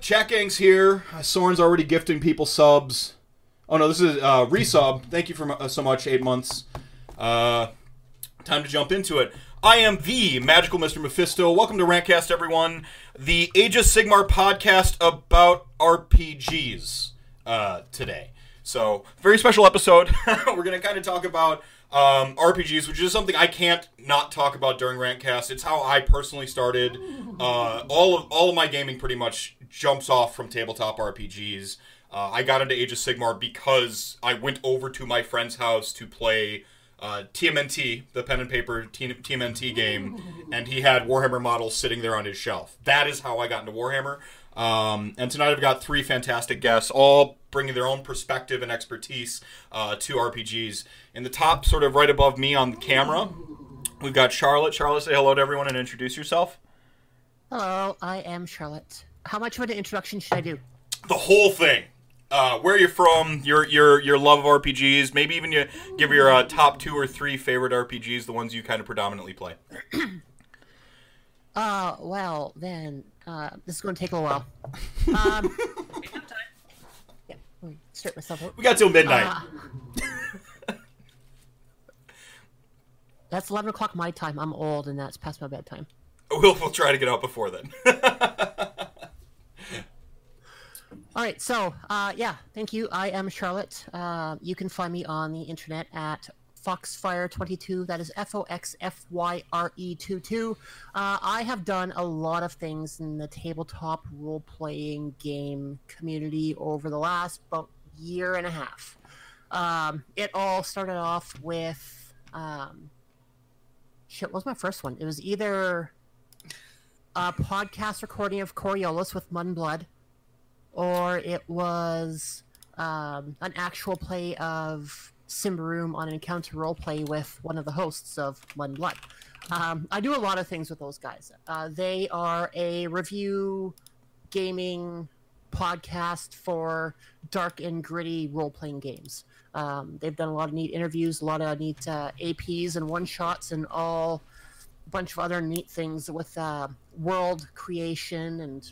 Chat Gang's here. Uh, Soren's already gifting people subs. Oh no, this is uh, resub. Thank you for uh, so much. Eight months. Uh, time to jump into it. I am the magical Mr. Mephisto. Welcome to Rantcast, everyone. The Age of Sigmar podcast about RPGs uh, today. So, very special episode. We're to kind of talk about um, RPGs, which is something I can't not talk about during Rantcast. It's how I personally started. Uh, all of all of my gaming pretty much jumps off from tabletop RPGs. Uh, I got into Age of Sigmar because I went over to my friend's house to play uh, TMNT, the pen and paper T- TMNT game, and he had Warhammer models sitting there on his shelf. That is how I got into Warhammer. Um, and tonight I've got three fantastic guests, all bringing their own perspective and expertise uh, to RPGs. In the top, sort of right above me on the camera, we've got Charlotte. Charlotte, say hello to everyone and introduce yourself. Hello, I am Charlotte. How much of an introduction should I do? The whole thing. Uh, where are you're from, your your your love of RPGs, maybe even you give your uh, top two or three favorite RPGs, the ones you kind of predominantly play. Uh, well, then, uh, this is going to take a little while. Um, yeah, let me straighten myself out. We got till midnight. That's 11 o'clock my time. I'm old, and that's past my bedtime. we'll we'll try to get out before then. All right, so uh, yeah, thank you. I am Charlotte. Uh, you can find me on the internet at Foxfyre22. That is F O X F Y R E 22. Uh, I have done a lot of things in the tabletop role playing game community over the last about year and a half. Um, it all started off with um, shit. What was my first one? It was either a podcast recording of Coriolis with Mud and Blood or it was um, an actual play of Symbaroum on an encounter roleplay with one of the hosts of Mud and Blood. Um, I do a lot of things with those guys. Uh, they are a review gaming podcast for dark and gritty role playing games. Um, they've done a lot of neat interviews, a lot of neat uh, APs and one shots, and all a bunch of other neat things with uh, world creation and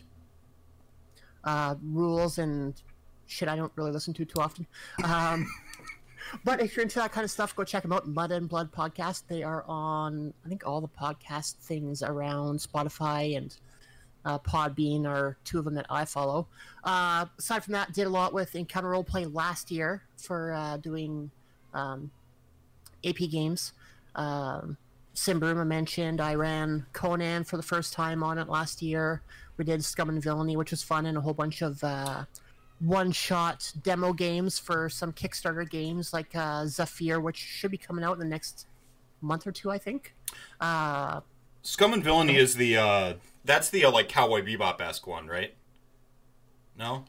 uh, rules and shit I don't really listen to too often. Um, but if you're into that kind of stuff, go check them out. Mud and Blood podcast. They are on I think all the podcast things around Spotify and uh, Podbean are two of them that I follow. Uh, aside from that, did a lot with Encounter Roleplay last year for uh, doing um, AP games. Um, Symbaroum I mentioned. I ran Conan for the first time on it last year. We did Scum and Villainy, which was fun, and a whole bunch of uh, one-shot demo games for some Kickstarter games like uh, Zephyr, which should be coming out in the next month or two, I think. Scum and Villainy is the uh, that's the uh, like Cowboy Bebop esque one, right? No.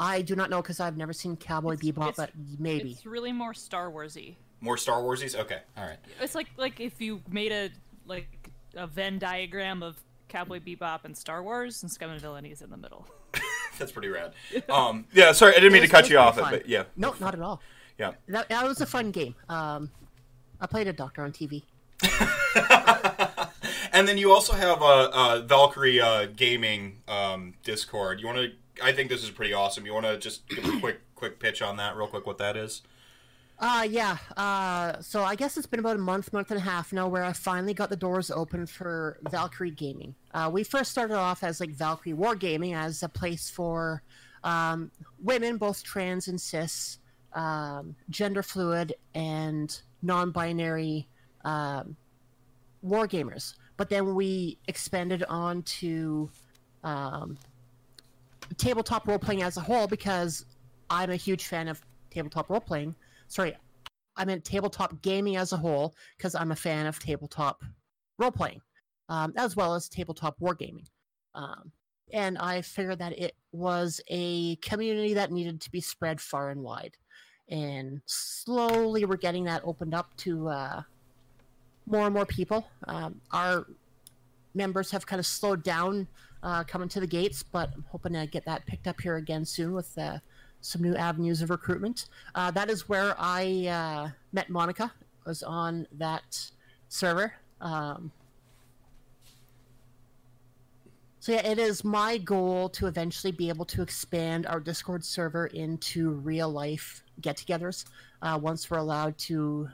I do not know because I've never seen Cowboy Bebop, it's- but maybe. It's really more Star Warsy. More Star Warsies. Okay, all right. It's like like if you made a like a Venn diagram of Cowboy Bebop and Star Wars, and Scum and Villainy is in the middle. That's pretty rad. Um, yeah, sorry, I didn't mean to cut you off, pretty but yeah, No, not at all. yeah. That, that was a fun game. Um, I played a doctor on TV. and then you also have a uh, uh, Valkyrie uh, Gaming um, Discord. You want to? I think this is pretty awesome. You want to just give a quick quick pitch on that, real quick, what that is? Uh, yeah. Uh, so I guess it's been about a month, month and a half now where I finally got the doors open for Valkyrie Gaming. Uh, we first started off as like Valkyrie Wargaming as a place for um, women, both trans and cis, um, gender fluid, and non binary um, wargamers. But then we expanded on to um, tabletop role playing as a whole because I'm a huge fan of tabletop role playing sorry, I meant tabletop gaming as a whole because I'm a fan of tabletop role playing, um, as well as tabletop wargaming. Um, and I figured that it was a community that needed to be spread far and wide. And slowly we're getting that opened up to uh, more and more people. Um, our members have kind of slowed down uh, coming to the gates, but I'm hoping to get that picked up here again soon with uh, some new avenues of recruitment. Uh, that is where I uh, met Monica. Was on that server. Um, So yeah, it is my goal to eventually be able to expand our Discord server into real life get-togethers uh, once we're allowed to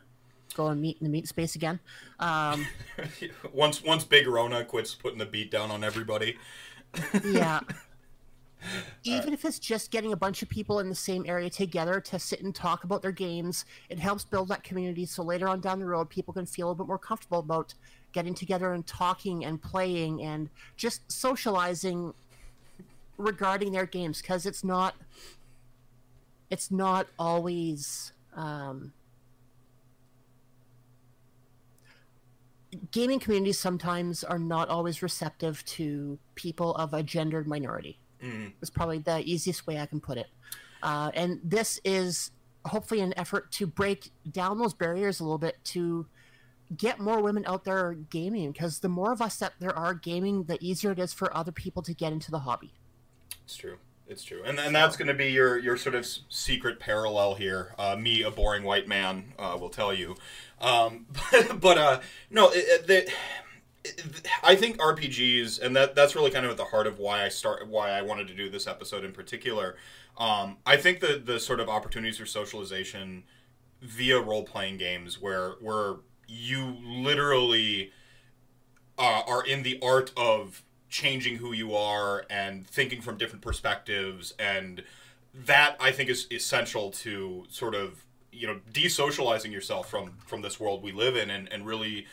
go and meet in the meet space again. Um, once once Big Rona quits putting the beat down on everybody. yeah. Even if it's just getting a bunch of people in the same area together to sit and talk about their games, it helps build that community. So later on down the road, people can feel a bit more comfortable about getting together and talking and playing and just socializing regarding their games because it's not it's not always um, gaming communities sometimes are not always receptive to people of a gendered minority. Mm. Is probably the easiest way I can put it. Uh, and this is hopefully an effort to break down those barriers a little bit to get more women out there gaming because the more of us that there are gaming, the easier it is for other people to get into the hobby. It's true. It's true, and and that's going to be your your sort of secret parallel here. Uh, me, a boring white man, uh, will tell you. Um, but, but uh, no, it, it, the, it, I think RPGs, and that that's really kind of at the heart of why I start why I wanted to do this episode in particular. Um, I think the the sort of opportunities for socialization via role playing games, where where you literally uh, are in the art of changing who you are and thinking from different perspectives and that i think is essential to sort of you know desocializing yourself from from this world we live in and, and really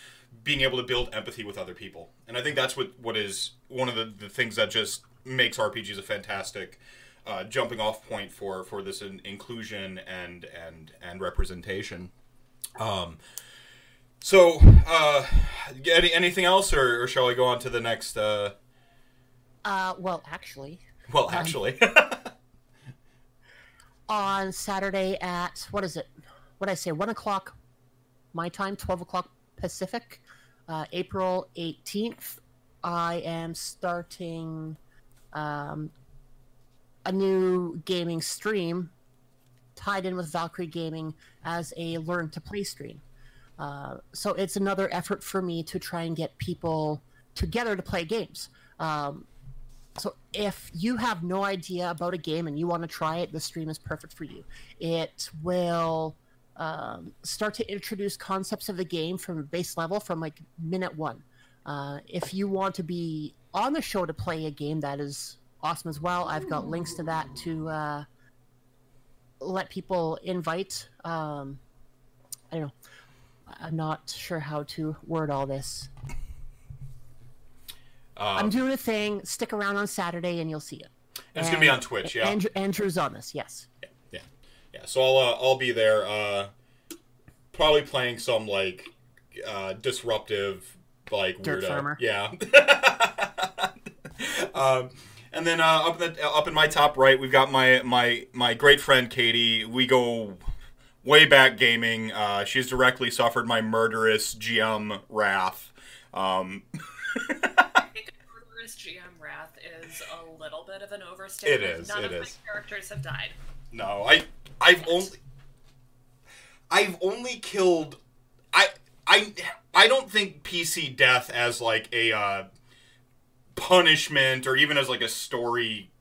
being able to build empathy with other people. And i think that's what what is one of the, the things that just makes rpgs a fantastic uh, jumping off point for for this in, inclusion and and and representation. Um so uh any, anything else or, or shall i go on to the next uh Uh, well, actually, well actually on Saturday at what is it? What did I say? One o'clock my time, twelve o'clock Pacific, uh, April eighteenth. I am starting um, a new gaming stream tied in with Valkyrie Gaming as a learn to play stream. Uh, so it's another effort for me to try and get people together to play games. Um, so if you have no idea about a game and you want to try it, the stream is perfect for you. It will um, start to introduce concepts of the game from base level from like minute one. Uh, if you want to be on the show to play a game, that is awesome as well. I've got links to that to uh, let people invite. Um, I don't know. I'm not sure how to word all this. I'm um, doing a thing. Stick around on Saturday and you'll see it. it's gonna be on twitch yeah Andrew, Andrew's on this, yes. yeah yeah so i'll uh, i'll be there uh probably playing some like uh disruptive like Dirt weirdo farmer. yeah um and then uh, up in the up in my top right, we've got my my my great friend Katie. We go way back gaming. Uh, she's directly suffered my murderous GM wrath. Um, I think Murderous GM Wrath is a little bit of an overstatement. It is, None it of is. my characters have died. No, I I've only I've only killed I I I don't think PC death as like a uh, punishment or even as like a story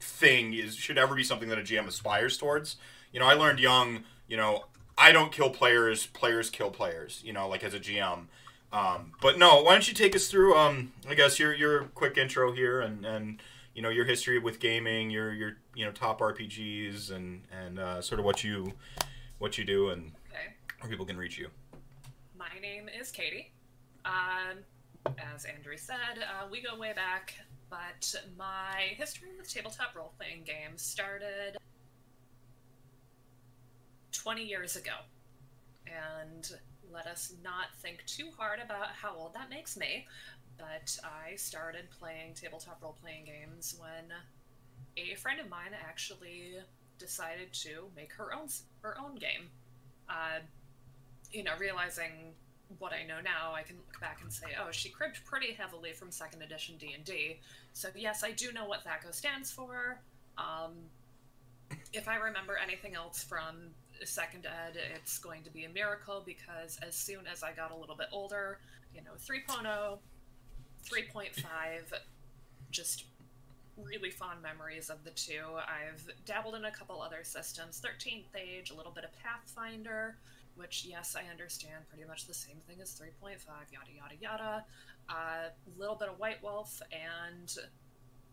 thing is should ever be something that a GM aspires towards. You know, I learned young, you know, I don't kill players, players kill players, you know, like as a GM. Um, but no, why don't you take us through um I guess your your quick intro here and and you know your history with gaming, your your you know top RPGs and and uh, sort of what you what you do and Okay. where people can reach you. My name is Katie. Um, as Andrew said, uh, we go way back, but my history with tabletop role playing games started 20 years ago. And let us not think too hard about how old that makes me, but I started playing tabletop role playing games when a friend of mine actually decided to make her own her own game. Uh, you know, realizing what I know now, I can look back and say, oh, she cribbed pretty heavily from second edition D and D. So yes, I do know what THACO stands for. Um, if I remember anything else from second ed, it's going to be a miracle because as soon as I got a little bit older, you know, 3.0, 3.5, just really fond memories of the two. I've dabbled in a couple other systems 13th Age, a little bit of Pathfinder, which, yes, I understand pretty much the same thing as 3.5, yada, yada, yada. A uh, little bit of White Wolf, and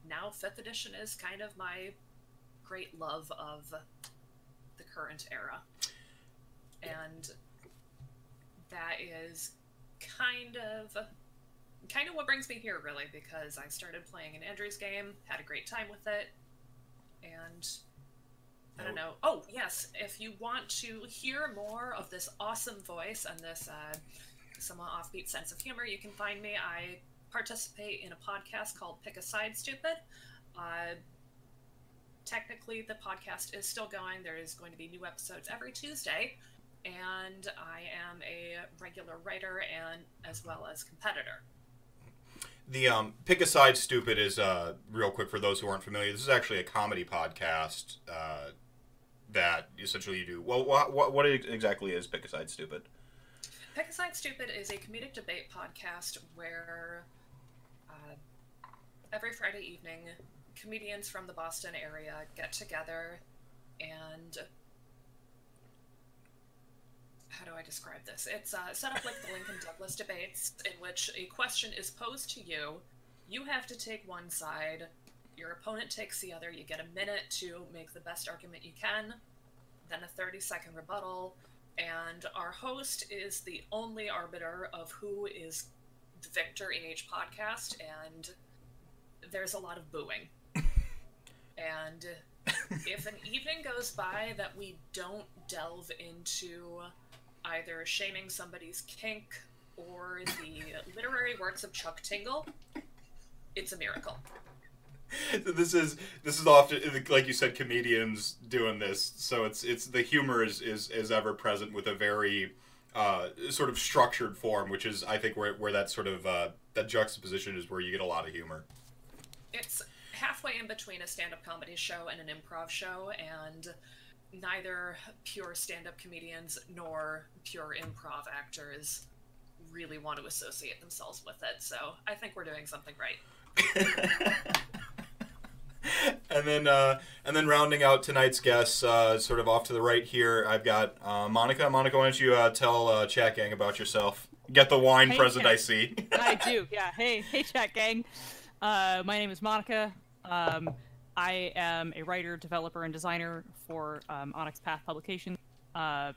now 5th edition is kind of my great love of the current era. And that is kind of kind of what brings me here really because I started playing an Andrew's game, had a great time with it, and I don't know. Oh, yes, if you want to hear more of this awesome voice and this uh, somewhat offbeat sense of humor, you can find me. I participate in a podcast called Pick a Side Stupid. Uh, technically, the podcast is still going. There is going to be new episodes every Tuesday, and I am a regular writer and as well as competitor. The um, pick a side stupid is uh, real quick for those who aren't familiar. This is actually a comedy podcast uh, that essentially you do. Well, what, what, what exactly is pick a side stupid? Pick a side stupid is a comedic debate podcast where uh, every Friday evening, comedians from the Boston area get together and how do I describe this? It's uh, set up like the Lincoln Douglas debates, in which a question is posed to you. You have to take one side, your opponent takes the other. You get a minute to make the best argument you can, then a 30 second rebuttal, and our host is the only arbiter of who is the victor in each podcast, and there's a lot of booing. And if an evening goes by that we don't delve into either shaming somebody's kink or the literary works of Chuck Tingle, it's a miracle. this is this is often like you said comedians doing this so it's it's the humor is is, is ever present with a very uh, sort of structured form which is i think where, where that sort of uh, that juxtaposition is where you get a lot of humor it's halfway in between a stand-up comedy show and an improv show and neither pure stand-up comedians nor pure improv actors really want to associate themselves with it. So I think we're doing something right. and then uh, and then rounding out tonight's guests, uh, sort of off to the right here, I've got uh, Monica. Monica, why don't you uh, tell uh, Chat Gang about yourself? Get the wine Hey, present, Chat. I see. I do. Yeah. Hey, hey, chat gang. Uh, my name is Monica. Um, I am a writer, developer, and designer for um, Onyx Path Publications. Um,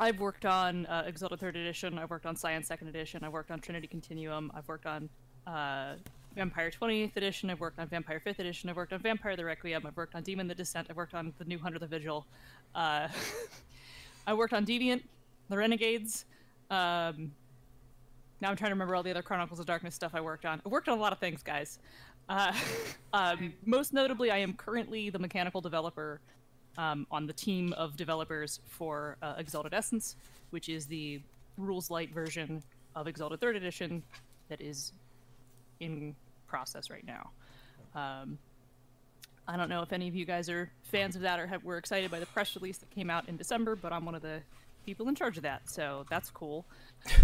I've worked on uh, Exalted Third Edition. I've worked on Scion Second Edition. I've worked on Trinity Continuum. I've worked on uh, Vampire 20th Edition. I've worked on Vampire 5th Edition. I've worked on Vampire the Requiem. I've worked on Demon the Descent. I've worked on the New Hunter the Vigil. Uh, I worked on Deviant, the Renegades. Um, now I'm trying to remember all the other Chronicles of Darkness stuff I worked on. I worked on a lot of things, guys. Um, most notably, I am currently the mechanical developer um, on the team of developers for uh, Exalted Essence, which is the rules light version of Exalted Third Edition that is in process right now. Um, I don't know if any of you guys are fans of that or have, were excited by the press release that came out in December, but I'm one of the people in charge of that, so that's cool.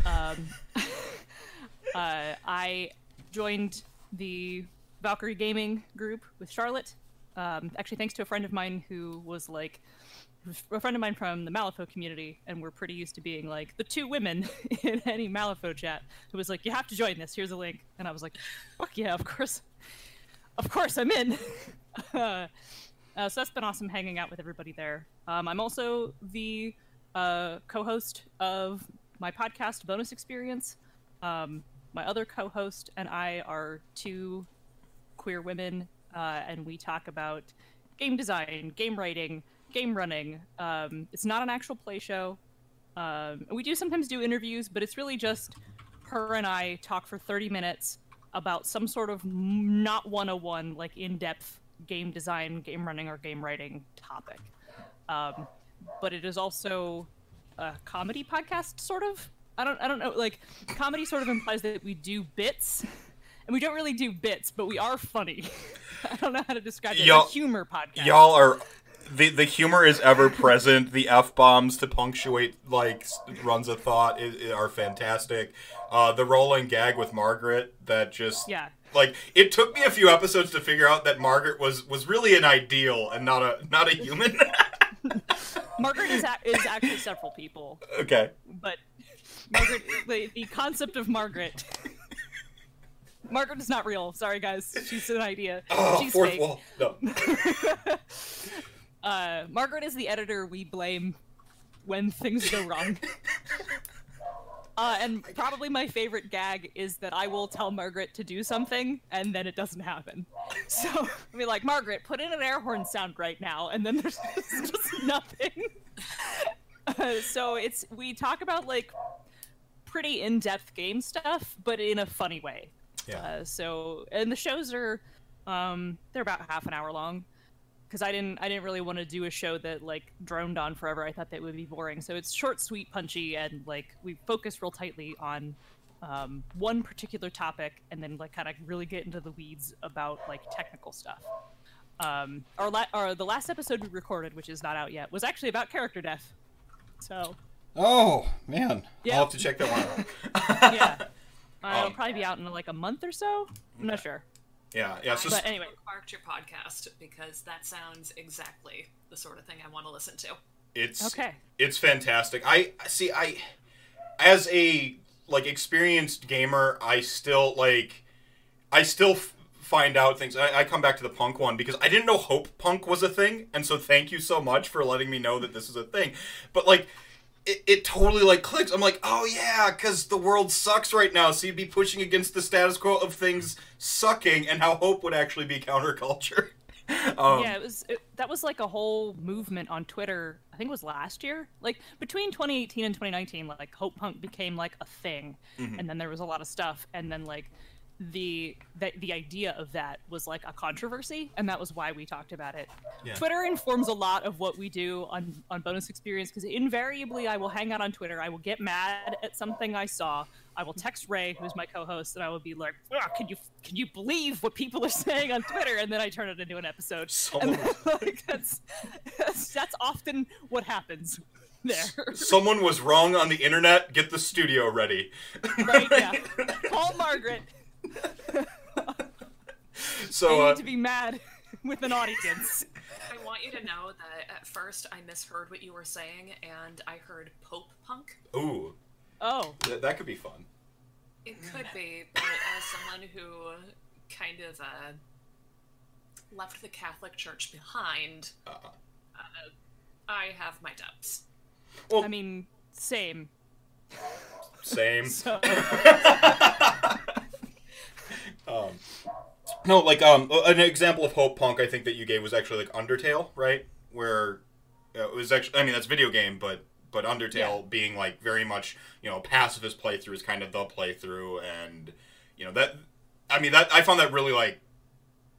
Um, uh, I joined the Valkyrie Gaming group with Charlotte. Um, actually, thanks to a friend of mine who was like a friend of mine from the Malifaux community, and we're pretty used to being like the two women in any Malifaux chat. Who was like, "You have to join this. Here's a link," and I was like, "Fuck yeah, of course, of course, I'm in." uh, so that's been awesome hanging out with everybody there. Um, I'm also the uh, co-host of my podcast, Bonus Experience. Um, my other co-host and I are two queer women, uh, and we talk about game design, game writing, game running. Um, it's not an actual play show. Um, we do sometimes do interviews, but it's really just her and I talk for 30 minutes about some sort of not 101, like in-depth game design, game running, or game writing topic. Um, but it is also a comedy podcast, sort of. I don't, I don't know. Like, comedy sort of implies that we do bits, and we don't really do bits, but we are funny. I don't know how to describe it. It's Y'all- a humor podcast. Y'all are the the humor is ever present. The f bombs to punctuate like runs of thought i- i- are fantastic. Uh, the rolling gag with Margaret that just Yeah. like it took me a few episodes to figure out that Margaret was was really an ideal and not a not a human. Margaret is, a- is actually several people, okay. but Margaret, the, the concept of Margaret. Margaret is not real. Sorry, guys. She's an idea. Oh, She's fourth fake. wall. No. Uh, Margaret is the editor we blame when things go wrong. Uh, and probably my favorite gag is that I will tell Margaret to do something and then it doesn't happen. So I mean, like Margaret, put in an air horn sound right now, and then there's just, just nothing. Uh, so it's we talk about like pretty in-depth game stuff, but in a funny way. Yeah. Uh, so and the shows are um, they're about half an hour long because I didn't I didn't really want to do a show that like droned on forever. I thought that would be boring. So it's short, sweet, punchy, and like we focus real tightly on um, one particular topic, and then like kind of really get into the weeds about like technical stuff. Um, our, la- our the last episode we recorded, which is not out yet, was actually about character death. So Oh man. Yeah. I'll have to check that one out. yeah, uh, it'll Um, probably be out in like a month or so. I'm not sure. yeah. Yeah. So But anyway, Marked your podcast because that sounds exactly the sort of thing I want to listen to. it's Okay. It's fantastic. I see. I as a like experienced gamer, I still like. I still f- find out things. I, I come back to the punk one because I didn't know Hope Punk was a thing, and so thank you so much for letting me know that this is a thing. But like. It, it totally like clicks. I'm like, oh yeah, because the world sucks right now. So you'd be pushing against the status quo of things sucking, and how hope would actually be counterculture. um, yeah, it was it, that was like a whole movement on Twitter. I think it was last year. Like between 2018 and 2019, like Hope Punk became like a thing, Mm-hmm. and then there was a lot of stuff, and then like the the, the idea of that was like a controversy, and that was why we talked about it. Yeah. Twitter informs a lot of what we do on on bonus experience because invariably I will hang out on Twitter. I will get mad at something I saw. I will text Ray, who's my co-host, and I will be like, "Ah, "Can you can you believe what people are saying on Twitter?" And then I turn it into an episode. Someone- like, that's, that's that's often what happens there. Someone was wrong on the internet. Get the studio ready. right? Yeah. Call Margaret. So I uh, to be mad with an audience. I want you to know that at first I misheard what you were saying and I heard Pope Punk. ooh, Oh, th- that could be fun. It could be, but as someone who kind of uh, left the Catholic Church behind, Uh, uh, I have my doubts. well, I mean, same. same. So Um, no, like um, an example of hope punk I think that you gave was actually like Undertale, right? Where uh, it was actually, I mean, that's video game, but but Undertale Yeah. being like very much you know pacifist playthrough is kind of the playthrough, and you know that I mean that I found that really like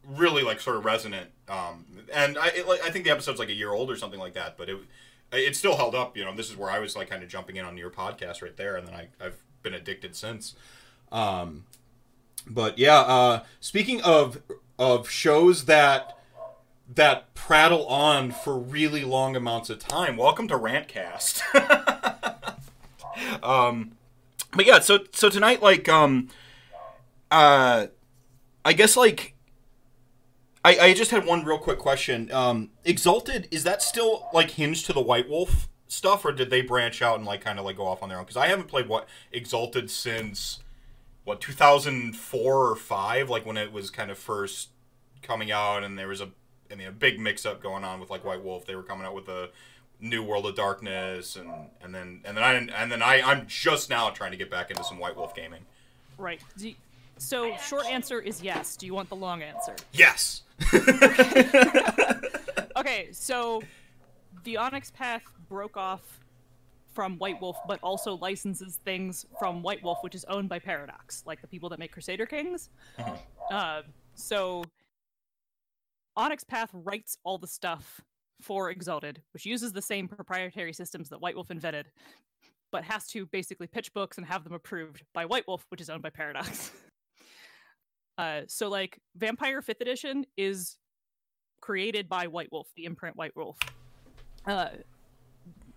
really like sort of resonant. Um, and I it, like, I think the episode's like a year old or something like that, but it it still held up. You know, this is where I was like kind of jumping in on your podcast right there, and then I I've been addicted since. Um, but yeah, uh, speaking of of shows that that prattle on for really long amounts of time, welcome to Rantcast. um, but yeah, so so tonight, like, um, uh, I guess like. I, I just had one real quick question. Um, Exalted is that still like hinged to the White Wolf stuff, or did they branch out and like kind of like go off on their own? Because I haven't played what Exalted since what 2004 or five, like when it was kind of first coming out, and there was a I mean a big mix up going on with like White Wolf. They were coming out with a new World of Darkness, and and then and then I and then I I'm just now trying to get back into some White Wolf gaming. right. Do you- so short answer is yes. Do you want the long answer? Yes. Okay, so the Onyx Path broke off from White Wolf, but also licenses things from White Wolf, which is owned by Paradox, like the people that make Crusader Kings. Uh, so Onyx Path writes all the stuff for Exalted, which uses the same proprietary systems that White Wolf invented, but has to basically pitch books and have them approved by White Wolf, which is owned by Paradox. uh, so, like, Vampire 5th Edition is created by White Wolf, the imprint White Wolf. Uh,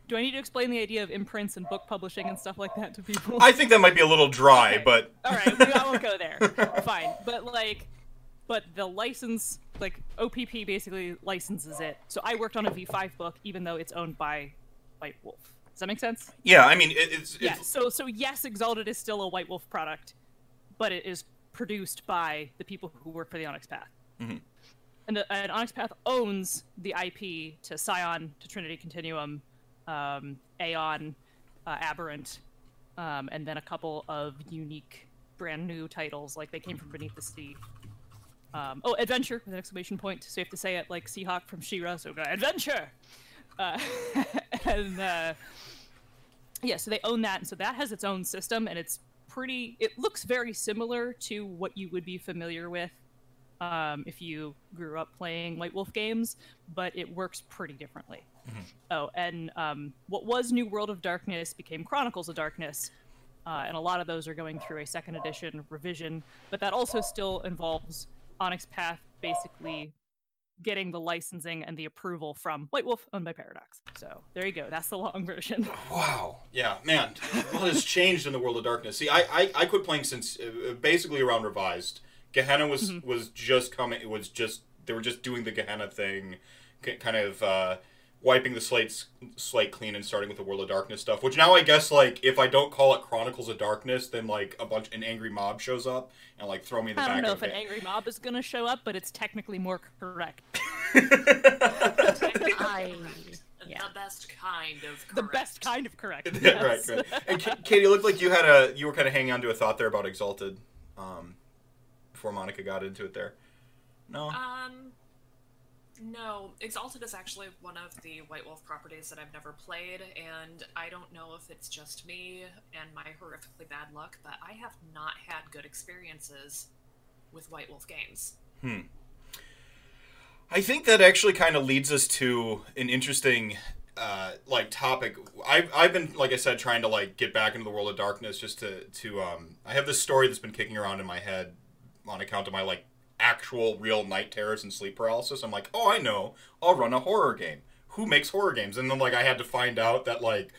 do I need to explain the idea of imprints and book publishing and stuff like that to people? I think that might be a little dry, Okay. but All right, we, I won't go there. Fine, but like, but the license, like OPP, basically licenses it. So I worked on a V5 book, even though it's owned by White Wolf. Does that make sense? yeah, I mean, it, it's, Yeah. it's So so yes, Exalted is still a White Wolf product, but it is produced by the people who work for the Onyx Path. Mhm. And, the, and Onyx Path owns the IP to Scion, to Trinity Continuum, um, Aeon, uh, Aberrant, um, and then a couple of unique, brand new titles, like they came from Beneath the Sea. Um, oh, Adventure with an exclamation point. So you have to say it like Seahawk from She-Ra. So go Adventure. Uh, and uh, yeah, so they own that, and so that has its own system, and it's pretty. It looks very similar to what you would be familiar with um, if you grew up playing White Wolf games, but it works pretty differently. Oh, and um, what was New World of Darkness became Chronicles of Darkness, uh, and a lot of those are going through a second edition revision, but that also still involves Onyx Path basically getting the licensing and the approval from White Wolf, owned by Paradox. So there you go. That's the long version. Wow. Yeah, man. What has changed in the world of darkness? See, I I, I quit playing since uh, basically around revised. Gehenna was Mm-hmm. was just coming. It was just they were just doing the Gehenna thing, kind of uh, wiping the slate slate clean and starting with the world of darkness stuff. Which now I guess like if I don't call it Chronicles of Darkness, then like a bunch an angry mob shows up and like throw me in the I back don't know of if an it. angry mob is gonna show up, but it's technically more correct. I yeah. The best kind of The best kind of correct. Yeah, right, right. And Ka- Katie, it looked like you had a you were kind of hanging on to a thought there about Exalted, um, before Monica got into it there. No. Um, no. Exalted is actually one of the White Wolf properties that I've never played, and I don't know if it's just me and my horrifically bad luck, but I have not had good experiences with White Wolf games. Hmm. I think that actually kind of leads us to an interesting uh, like topic. I've, I've been like I said trying to like get back into the world of darkness just to to um I have this story that's been kicking around in my head on account of my like actual real night terrors and sleep paralysis. I'm like, "Oh, I know. I'll run a horror game. Who makes horror games?" And then like I had to find out that like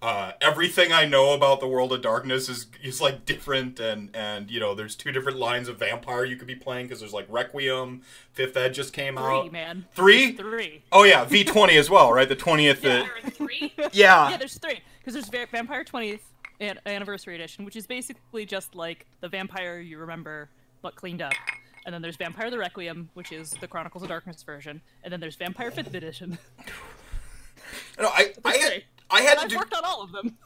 uh, everything I know about the world of darkness is is like different, and and you know there's two different lines of vampire you could be playing because there's like Requiem, Fifth Ed just came Three, out. man. Three? Three. Oh yeah, V twenty as well, right? The twentieth. Yeah. There three. yeah. Yeah, there's three. Because there's Va- Vampire 20th Anniversary Edition, which is basically just like the vampire you remember, but cleaned up. And then there's Vampire the Requiem, which is the Chronicles of Darkness version. And then there's Vampire 5th Edition. No, I I There's had. I had to I've do. worked on all of them.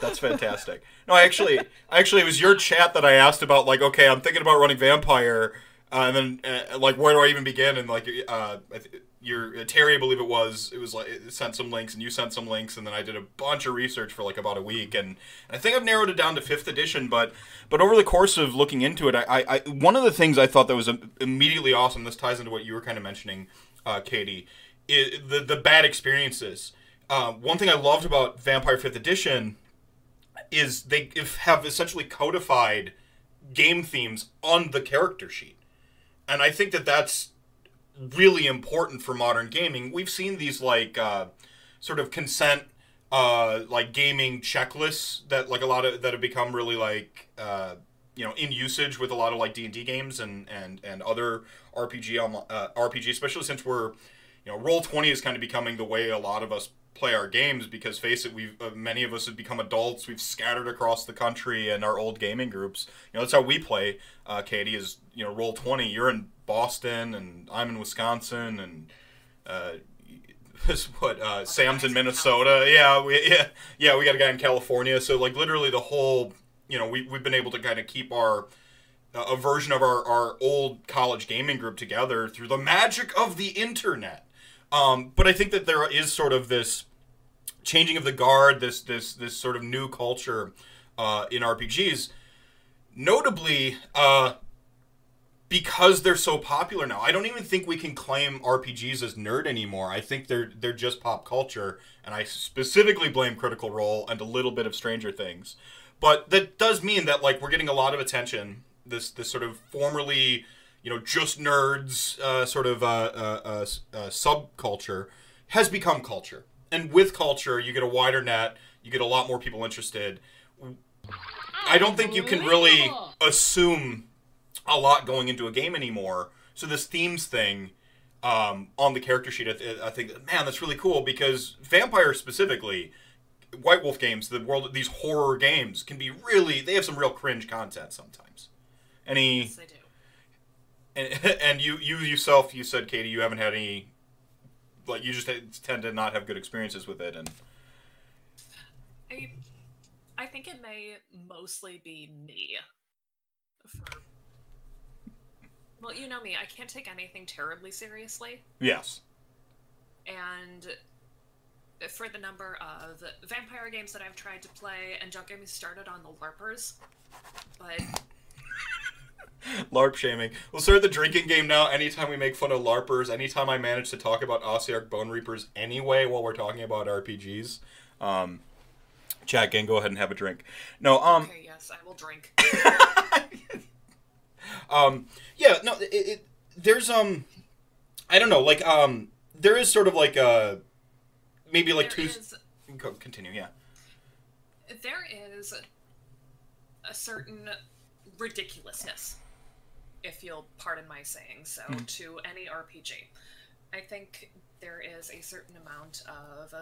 That's fantastic. No, I actually, actually, it was your chat that I asked about. Like, okay, I'm thinking about running vampire, uh, and then uh, like, where do I even begin? And like, uh, I th- your uh, Terry, I believe it was, it was like it sent some links, and you sent some links, and then I did a bunch of research for like about a week, and, and I think I've narrowed it down to fifth edition. But but over the course of looking into it, I, I, I one of the things I thought that was immediately awesome. This ties into what you were kind of mentioning, uh, Katie, is the the bad experiences. Uh, one thing I loved about Vampire Fifth Edition is they have essentially codified game themes on the character sheet. And I think that that's really important for modern gaming. We've seen these like uh, sort of consent uh, like gaming checklists that like a lot of that have become really like uh, you know in usage with a lot of like D&D games and and and other RPG on uh, RPG especially since we're you know roll 20 is kind of becoming the way a lot of us play our games because face it we've uh, many of us have become adults. We've scattered across the country and our old gaming groups. You know that's how we play uh, katie is you know roll 20 you're in boston and i'm in wisconsin and uh, this what uh, sam's in minnesota. Yeah we, yeah yeah we got a guy in california. So like literally the whole you know we, we've been able to kind of keep our uh, a version of our, our old college gaming group together through the magic of the internet. Um, but I think that there is sort of this changing of the guard, this this this sort of new culture uh, in RPGs. Notably, uh, because they're so popular now, I don't even think we can claim RPGs as nerd anymore. I think they're they're just pop culture, and I specifically blame Critical Role and a little bit of Stranger Things. But that does mean that like we're getting a lot of attention. This this sort of formerly you know, just nerds uh, sort of uh, uh, uh, subculture has become culture. And with culture, you get a wider net. You get a lot more people interested. I don't think you can really assume a lot going into a game anymore. So this themes thing um, on the character sheet, I, th- I think, man, that's really cool because vampire specifically, White Wolf games, the world, these horror games can be really. They have some real cringe content sometimes. Any Yes, I do. and, and you you yourself you said Katie you haven't had any like you just tend to not have good experiences with it and I, I think it may mostly be me. For, well, you know me. I can't take anything terribly seriously, yes and for the number of vampire games that I've tried to play, and don't get me started on the LARPers, but LARP shaming. We'll start the drinking game now. Anytime we make fun of LARPers anytime I manage to talk about Ossiarch Bone Reapers anyway while we're talking about RPGs um chat gang go ahead and have a drink. No um okay, yes, I will drink. um yeah no it, it there's um I don't know like um there is sort of like a maybe like There two is- Go- continue yeah. There is a certain ridiculousness, if you'll pardon my saying so, to any RPG. I think there is a certain amount of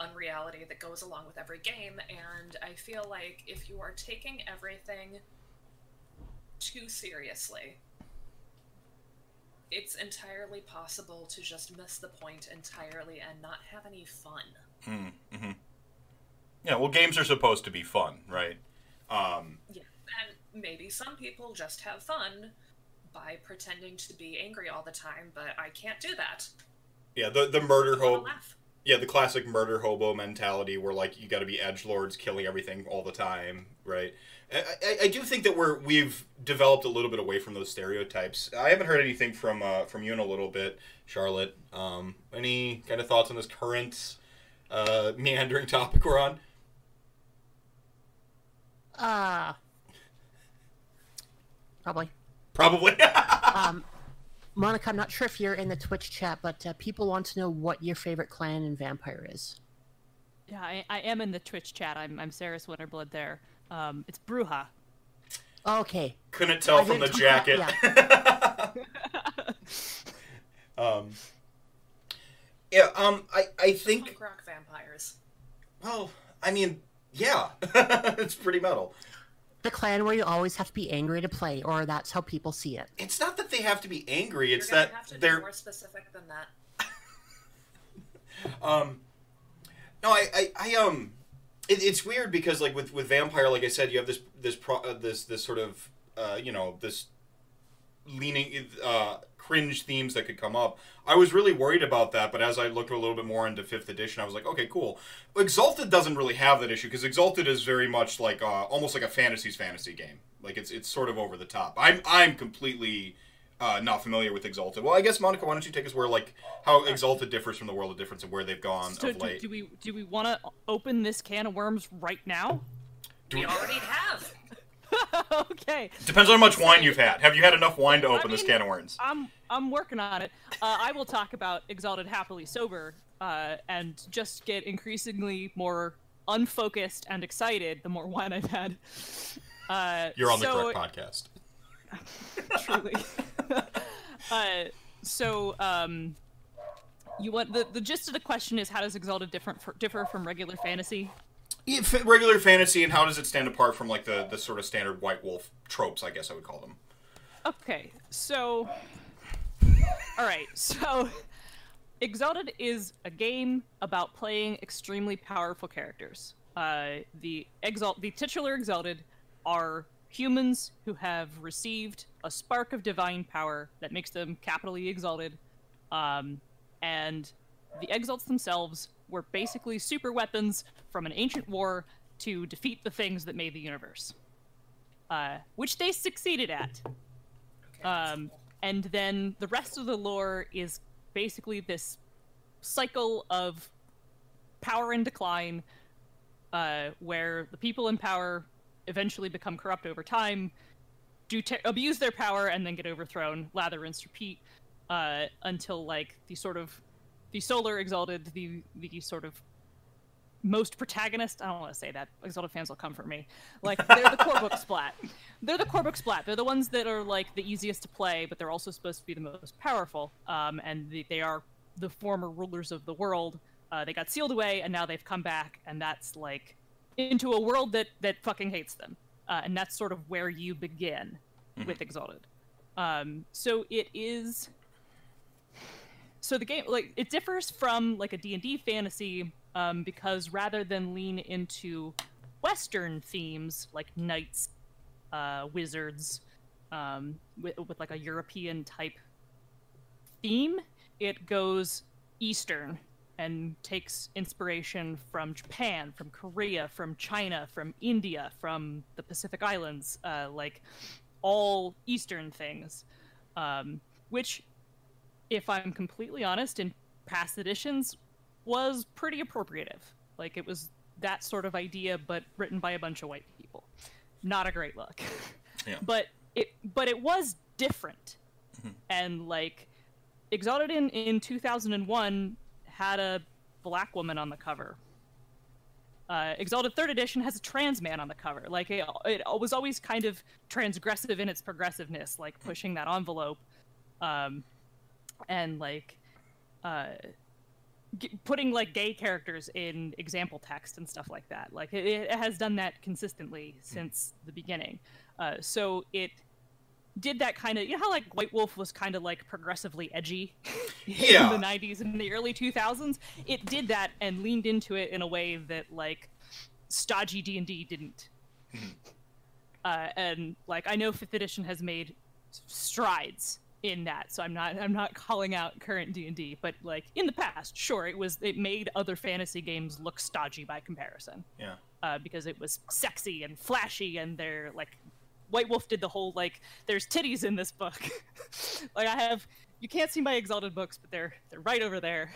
unreality that goes along with every game, and I feel like if you are taking everything too seriously, it's entirely possible to just miss the point entirely and not have any fun. Mm-hmm. Yeah, well, games are supposed to be fun, right? Um, Yeah, and maybe some people just have fun by pretending to be angry all the time, but I can't do that. yeah, the the murder I hobo, yeah, the classic murder hobo mentality, where like you got to be edge lords, killing everything all the time, right? I, I, I do think that we're we've developed a little bit away from those stereotypes. I haven't heard anything from uh, from you in a little bit, Charlotte. Um, any kind of thoughts on this current uh, meandering topic we're on? Uh, probably. Probably. Um, Monica, I'm not sure if you're in the Twitch chat, but uh, people want to know what your favorite clan in Vampire is. Yeah, I, I am in the Twitch chat. I'm I'm Saris Winterblood there. Um, it's Brujah. Okay. Couldn't tell I from the didn't talk jacket. um, yeah. Um. I. I think. Punk rock vampires. Well. I mean. Yeah. it's pretty metal. The clan where you always have to be angry to play, or that's how people see it. It's not that they have to be angry. It's You're that have to they're. more specific than that. Um. No. I. I. I um. It, it's weird because like with with vampire, like I said, you have this this pro uh, this this sort of uh you know this leaning uh cringe themes that could come up. I was really worried about that, but as I looked a little bit more into fifth edition, I was like, okay, cool. Exalted doesn't really have that issue because Exalted is very much like uh, almost like a fantasy's fantasy game. Like it's it's sort of over the top. I'm I'm completely uh, not familiar with Exalted. Well, I guess Monica, why don't you take us where like how Exalted differs from the World of Difference and where they've gone So of do, late. do we do we want to open this can of worms right now? Do We we- already have. okay, Depends on how much wine you've had. Have you had enough wine to open this mean- can of worms? I'm I'm working on it. Uh, I will talk about Exalted Happily Sober uh, and just get increasingly more unfocused and excited the more wine I've had. Uh, You're on the correct podcast. truly. uh, so, um, you want the the gist of the question is how does Exalted different for, differ from regular fantasy? Regular fantasy, and how does it stand apart from like the the sort of standard White Wolf tropes? I guess I would call them. Okay, so, all right, so Exalted is a game about playing extremely powerful characters. Uh, the exalt, the titular Exalted, are humans who have received a spark of divine power that makes them capitally exalted, um, and the Exalts themselves were basically super weapons from an ancient war to defeat the things that made the universe, uh, which they succeeded at. Okay, Um, cool. and then the rest of the lore is basically this cycle of power and decline, uh, where the people in power eventually become corrupt over time, do te- abuse their power, and then get overthrown. Lather, and repeat, uh, until like the sort of the Solar Exalted, the the sort of most protagonist. I don't want to say that. Exalted fans will come for me. Like they're the core book splat. They're the core book splat. They're the ones that are like the easiest to play, but they're also supposed to be the most powerful. Um, and they, they are the former rulers of the world. Uh, they got sealed away, and now they've come back, and that's like into a world that that fucking hates them. Uh, and that's sort of where you begin with Exalted. Um, so it is. So the game, like, it differs from like a D and D fantasy um, because rather than lean into Western themes like knights, uh, wizards, um, with, with like a European type theme, it goes Eastern and takes inspiration from Japan, from Korea, from China, from India, from the Pacific Islands, uh, like all Eastern things. Um, which, if I'm completely honest, in past editions was pretty appropriative. Like it was that sort of idea, but written by a bunch of white people. Not a great look. Yeah. But it but it was different. Hmm. And like Exalted in, in 2001 had a black woman on the cover. Uh, Exalted Third Edition has a trans man on the cover. Like it, it was always kind of transgressive in its progressiveness, like pushing that envelope, um, and like uh, g- putting like gay characters in example text and stuff like that. Like it, it has done that consistently since the beginning. Uh, so it did that kind of you know how like White Wolf was kind of like progressively edgy Yeah. in the 90s and the early 2000s. It did that and leaned into it in a way that like stodgy D&D didn't. uh, and like I know 5th edition has made strides in that so i'm not i'm not calling out current d&d but like in the past sure it was it made other fantasy games look stodgy by comparison Yeah. uh, because it was sexy and flashy and they're like white wolf did the whole like there's titties in this book like i have you can't see my exalted books but they're they're right over there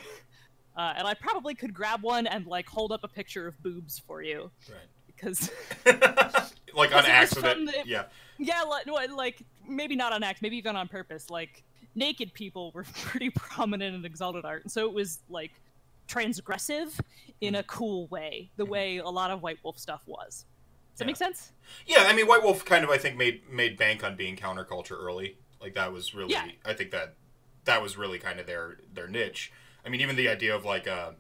uh, and i probably could grab one and like hold up a picture of boobs for you because like on accident. the- Yeah. Yeah like, like maybe not on accident maybe even on purpose like naked people were pretty prominent in exalted art and so it was like transgressive in a cool way the way a lot of white wolf stuff was does that Yeah. make sense Yeah, I mean, White Wolf kind of, I think, made made bank on being counterculture early. Like that was really, Yeah. I think that that was really kind of their their niche. I mean, even the idea of like, uh,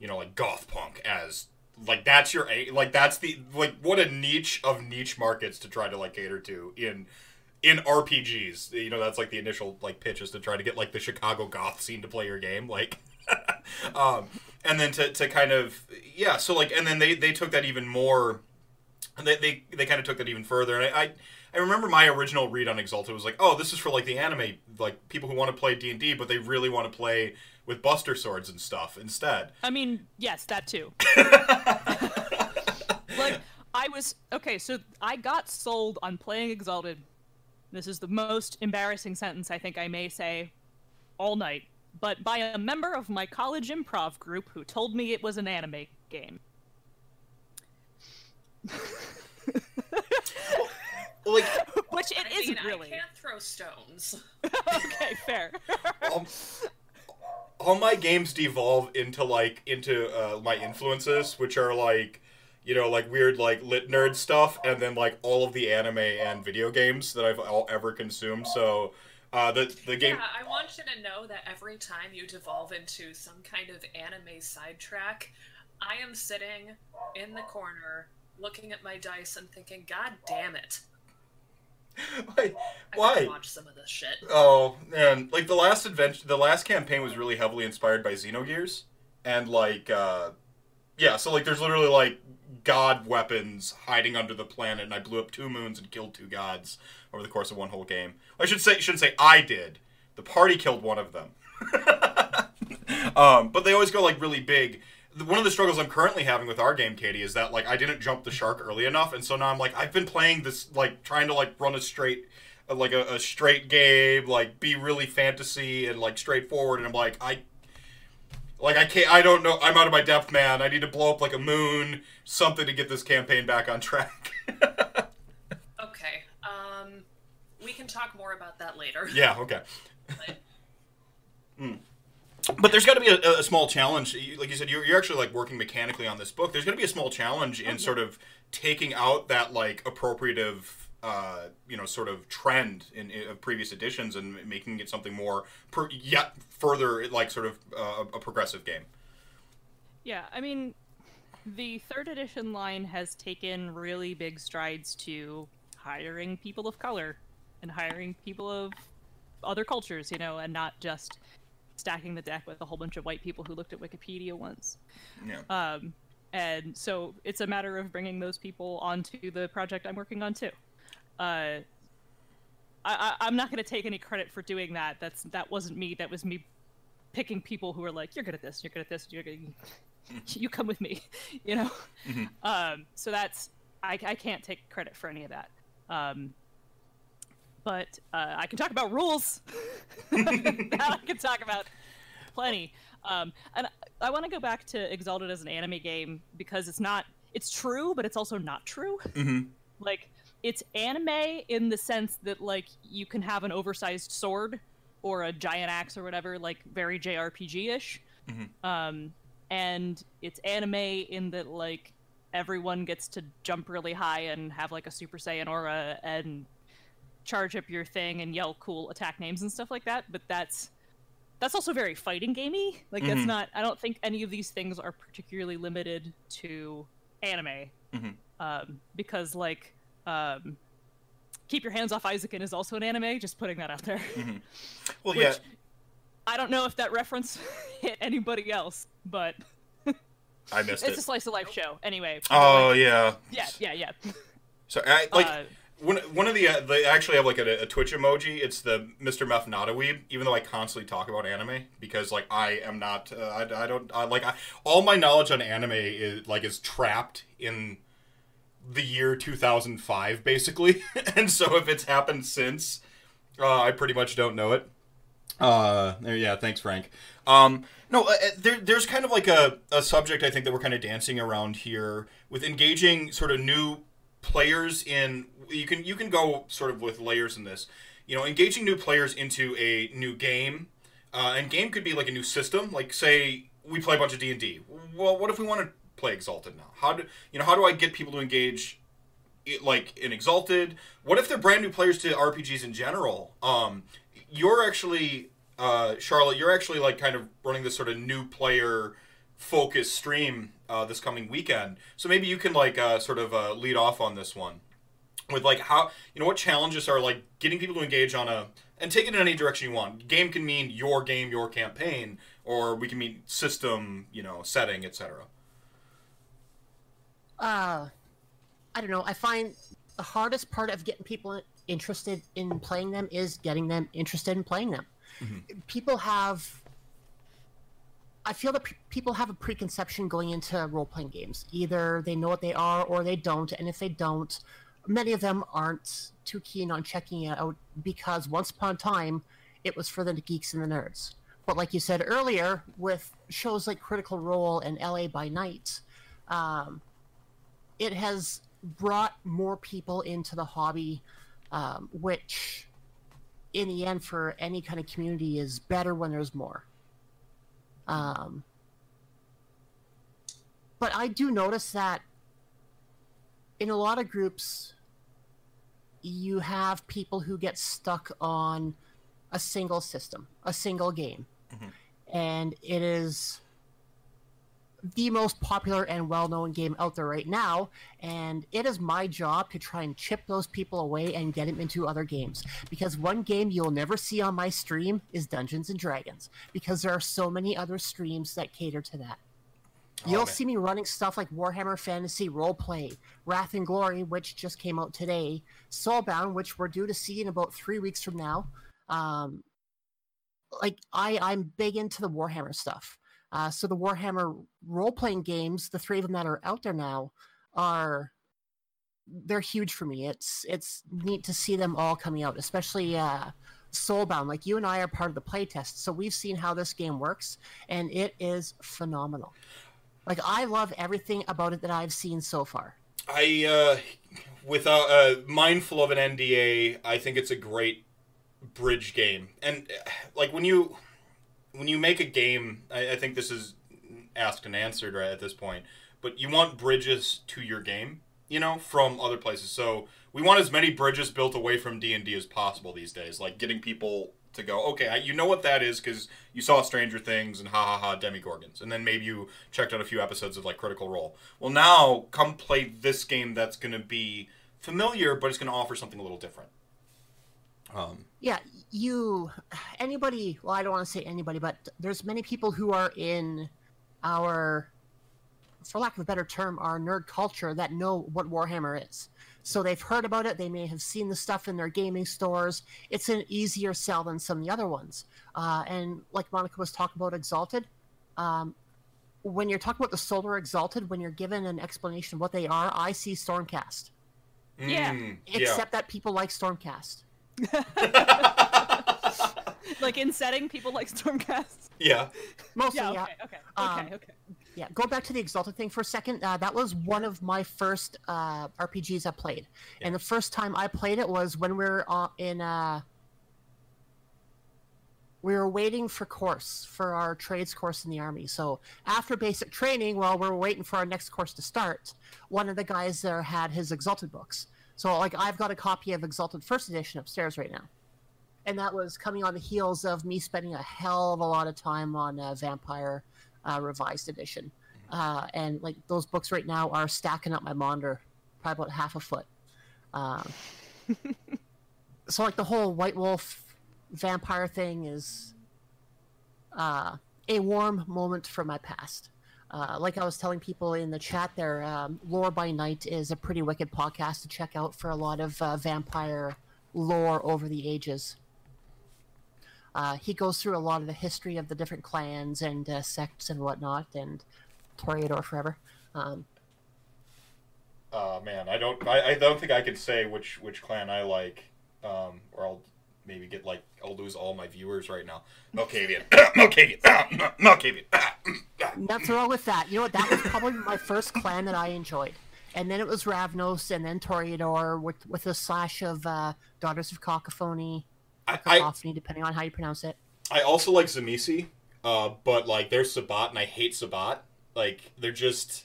you know, like goth punk as like that's your like that's the like what a niche of niche markets to try to like cater to in in RPGs. You know, that's like the initial like pitch is to try to get like the Chicago goth scene to play your game, like. um, and then to, to kind of yeah, so like, and then they they took that even more they they, they kind of took that even further. And I, I I remember my original read on Exalted was like, oh, this is for like the anime like people who want to play D and D, but they really want to play with Buster swords and stuff instead. I mean, yes, that too. like, I was okay. So I got sold on playing Exalted. This is the most embarrassing sentence I think I may say all night, but by a member of my college improv group who told me it was an anime game. Like Which it I mean, not really. I can't throw stones. okay, fair. um, all my games devolve into like into uh, my influences, which are like you know like weird like lit nerd stuff, and then like all of the anime and video games that I've all ever consumed. So. Uh, the the game Yeah, I want you to know that every time you devolve into some kind of anime sidetrack, I am sitting in the corner looking at my dice and thinking, God damn it. why why watch some of this shit. Oh man, like the last adventure, the last campaign was really heavily inspired by Xenogears, and like, uh, yeah, so like, there's literally like god weapons hiding under the planet, and I blew up two moons and killed two gods over the course of one whole game. I should say, shouldn't say I did. The party killed one of them. um, but they always go like really big. One of the struggles I'm currently having with our game, Katie, is that like I didn't jump the shark early enough, and so now I'm like I've been playing this like trying to like run a straight, like a, a straight game, like be really fantasy and like straightforward, and I'm like I, like I can't, I don't know, I'm out of my depth, man. I need to blow up like a moon, something to get this campaign back on track. Okay, um, we can talk more about that later. yeah, okay. But but there's got to be a, a, small challenge. Like you said, you're, you're actually like working mechanically on this book. There's going to be a small challenge in sort of taking out that like appropriative, uh, you know, sort of trend in, in of previous editions and making it something more, per, yet further like sort of uh, a progressive game. Yeah, I mean, the third edition line has taken really big strides to hiring people of color and hiring people of other cultures, you know, and not just stacking the deck with a whole bunch of white people who looked at Wikipedia once. Yeah. Um, and so it's a matter of bringing those people onto the project I'm working on too. Uh, I, am not going to take any credit for doing that. That's that wasn't me. That was me picking people who were like, "You're good at this. You're good at this. You're good. you come with me," you know. Mm-hmm. Um, so that's I, I can't take credit for any of that. Um, but uh, I can talk about rules. that I can talk about plenty. Um, and I, I want to go back to Exalted as an anime game because it's not. It's true, but it's also not true. Mm-hmm. Like it's anime in the sense that like you can have an oversized sword or a giant axe or whatever, like very JRPG ish. Mm-hmm. Um, and it's anime in that like everyone gets to jump really high and have like a Super Saiyan aura and charge up your thing and yell cool attack names and stuff like that. But that's that's also very fighting gamey. Like mm-hmm. that's not. I don't think any of these things are particularly limited to anime, mm-hmm. um, because like um, keep your hands off Eizouken is also an anime. Just putting that out there. Mm-hmm. Well, Which, yeah. I don't know if that reference hit anybody else, but I missed it's it. It's a slice of life show, anyway. Oh like, yeah. Yeah, yeah, yeah. So I like. Uh, one, one of the uh, they actually have like a, a, Twitch emoji. It's the Mr. Meth not weeb. Even though I constantly talk about anime because like I am not. Uh, I, I don't I, like I, all my knowledge on anime is like is trapped in the year 2005 basically, and so if it's happened since, uh, I pretty much don't know it. Uh, yeah, thanks, Frank. Um, no, uh, there, there's kind of like a, a subject I think that we're kind of dancing around here with engaging sort of new players in you can you can go sort of with layers in this. You know, engaging new players into a new game, uh, and game could be like a new system. Like say we play a bunch of D and D. Well, what if we want to play Exalted now? How do you know? How do I get people to engage? Like in Exalted, what if they're brand new players to RPGs in general? Um, you're actually uh, Charlotte. You're actually like kind of running this sort of new player focused stream uh, this coming weekend. So maybe you can like uh, sort of uh, lead off on this one with like how you know what challenges are like getting people to engage on a and take it in any direction you want. Game can mean your game, your campaign, or we can mean system, you know, setting, etc. Uh, I don't know. I find the hardest part of getting people interested in playing them is getting them interested in playing them. Mm-hmm. People have. I feel that people have a preconception going into role playing games. Either they know what they are or they don't, and if they don't, many of them aren't too keen on checking it out because once upon a time it was for the geeks and the nerds. But like you said earlier, with shows like Critical Role and LA by Night, um, it has brought more people into the hobby, um, which in the end for any kind of community is better when there's more. Um, but I do notice that in a lot of groups, you have people who get stuck on a single system, a single game. Mm-hmm. And it is the most popular and well known game out there right now. And it is my job to try and chip those people away and get them into other games. Because one game you'll never see on my stream is Dungeons and Dragons, because there are so many other streams that cater to that. You'll see me running stuff like Warhammer Fantasy Roleplay, Wrath and Glory, which just came out today, Soulbound, which we're due to see in about three weeks from now. Um, like I, I'm big into the Warhammer stuff. Uh, so the Warhammer role playing games, the three of them that are out there now, are they're huge for me. It's it's neat to see them all coming out, especially uh, Soulbound. Like you and I are part of the playtest, so we've seen how this game works, and it is phenomenal. Like I love everything about it that I've seen so far. I, uh, without uh, mindful of an NDA, I think it's a great bridge game. And uh, like when you, when you make a game, I, I think this is asked and answered right at this point. But you want bridges to your game, you know, from other places. So we want as many bridges built away from D and D as possible these days. Like getting people to go, okay, I, you know what that is because you saw Stranger Things and ha ha ha Demogorgons, and then maybe you checked out a few episodes of like Critical Role. Well, now come play this game that's going to be familiar, but it's going to offer something a little different. Um, Yeah, you anybody, well I don't want to say anybody, but there's many people who are in our for lack of a better term, our nerd culture that know what Warhammer is. So they've heard about it, they may have seen the stuff in their gaming stores. It's an easier sell than some of the other ones. Uh, and like Monica was talking about Exalted, um, when you're talking about the Solar Exalted, when you're given an explanation of what they are, I see Stormcast. Yeah. mm, Except that people like Stormcast. like in setting, people like Stormcast. yeah. Mostly, Yeah. yeah. Okay. Okay. Um, Okay. okay. Yeah, go back to the Exalted thing for a second. Uh, that was one of my first uh, RPGs I played, and the first time I played it was when we were uh, in. Uh, we were waiting for course for our trades course in the army. So after basic training, while we're waiting for our next course to start, one of the guys there had his Exalted books. So like I've got a copy of Exalted First Edition upstairs right now, and that was coming on the heels of me spending a hell of a lot of time on uh, Vampire uh, Revised Edition. Uh, and like those books right now are stacking up my monitor, probably about half a foot. Um, so like the whole White Wolf vampire thing is uh, a warm moment from my past. Uh, like I was telling people in the chat there, um, Lore by Night is a pretty wicked podcast to check out for a lot of uh, vampire lore over the ages. Uh, he goes through a lot of the history of the different clans and uh, sects and whatnot, and Toreador forever. Um, Oh man, I don't. I, I don't think I can say which which clan I like, um, or I'll maybe get like I'll lose all my viewers right now. Malkavian, Malkavian, Malkavian. nothing wrong with that. You know what? That was probably my first clan that I enjoyed. And then it was Ravnos, and then Toreador with with a slash of uh, Daughters of Cacophony, I, I depending on how you pronounce it. I also like Tzimisce, uh, but like they're Sabbat and I hate Sabbat. Like they're just.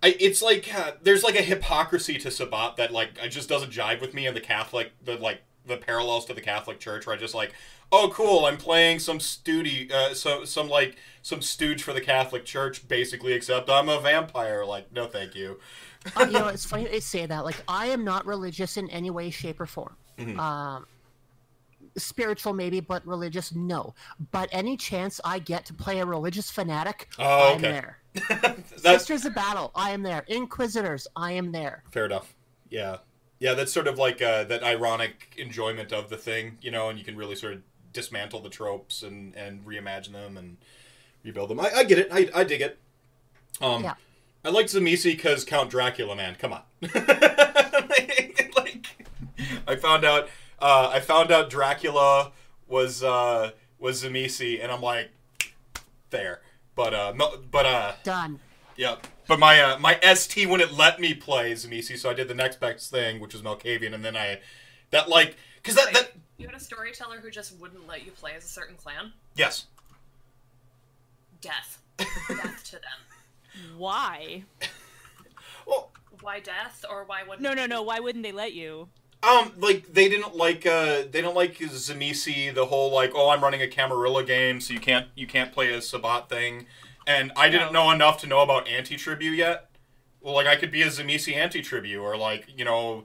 I, it's like uh, there's like a hypocrisy to Sabbat that like it just doesn't jive with me and the Catholic the like the parallels to the Catholic Church where I just like oh cool I'm playing some stoogie uh, so some like some stooge for the Catholic Church basically except I'm a vampire like no thank you uh, you know, it's funny they say that. Like, I am not religious in any way, shape, or form. Mm-hmm. Um, spiritual, maybe, but religious, no. But any chance I get to play a religious fanatic, Oh, I'm there. Sisters of Battle, I am there. Inquisitors, I am there. Fair enough. Yeah. Yeah, that's sort of like uh, that ironic enjoyment of the thing, you know, and you can really sort of dismantle the tropes and, and reimagine them and rebuild them. I, I get it. I, I dig it. Um, Yeah. I like Tzimisce because Count Dracula, man. Come on. like, I found out. Uh, I found out Dracula was uh, was Tzimisce, and I'm like, there. But uh, no, but uh, Done. yeah, but my uh, my ST wouldn't let me play Tzimisce, so I did the next best thing, which was Malkavian, and then I that like because that that You had a storyteller who just wouldn't let you play as a certain clan? yes Death. death to them. Why? well Why death, or why wouldn't No, no, no. Why wouldn't they let you? Um like they didn't like uh they don't like Tzimisce the whole like oh I'm running a Camarilla game so you can't you can't play a Sabbat thing, and I didn't know enough to know about anti tribu yet. Well, like I could be a Tzimisce anti tribu or like you know,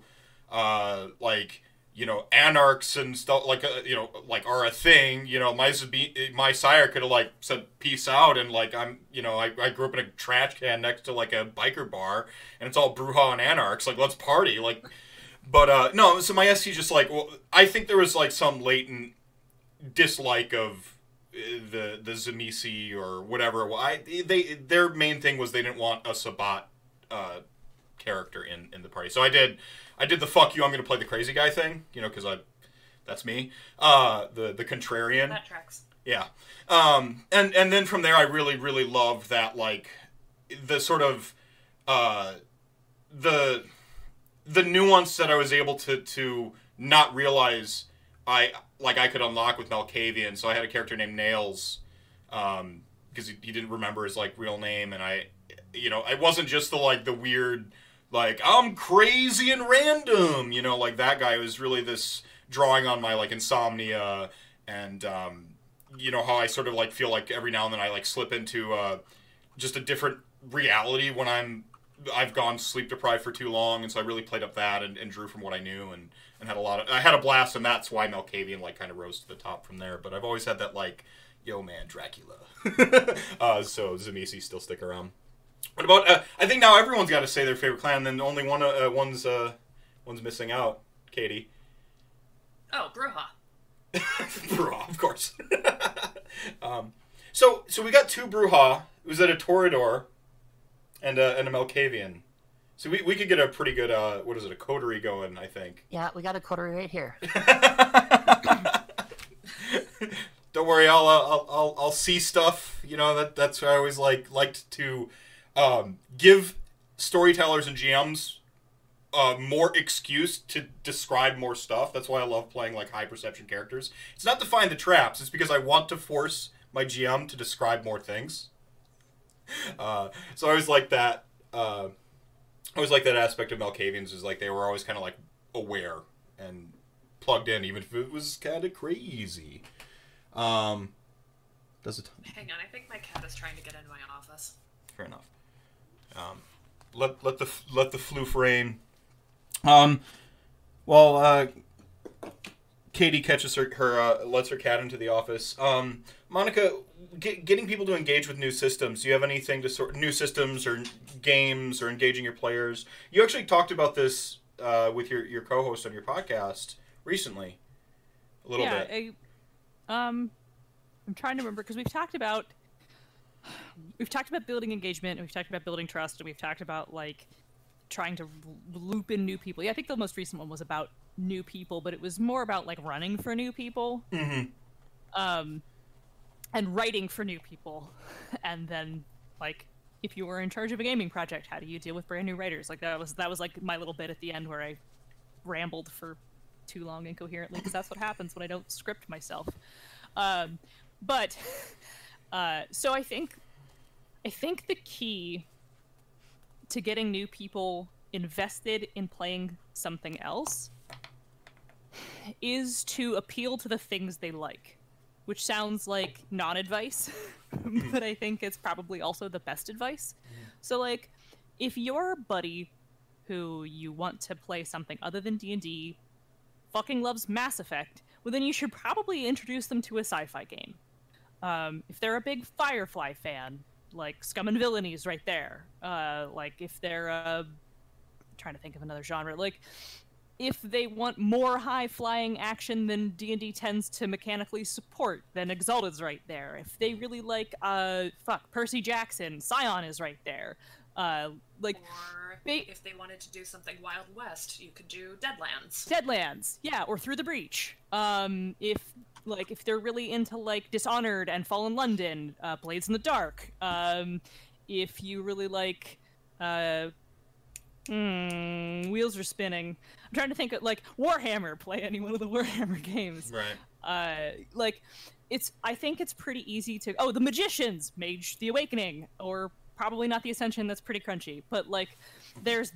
uh like you know anarchs and stuff like uh, you know like are a thing you know. My Zabi- my sire could have like said peace out and like i'm you know I, I grew up in a trash can next to like a biker bar and it's all Brujah and anarchs. Like let's party. Like but uh no so my ST just like well i think there was like some latent dislike of uh, the the Tzimisce or whatever i they their main thing was they didn't want a Sabbat uh character in in the party so i did I did the fuck you. I'm gonna play the crazy guy thing, you know, because I, that's me. Uh, the the contrarian. That tracks. Yeah. Um, and and then from there, I really really loved that like the sort of uh, the the nuance that I was able to to not realize I like I could unlock with Malkavian. So I had a character named Nails, um, because he, he didn't remember his like real name, and I, you know, it wasn't just the like the weird, like I'm crazy and random, you know, like that guy. It was really this drawing on my like insomnia and um, you know how I sort of like feel like every now and then I like slip into uh, just a different reality when I'm I've gone sleep deprived for too long, and so I really played up that and, and drew from what I knew and, and had a lot of I had a blast, and that's why Malkavian like kind of rose to the top from there. But I've always had that like, yo man, Dracula. uh, so Tzimisce still stick around. What about? Uh, I think now everyone's got to say their favorite clan, then only one uh, one's uh, one's missing out. Katie. Oh, Brujah. Brujah, of course. um, so so we got two Brujah. It was at a Toreador and a, and a Malkavian. So we, we could get a pretty good uh, what is it a coterie going I think. Yeah, we got a coterie right here. Don't worry, I'll, uh, I'll I'll I'll see stuff. You know that that's what I always like liked to um, give storytellers and GMs uh, more excuse to describe more stuff. That's why I love playing like high perception characters. It's not to find the traps. It's because I want to force my GM to describe more things. Uh, so I always like that. Uh, I always like that aspect of Malkavians is like they were always kind of like aware and plugged in, even if it was kind of crazy. Um, does it? Hang on, I think my cat is trying to get into my office. Fair enough. Um, let let the let the floof reign. Um, well, uh, Katie catches her, her uh, lets her cat into the office. Um, Monica, get, getting people to engage with new systems. Do you have anything to sort new systems or games or engaging your players? You actually talked about this uh, with your, your co-host on your podcast recently, a little yeah, bit. I, um, I'm trying to remember because we've talked about we've talked about building engagement, and we've talked about building trust, and we've talked about like trying to loop in new people. Yeah, I think the most recent one was about new people, but it was more about like running for new people. Mm-hmm. Um, and writing for new people, and then like if you were in charge of a gaming project, how do you deal with brand new writers? Like that was that was like my little bit at the end where I rambled for too long incoherently because that's what happens when I don't script myself. Um, but uh, so I think I think the key to getting new people invested in playing something else is to appeal to the things they like, which sounds like non advice, but I think it's probably also the best advice. So, like, if your buddy who you want to play something other than D&D fucking loves Mass Effect, well then you should probably introduce them to a sci-fi game. Um, if they're a big Firefly fan, like Scum and Villainy is right there. Uh, like if they're uh, trying to think of another genre, like if they want more high flying action than D&D tends to mechanically support, then Exalted's right there. If they really like uh fuck Percy Jackson, Scion is right there. Uh like Or if they wanted to do something Wild West, you could do Deadlands. Deadlands, yeah, or Through the Breach. Um, if like if they're really into like Dishonored and Fallen London, uh, Blades in the Dark. Um, if you really like, uh, hmm, wheels are spinning. I'm trying to think of like Warhammer. Play any one of the Warhammer games. Right. Uh, like it's. I think it's pretty easy to. Oh, the Magicians, Mage the Awakening, or probably not the Ascension. That's pretty crunchy, but like there's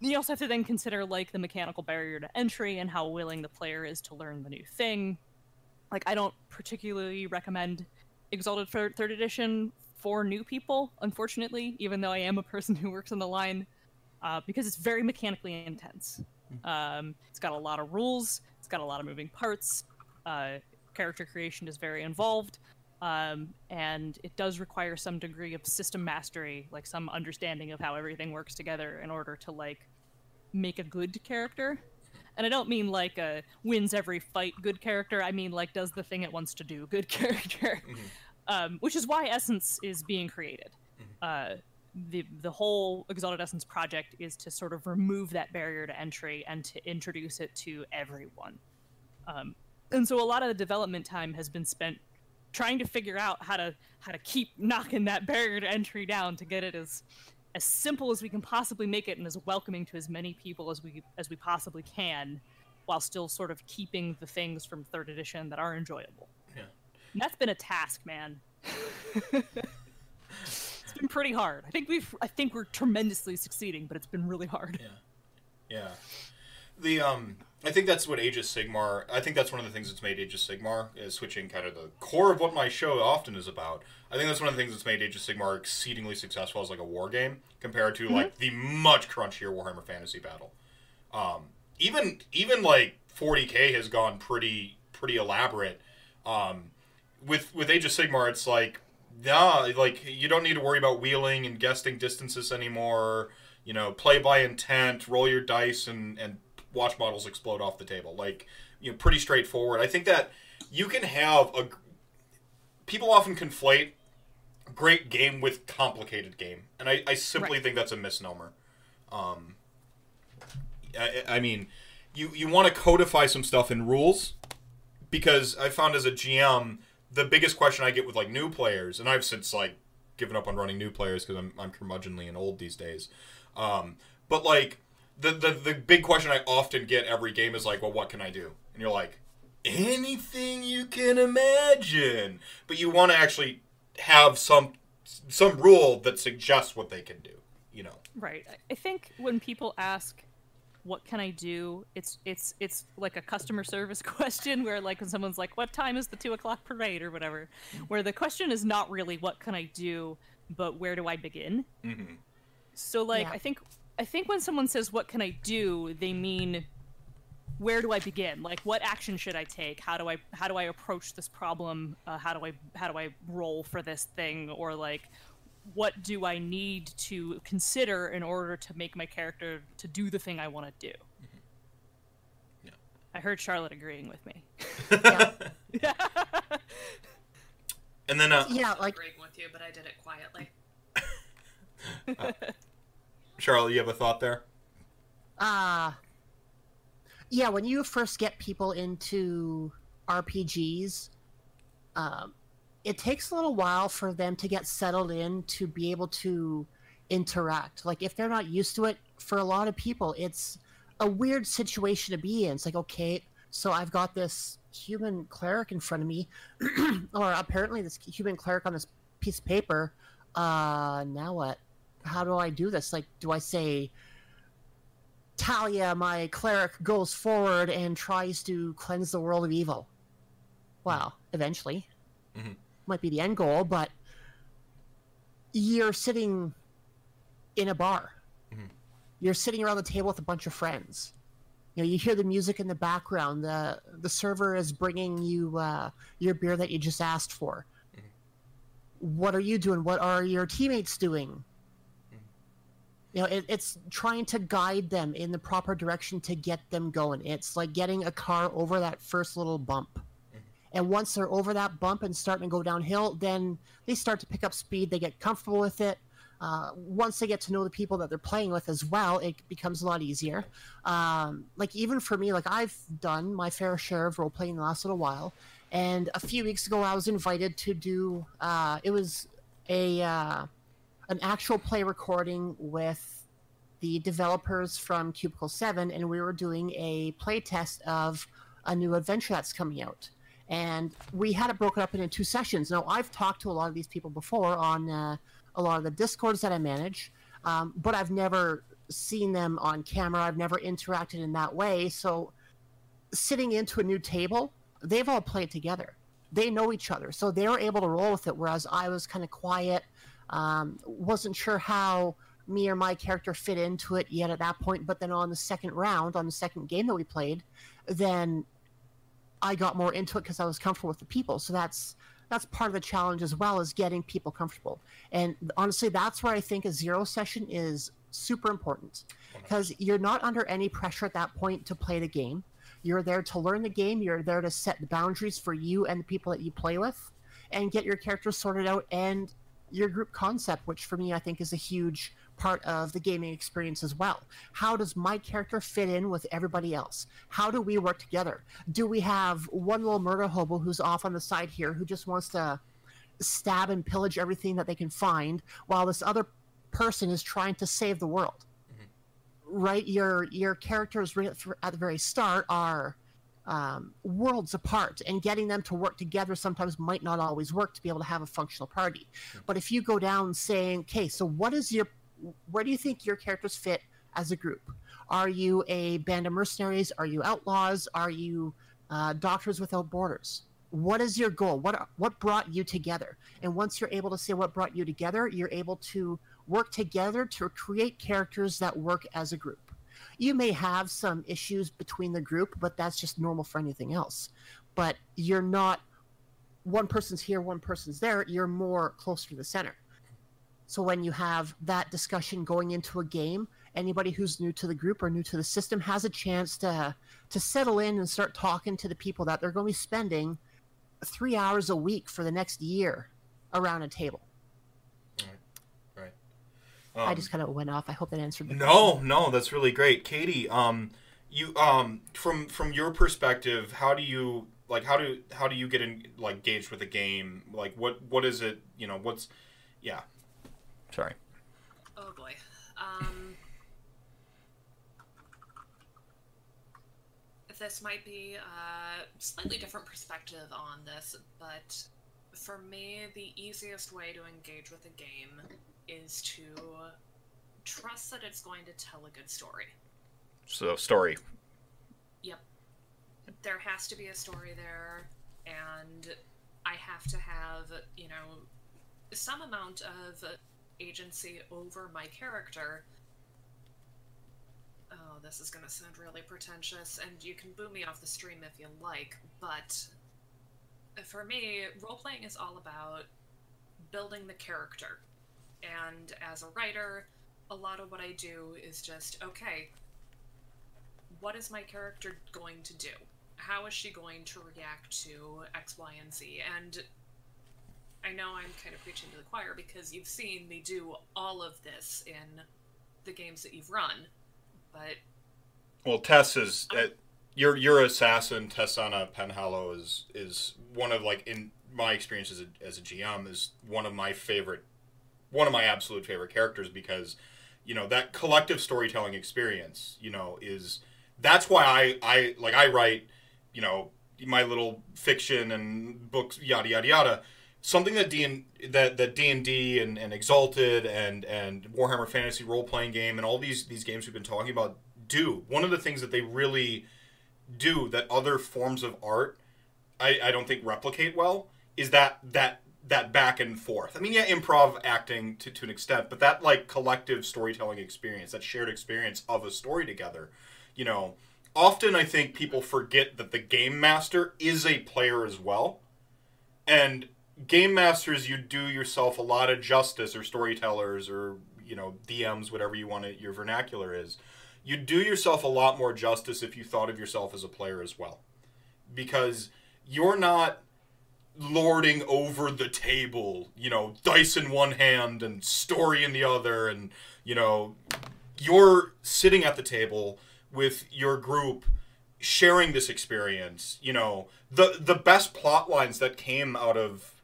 you also have to then consider like the mechanical barrier to entry and how willing the player is to learn the new thing. Like I don't particularly recommend Exalted third Edition for new people, unfortunately, even though I am a person who works on the line, uh, because it's very mechanically intense. Um, it's got a lot of rules. It's got a lot of moving parts. Uh, character creation is very involved, um, and it does require some degree of system mastery, like some understanding of how everything works together in order to like make a good character. And I don't mean like a wins every fight good character. I mean like does the thing it wants to do good character, um, which is why Essence is being created. Uh, the the whole Exalted Essence project is to sort of remove that barrier to entry and to introduce it to everyone. Um, and so a lot of the development time has been spent trying to figure out how to how to keep knocking that barrier to entry down to get it as as simple as we can possibly make it and as welcoming to as many people as we as we possibly can while still sort of keeping the things from third edition that are enjoyable. Yeah. And that's been a task, man. been pretty hard. I think we've I think we're tremendously succeeding, but it's been really hard. Yeah. Yeah. The um I think that's what Age of Sigmar I think that's one of the things that's made Age of Sigmar is switching kind of the core of what my show often is about. I think that's one of the things that's made Age of Sigmar exceedingly successful as like a war game compared to like the much crunchier Warhammer Fantasy Battle. Um even even like 40k has gone pretty pretty elaborate. Um with with Age of Sigmar it's like nah, like you don't need to worry about wheeling and guessing distances anymore. You know, play by intent, roll your dice, and and watch models explode off the table. Like you know, pretty straightforward. I think that you can have a. People often conflate great game with complicated game, and I, I simply Right. think that's a misnomer. Um, I, I mean, you you want to codify some stuff in rules because I found as a GM the biggest question I get with like new players, and I've since like given up on running new players because I'm I'm curmudgeonly and old these days. Um, but like the, the the big question I often get every game is like, well, what can I do? And you're like, anything you can imagine. But you want to actually have some some rule that suggests what they can do. You know. Right. I- I think when people ask what can I do, it's it's it's like a customer service question where like when someone's like, What time is the two o'clock parade or whatever? Where the question is not really what can I do, but where do I begin? Mm-hmm. So like Yeah. I think I think when someone says what can I do, they mean where do I begin? Like what action should I take? How do I how do I approach this problem? Uh, how do I how do I roll for this thing? Or like what do I need to consider in order to make my character to do the thing I want to do? Yeah. I heard Charlotte agreeing with me. Yeah. And then uh, yeah, like agreeing with you, but I did it quietly. Charlotte, you have a thought there? uh yeah when you first get people into rpgs um, it takes a little while for them to get settled in to be able to interact like if they're not used to it for a lot of people it's a weird situation to be in it's like okay so i've got this human cleric in front of me or apparently this human cleric on this piece of paper uh now what how do i do this like do i say Talia, my cleric, goes forward and tries to cleanse the world of evil. Well, eventually. Mhm. Might be the end goal, but you're sitting in a bar. Mhm. You're sitting around the table with a bunch of friends. You know, you hear the music in the background. The the server is bringing you uh, your beer that you just asked for. What are you doing? What are your teammates doing? you know it, it's trying to guide them in the proper direction to get them going it's like getting a car over that first little bump and once they're over that bump and starting to go downhill then they start to pick up speed. They get comfortable with it. Uh, once they get to know the people that they're playing with as well it becomes a lot easier. Um, like even for me like i've done my fair share of role playing the last little while. And a few weeks ago i was invited to do uh, it was a uh, an actual play recording with the developers from Cubicle 7, and we were doing a play test of a new adventure that's coming out. And we had it broken up into two sessions. Now, I've talked to a lot of these people before on uh, a lot of the discords that I manage, um, but I've never seen them on camera. I've never interacted in that way. So, sitting into a new table, they've all played together. They know each other, so they were able to roll with it. Whereas I was kind of quiet, um, wasn't sure how me or my character fit into it yet at that point. But then on the second round, on the second game that we played, then I got more into it because I was comfortable with the people. So that's that's part of the challenge as well as getting people comfortable. And honestly, that's where I think a zero session is super important because you're not under any pressure at that point to play the game. You're there to learn the game. You're there to set the boundaries for you and the people that you play with, and get your characters sorted out and your group concept, which for me I think is a huge part of the gaming experience as well. How does my character fit in with everybody else? How do we work together? Do we have one little murder hobo who's off on the side here who just wants to stab and pillage everything that they can find while this other person is trying to save the world? right? Your your characters right at the very start are um, worlds apart, and getting them to work together sometimes might not always work to be able to have a functional party. But if you go down saying, okay, so what is your, where do you think your characters fit as a group? Are you a band of mercenaries? Are you outlaws? Are you uh, Doctors Without Borders? What is your goal? What what brought you together? And once you're able to say what brought you together, you're able to work together to create characters that work as a group. You may have some issues between the group, but that's just normal for anything else. But you're not one person's here, one person's there. You're more closer to the center. So when you have that discussion going into a game, anybody who's new to the group or new to the system has a chance to to settle in and start talking to the people that they're going to be spending three hours a week for the next year around a table. Right. I Um, just kind of went off. I hope that answered the No, no, that's really great, Katie. Um, you um from from your perspective, how do you like how do how do you get in like engaged with a game? Like what what is it? You know what's yeah. Sorry. Oh boy. Um, this might be a slightly different perspective on this, but for me, the easiest way to engage with a game is to trust that it's going to tell a good story. So story. Yep. There has to be a story there, and I have to have, you know, some amount of agency over my character. Oh, this is gonna sound really pretentious, and you can boo me off the stream if you like, but for me, role playing is all about building the character. And as a writer, a lot of what I do is just okay, what is my character going to do? How is she going to react to X, Y, and Z? And I know I'm kind of preaching to the choir because you've seen me do all of this in the games that you've run, but Well, Tess is uh, your your assassin Tessana Penhallow is is one of like in my experience as a as a GM is one of my favorite one of my absolute favorite characters because you know that collective storytelling experience you know is that's why I I like I write you know my little fiction and books yada yada yada something that D and that that D and D and Exalted and and Warhammer Fantasy role playing game and all these these games we've been talking about do one of the things that they really do that other forms of art I, I don't think replicate well is that that that back and forth. I mean, yeah, improv acting to, to an extent, but that like collective storytelling experience, that shared experience of a story together, you know, often I think people forget that the game master is a player as well. And game masters, you do yourself a lot of justice, or storytellers, or you know, DMs, whatever you want to, your vernacular is. You do yourself a lot more justice if you thought of yourself as a player as well, because you're not lording over the table, you know, dice in one hand and story in the other, and you know, you're sitting at the table with your group sharing this experience you know the the best plot lines that came out of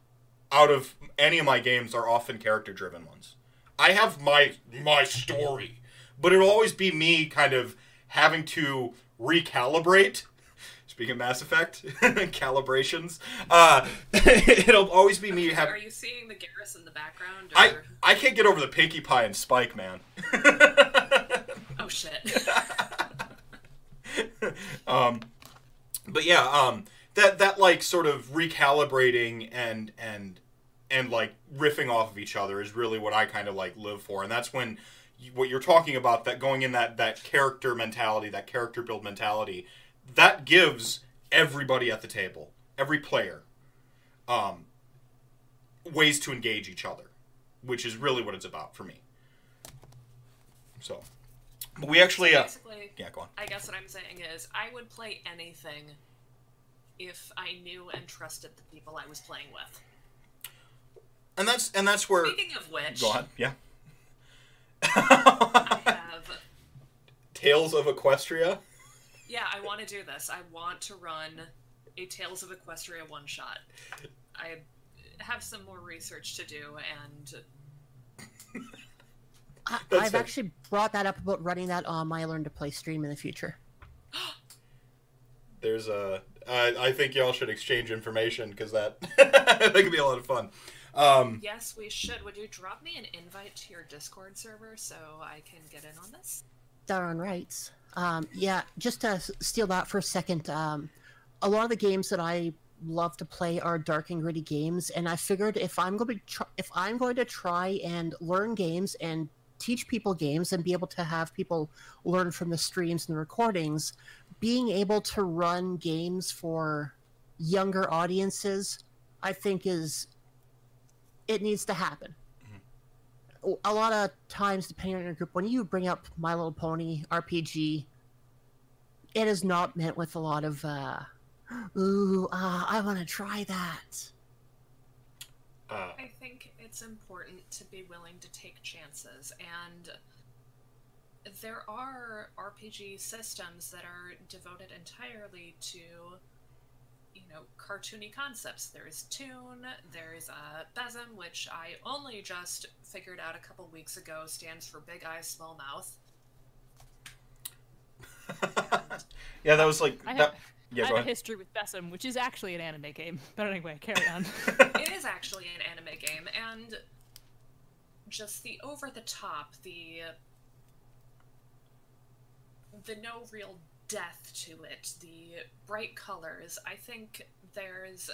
out of any of my games are often character driven ones i have my my story but it'll always be me kind of having to recalibrate speaking of mass effect calibrations uh it'll always be me Have... are you seeing the Garrus in the background? Or... i i can't get over the pinkie pie and spike man Oh shit. um, but yeah, um, that that like sort of recalibrating and and and like riffing off of each other is really what I kind of like live for, and that's when you, what you're talking about that going in that that character mentality, that character build mentality, that gives everybody at the table, every player, um, ways to engage each other, which is really what it's about for me. So, but we actually, uh, Basically, yeah, go on. I guess what I'm saying is I would play anything if I knew and trusted the people I was playing with. And that's and that's where. Speaking of which, Go on. Yeah. I have Tales of Equestria. yeah, I want to do this. I want to run a Tales of Equestria one shot. I have some more research to do, and I, I've it. actually brought that up about running that on my Learn to Play stream in the future. There's a. I I think y'all should exchange information because that that could be a lot of fun. Um, Yes, we should. Would you drop me an invite to your Discord server so I can get in on this? Darren writes. Um, yeah, just to steal that for a second, um, a lot of the games that I love to play are dark and gritty games, and I figured if I'm going to tr- if I'm going to try and learn games and teach people games and be able to have people learn from the streams and the recordings, being able to run games for younger audiences, I think is it needs to happen a lot of times, depending on your group, when you bring up My Little Pony RPG, it is not meant with a lot of, uh, ooh, uh, I want to try that. uh, I think it's important to be willing to take chances, and there are RPG systems that are devoted entirely to, you know, cartoony concepts. There's Toon, there's uh, BESM, which I only just figured out a couple weeks ago stands for Big Eye, Small Mouth. yeah, that was like I that. have, Yeah, I go have a ahead. history with BESM, which is actually an anime game. But anyway, carry on. it is actually an anime game and just the over the top the the no real death to it the bright colors i think there's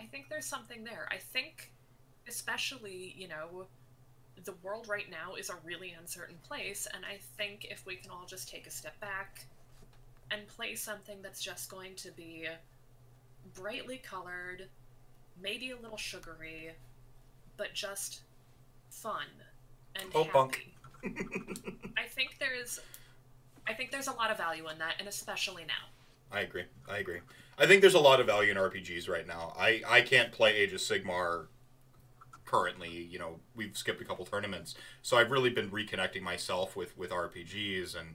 i think there's something there i think especially you know the world right now is a really uncertain place and i think if we can all just take a step back and play something that's just going to be brightly colored maybe a little sugary, but just fun and Oh, happy. I think there's, I think there's a lot of value in that, and especially now. I agree. I agree. I think there's a lot of value in RPGs right now. I, I can't play Age of Sigmar currently. You know, we've skipped a couple tournaments, so I've really been reconnecting myself with with RPGs and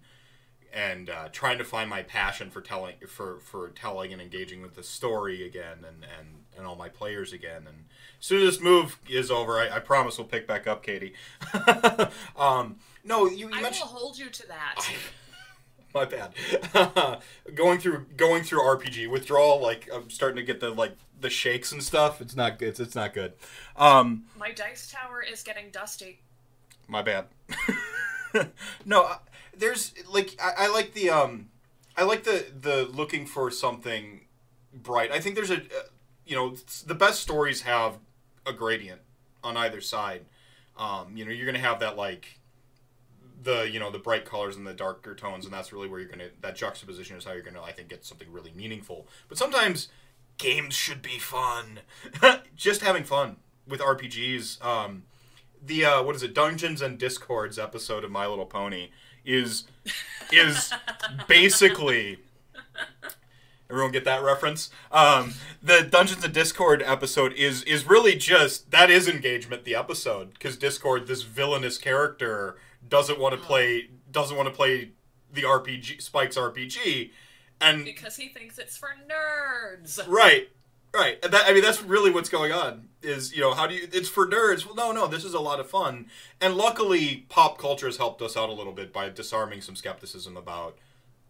and uh, trying to find my passion for telling for for telling and engaging with the story again and and and all my players again. And as soon as this move is over, I, I promise we'll pick back up, Katie. um, no, you, you I will hold you to that. my bad. going through going through RPG withdrawal, like I'm starting to get the like the shakes and stuff. It's not good. It's, it's not good. Um, My dice tower is getting dusty. my bad. no, there's like I, I like the um, I like the the looking for something bright. I think there's a uh, you know the best stories have a gradient on either side. Um, you know you're gonna have that like the you know the bright colors and the darker tones, and that's really where you're gonna that juxtaposition is how you're gonna I think get something really meaningful. But sometimes games should be fun. Just having fun with RPGs. Um, the uh, what is it? Dungeons and Discords episode of My Little Pony is is basically. Everyone get that reference? Um, the Dungeons and Discord episode is is really just that is engagement. The episode because Discord, this villainous character, doesn't want to play doesn't want to play the RPG Spike's RPG, and Because he thinks it's for nerds. Right. Right. That, I mean, that's really what's going on. Is you know how do you? It's for nerds. Well, no, no. This is a lot of fun, and luckily, pop culture has helped us out a little bit by disarming some skepticism about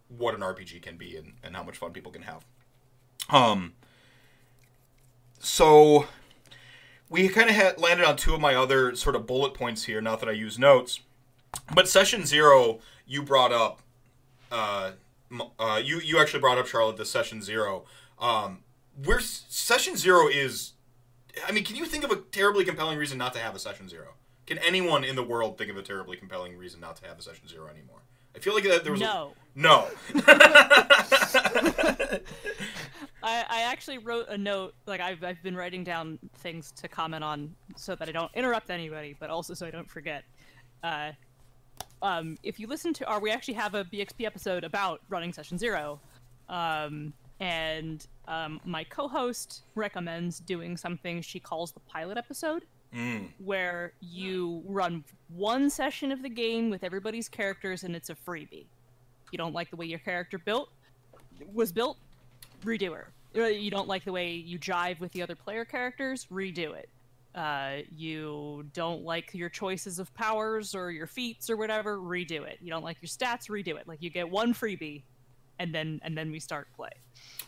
what an RPG can be and, and how much fun people can have. Um. So, we kind of had landed on two of my other sort of bullet points here. Not that I use notes, but session zero you brought up. Uh, uh, you you actually brought up Charlotte the session zero. Um, we're session zero is i mean can you think of a terribly compelling reason not to have a session zero can anyone in the world think of a terribly compelling reason not to have a session zero anymore i feel like that there was No. a, no I, I actually wrote a note, like I've, I've been writing down things to comment on so that I don't interrupt anybody, but also so I don't forget. Uh, um, if you listen to our, we actually have a BXP episode about running session zero. Um, and um, my co-host recommends doing something she calls the pilot episode Mm, where you run one session of the game with everybody's characters and it's a freebie. You don't like the way your character built was built, redo her. You don't like the way you jive with the other player characters, redo it. Uh, you don't like your choices of powers or your feats or whatever, redo it. You don't like your stats, redo it. Like you get one freebie, and then and then we start play.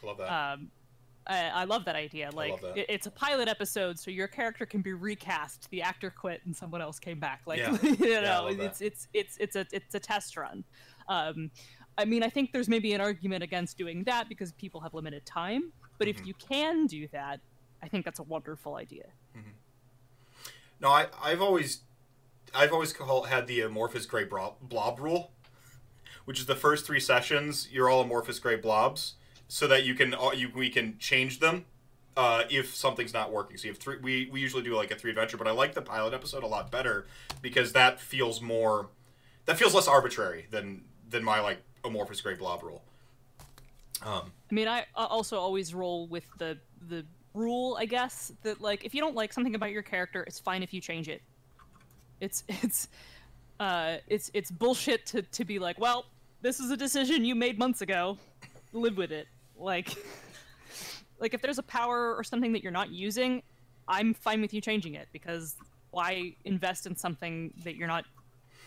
Love that. Um, I, I love that idea. Like that. It, it's a pilot episode, so your character can be recast. The actor quit and someone else came back. Like Yeah. you Yeah, know, it's it's it's it's a it's a test run. Um, I mean, I think there's maybe an argument against doing that because people have limited time. But Mm-hmm. if you can do that, I think that's a wonderful idea. No, I, I've always, I've always had the amorphous gray bro- blob rule, which is the first three sessions you're all amorphous gray blobs, so that you can uh, you we can change them uh, if something's not working. So you have three. We we usually do like a three adventure, but I like the pilot episode a lot better because that feels more, that feels less arbitrary than than my like amorphous gray blob rule. Um, I mean, I also always roll with the the rule, I guess, that like if you don't like something about your character, it's fine if you change it. It's it's uh it's it's bullshit to to be like, well, this is a decision you made months ago. Live with it. Like like if there's a power or something that you're not using, I'm fine with you changing it because why invest in something that you're not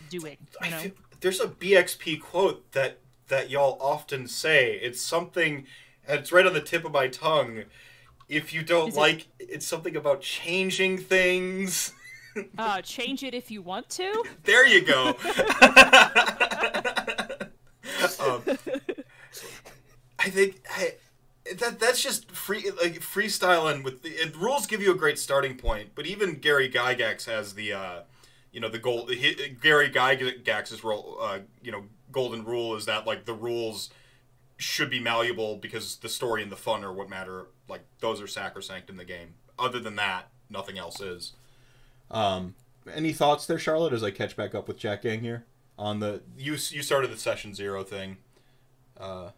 doing, you I know? there's a BXP quote that that y'all often say. It's something, it's right on the tip of my tongue. If you don't Is it- like, it's something about changing things. Uh change it if you want to. there you go. um, I think I, that that's just free like freestyling with the it, rules give you a great starting point, but even Gary Gygax has the uh, you know the goal. Gary Gygax's role, uh, you know, golden rule is that like the rules should be malleable because the story and the fun are what matter. Like those are sacrosanct in the game. Other than that, nothing else is. Um, any thoughts there, Charlotte? As I catch back up with chat gang here on the you you started the session zero thing, uh,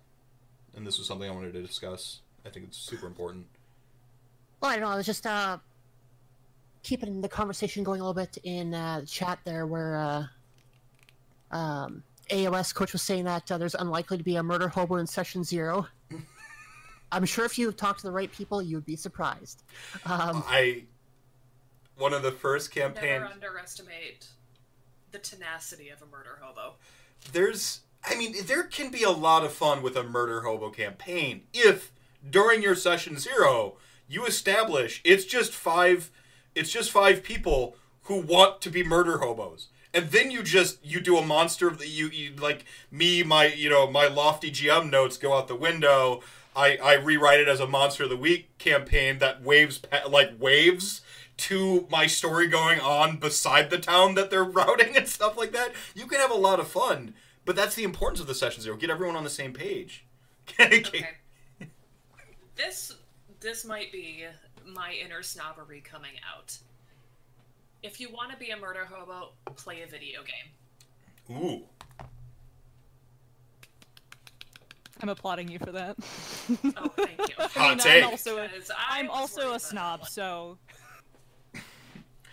and this was something I wanted to discuss. I think it's super important. Well, I don't know. I was just uh, keeping the conversation going a little bit in uh, the chat there, where uh, um, AOS coach was saying that uh, there's unlikely to be a murder hobo in session zero. I'm sure if you talk to the right people, you would be surprised. Um, I one of the first Never campaigns. underestimate the tenacity of a murder hobo. there's I mean there can be a lot of fun with a murder hobo campaign if during your session 0 you establish it's just 5 it's just 5 people who want to be murder hobos and then you just you do a monster of the you, you like me my you know my lofty GM notes go out the window I I rewrite it as a monster of the week campaign that waves like waves to my story going on beside the town that they're routing and stuff like that. You can have a lot of fun, but that's the importance of the session zero. Get everyone on the same page. Okay. this this might be my inner snobbery coming out. If you want to be a murder hobo, play a video game. Ooh. I'm applauding you for that. Oh, thank you. Hot I mean, take. I'm also a, 'Cause I I'm also a snob, so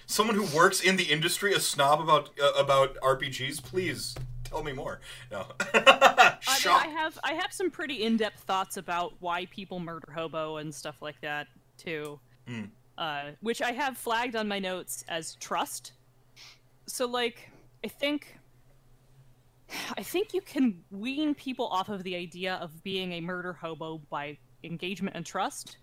Someone who works in the industry, a snob about uh, about RPGs, please tell me more. No. I, mean, I have I have some pretty in-depth thoughts about why people murder hobo and stuff like that too, Mm. Uh, which I have flagged on my notes as trust. So like, I think I think you can wean people off of the idea of being a murder hobo by engagement and trust,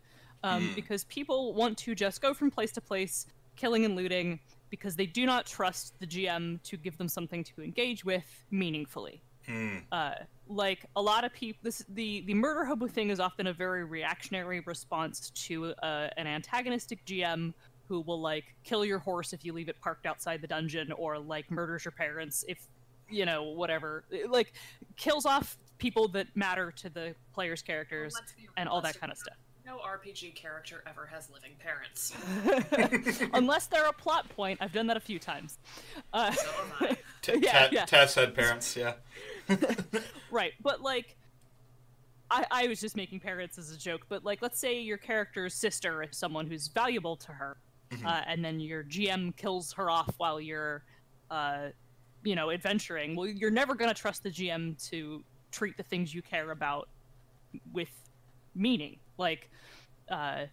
um, Mm. because people want to just go from place to place, killing and looting, because they do not trust the GM to give them something to engage with meaningfully Hmm. uh, like a lot of people this the the murder hobo thing is often a very reactionary response to uh, an antagonistic gm who will like kill your horse if you leave it parked outside the dungeon or like murders your parents if you know whatever like kills off people that matter to the player's characters Let's and all that kind of stuff No RPG character ever has living parents. unless they're a plot point i've done that a few times uh, So am I. T- yeah, Te- yeah. Tess had parents, yeah. Right, but like, I, I was just making parents as a joke, but like, let's say your character's sister is someone who's valuable to her, uh, and then your GM kills her off while you're, uh, you know, adventuring. Well, you're never gonna trust the GM to treat the things you care about with meaning. Like, uh,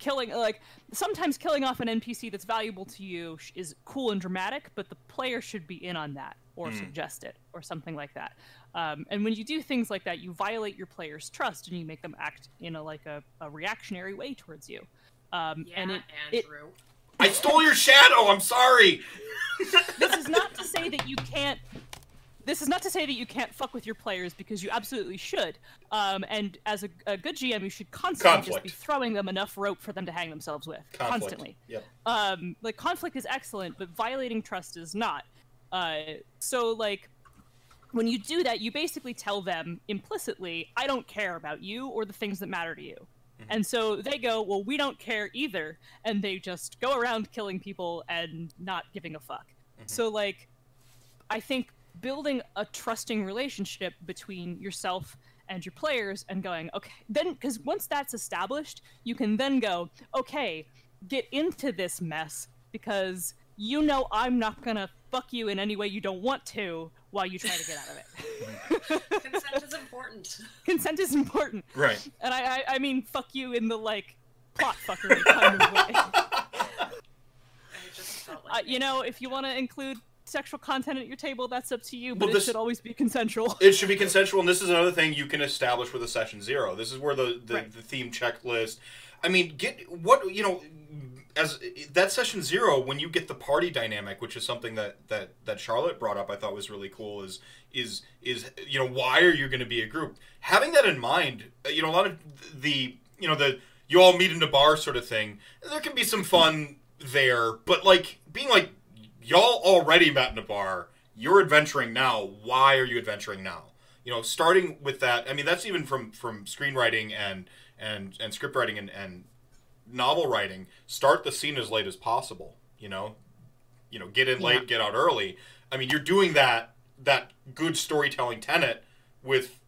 killing like sometimes killing off an npc that's valuable to you is cool and dramatic but the player should be in on that or suggest it or something like that um, and when you do things like that you violate your player's trust and you make them act in a like a, a reactionary way towards you um, Yeah, and it, it Andrew. I stole your shadow. I'm sorry. this is not to say that you can't this is not to say that you can't fuck with your players because you absolutely should um, and as a, a good gm you should constantly just be throwing them enough rope for them to hang themselves with Conflict. constantly Yep. um, like conflict is excellent but violating trust is not uh, so like when you do that you basically tell them implicitly i don't care about you or the things that matter to you. And so they go well we don't care either. And they just go around killing people and not giving a fuck. So like i think building a trusting relationship between yourself and your players and going okay then because once that's established you can then go okay get into this mess because you know i'm not gonna fuck you in any way you don't want to while you try to get out of it Consent is important. consent is important Right. and I, I, I mean, fuck you in the like plot fuckery kind of way. I just felt Uh, you know, if you want to include sexual content at your table, that's up to you, but Well, it this- should always be consensual. It should be consensual, and this is another thing you can establish with a session zero. This is where the the, Right. the theme checklist. I mean, get what you know as that session zero when you get the party dynamic, which is something that that that Charlotte brought up. I thought was really cool. Is is is you know why are you going to be a group? Having that in mind, uh, you know a lot of the you know the you all meet in a bar sort of thing. There can be some fun there, but like being like y'all already met in a bar. You're adventuring now. Why are you adventuring now? You know, starting with that. I mean, that's even from from screenwriting and and and script writing and, and novel writing. Start the scene as late as possible. You know, you know, get in late, Yeah. get out early. I mean, you're doing that that good storytelling tenet with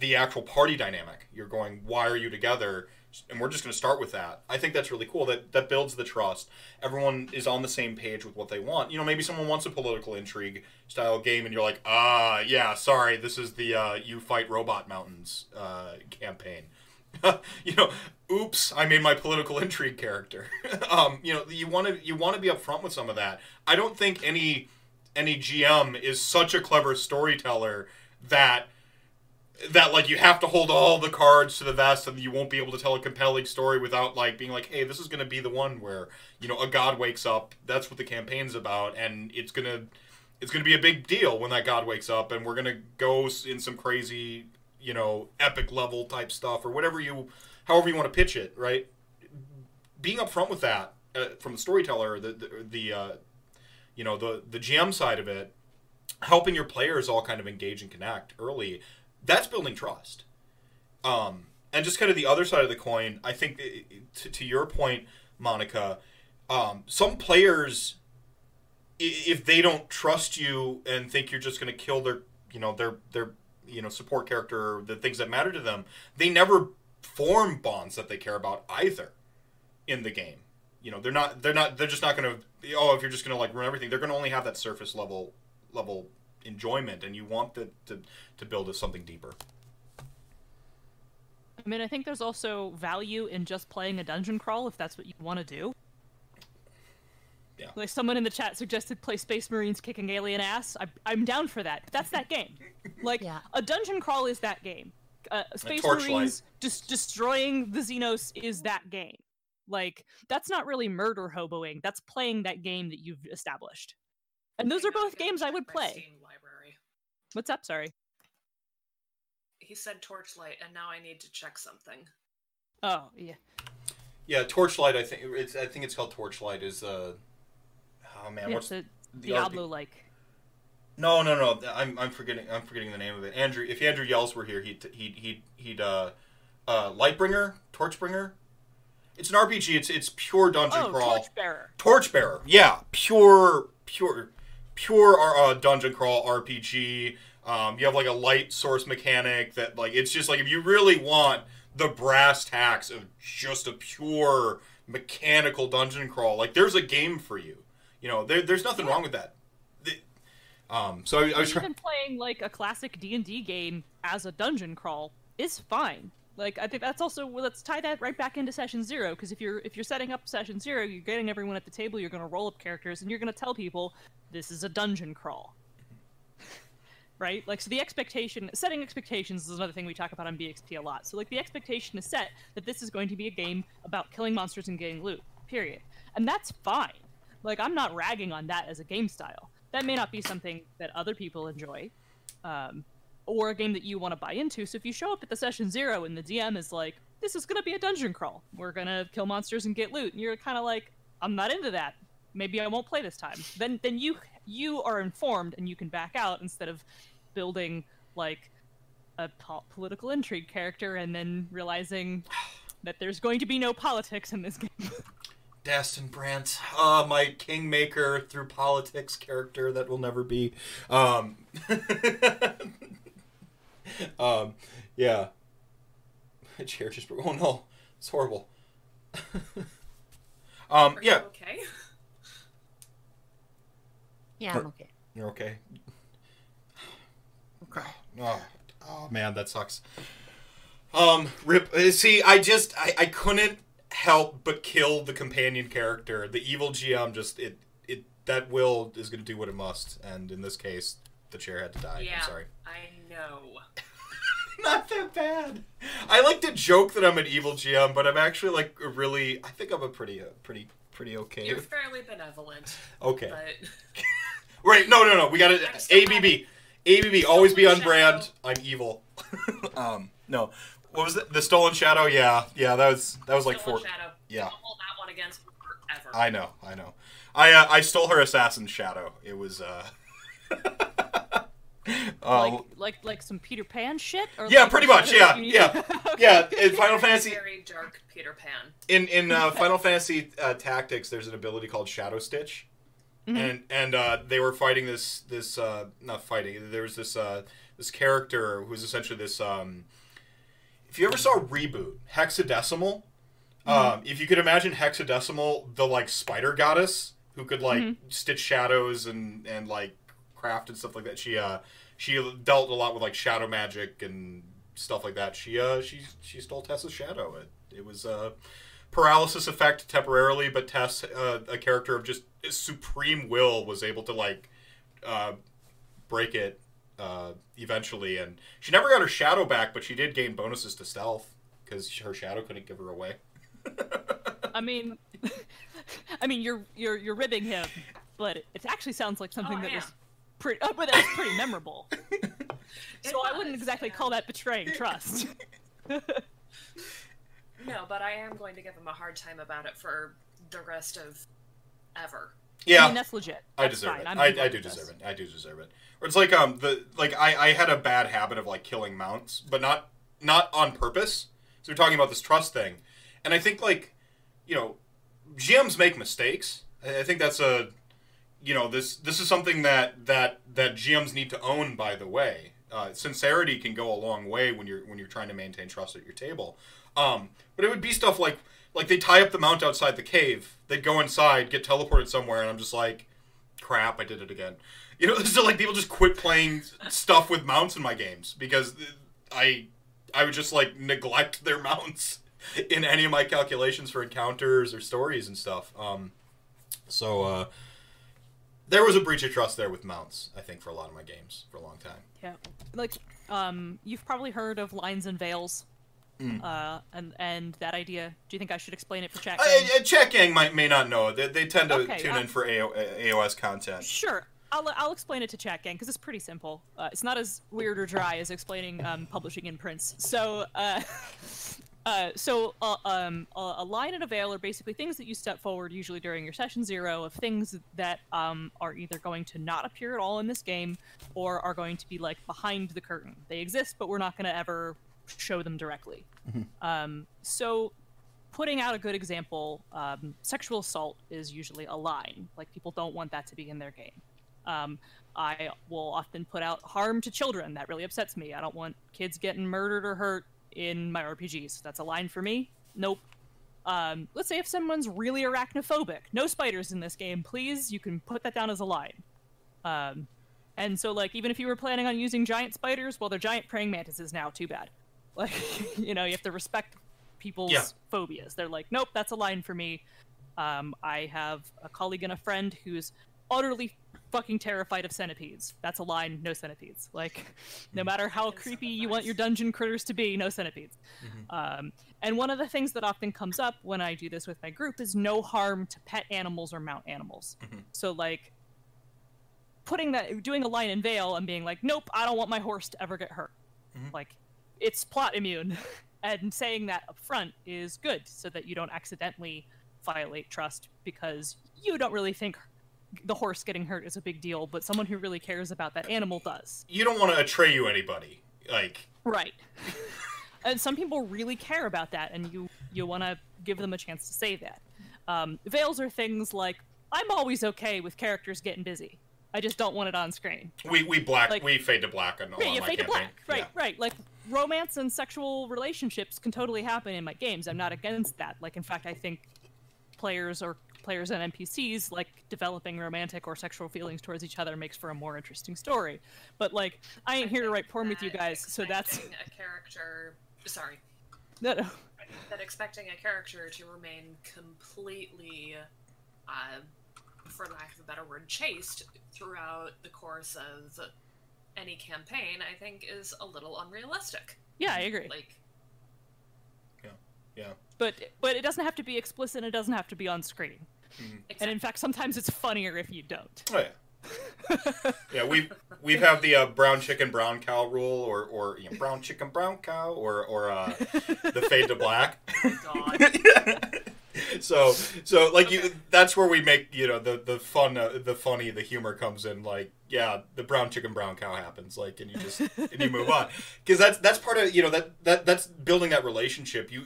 the actual party dynamic. You're going, why are you together? And we're just going to start with that. I think that's really cool. That that builds the trust. Everyone is on the same page with what they want. You know, maybe someone wants a political intrigue style game, and you're like, ah, yeah, sorry, this is the uh, you fight robot mountains uh, campaign. you know, oops, I made my political intrigue character. um, you know, you want to you want to be upfront with some of that. I don't think any any GM is such a clever storyteller that that like you have to hold all the cards to the vest and you won't be able to tell a compelling story without like being like hey this is going to be the one where you know a god wakes up that's what the campaign's about and it's going to it's going to be a big deal when that god wakes up and we're going to go in some crazy you know epic level type stuff or whatever you however you want to pitch it right? Being upfront with that uh, from the storyteller the the, the uh, you know the the gm side of it helping your players all kind of engage and connect early that's building trust. Um, and just kind of the other side of the coin i think i- to, to your point monica um, some players if they don't trust you and think you're just going to kill their you know their their you know support character the things that matter to them they never form bonds that they care about either in the game you know they're not they're not they're just not going to oh if you're just going to like ruin everything they're going to only have that surface level level enjoyment and you want the, to to build a something deeper I mean, I think there's also value in just playing a dungeon crawl if that's what you want to do. Yeah. Like someone in the chat suggested play Space Marines kicking alien ass. I, I'm down for that. That's that game. Like Yeah. a dungeon crawl is that game. Uh, Space Marines just destroying the Xenos is that game. Like that's not really murder hoboing. That's playing that game that you've established. And those are Hang both gotta games I would play. What's up? Sorry. He said Torchlight, and now I need to check something. Oh yeah. yeah torchlight i think it's i think it's called torchlight is uh oh man yeah what's the RP Diablo like. No, no, no. I'm, I'm forgetting. I'm forgetting the name of it. Andrew. If Andrew Yells were here, he'd he'd he'd he'd uh, uh, Lightbringer, Torchbringer. It's an RPG. It's it's pure dungeon Oh, crawl. Torchbearer. Torchbearer. Yeah, pure, pure, pure uh, dungeon crawl RPG. Um, you have like a light source mechanic that like it's just like if you really want the brass tacks of just a pure mechanical dungeon crawl, like there's a game for you. You know, there, there's nothing wrong with that. The- um, so I, I was playing like a classic D and D game as a dungeon crawl is fine. Like I think that's also well, let's tie that right back into session zero because if you're if you're setting up session zero, you're getting everyone at the table. You're going to roll up characters and you're going to tell people this is a dungeon crawl. right? Like so the expectation setting expectations is another thing we talk about on BXP a lot. So like the expectation is set that this is going to be a game about killing monsters and getting loot. Period. And that's fine. Like I'm not ragging on that as a game style. That may not be something that other people enjoy. Um, or a game that you want to buy into. So if you show up at the session zero and the DM is like, "This is gonna be a dungeon crawl. We're gonna kill monsters and get loot," and you're kind of like, "I'm not into that. Maybe I won't play this time." Then then you you are informed and you can back out instead of building like a po- political intrigue character and then realizing that there's going to be no politics in this game. Daston Brandt, uh, my kingmaker through politics character that will never be. Um, um, yeah. My chair just broke. Oh no, it's horrible. um, Are yeah, you okay? Yeah, I'm okay. you're okay. Okay. Oh, oh man, that sucks. Um, rip. uh, See, I just I, I couldn't help but kill the companion character. The evil GM just it it that will is going to do what it must, and in this case, the chair had to die. yeah, I'm sorry. I know. Not that bad. I like to joke that I'm an evil GM, but I'm actually like a really. I think I'm a pretty uh, pretty pretty okay. You're fairly benevolent, Okay. but Right. No, no, no. We got to I'm still ABB. ABB. Always be on brand. I'm evil. um. No. What was it? The stolen shadow? Yeah. Yeah. That was that was like Stolen four. Shadow. yeah. Don't hold that one against me forever. I know. I know. I uh, I stole her assassin's shadow. It was uh. like um, like like some Peter Pan shit. Or yeah, like pretty much. Yeah, that you need- yeah, yeah. In Final Fantasy, Very dark Peter Pan. in in uh, Final Fantasy uh, Tactics, there's an ability called Shadow Stitch, and and uh, they were fighting this this uh, not fighting. There was this uh, this character who was essentially this. Um, if you ever saw Reboot Hexadecimal, um, if you could imagine Hexadecimal, the like spider goddess who could like stitch shadows and and like craft and stuff like that. She uh she dealt a lot with like shadow magic and stuff like that. She uh she she stole Tessa's shadow. It it was uh paralysis effect temporarily, but Tess, uh, a character of just supreme will, was able to like uh, break it uh, eventually, and she never got her shadow back, but she did gain bonuses to stealth because her shadow couldn't give her away. I mean, I mean, you're you're you're ribbing him, but it, it actually sounds like something Oh, that yeah. was pretty, uh, but that was pretty memorable. It so I wouldn't exactly yeah. call that betraying trust. No, but I am going to give him a hard time about it for the rest of ever. Yeah, I mean, that's legit. I deserve fine. it. I, I do deserve it. I do deserve it. Or it's like um the like I, I had a bad habit of like killing mounts, but not not on purpose. So we're talking about this trust thing, and I think like you know GMs make mistakes. I, I think that's a you know this this is something that that that GMs need to own. By the way, uh, sincerity can go a long way when you're when you're trying to maintain trust at your table. Um, but it would be stuff like like they tie up the mount outside the cave. They'd go inside, get teleported somewhere, and I'm just like, crap, I did it again. You know, so like people just quit playing stuff with mounts in my games because I I would just like neglect their mounts in any of my calculations for encounters or stories and stuff. Um, so uh, there was a breach of trust there with mounts. I think for a lot of my games for a long time. Yeah, like um, you've probably heard of lines and veils. Mm. Uh, and and that idea. Do you think I should explain it for chat? Uh, gang? uh, Chat gang might may not know. They, they tend to Okay, tune uh, in for AO, AOS content. Sure. I'll, I'll explain it to chat gang because it's pretty simple. Uh, it's not as weird or dry as explaining um, publishing in prints. So, uh, uh, so uh, um, a, a line and a veil are basically things that you step forward usually during your session zero of things that um, are either going to not appear at all in this game or are going to be like behind the curtain. They exist, but we're not going to ever show them directly. Um, so putting out a good example, um, sexual assault is usually a line. Like people don't want that to be in their game. Um, I will often put out harm to children. That really upsets me. I don't want kids getting murdered or hurt in my RPGs. That's a line for me. Nope. Um, let's say if someone's really arachnophobic, no spiders in this game, please. You can put that down as a line. Um, and so, like, even if you were planning on using giant spiders, well, they're giant praying mantises now. Too bad. Like, you know, you have to respect people's Yeah. phobias. They're like, nope, that's a line for me. Um, I have a colleague and a friend who's utterly fucking terrified of centipedes. That's a line, no centipedes. Like, no matter how creepy you want your dungeon critters to be, no centipedes. Um, and one of the things that often comes up when I do this with my group is no harm to pet animals or mount animals. So, like, putting that, doing a line in Veil and being like, nope, I don't want my horse to ever get hurt. Like, it's plot immune. and saying that up front is good so that you don't accidentally violate trust because you don't really think the horse getting hurt is a big deal, but someone who really cares about that animal does. You don't want to betray you anybody. Like, Right. and some people really care about that, and you you want to give them a chance to say that. Um, veils are things like I'm always okay with characters getting busy. I just don't want it on screen. we we black Like- we fade to black on, Yeah, on you my fade to black. Right, Yeah. right. Like romance and sexual relationships can totally happen in my games. I'm not against that. Like in fact, I think players or players and NPCs like developing romantic or sexual feelings towards each other makes for a more interesting story. But like, I ain't here to write porn with you guys, so that's expecting a character. Sorry, no, no. that expecting a character to remain completely, uh, for lack of a better word, chaste throughout the course of any campaign, I think is a little unrealistic. Yeah, I agree. Like, Yeah. but but it doesn't have to be explicit. and It doesn't have to be on screen. And in fact, sometimes it's funnier if you don't. Oh yeah. yeah, we we have the uh, brown chicken brown cow rule, or or you know, brown chicken brown cow, or or uh, the fade to black. God. so so like you that's where we make you know the the fun uh, the funny the humor comes in like yeah the brown chicken brown cow happens like and you just and you move on. Because that's that's part of you know that that that's building that relationship. You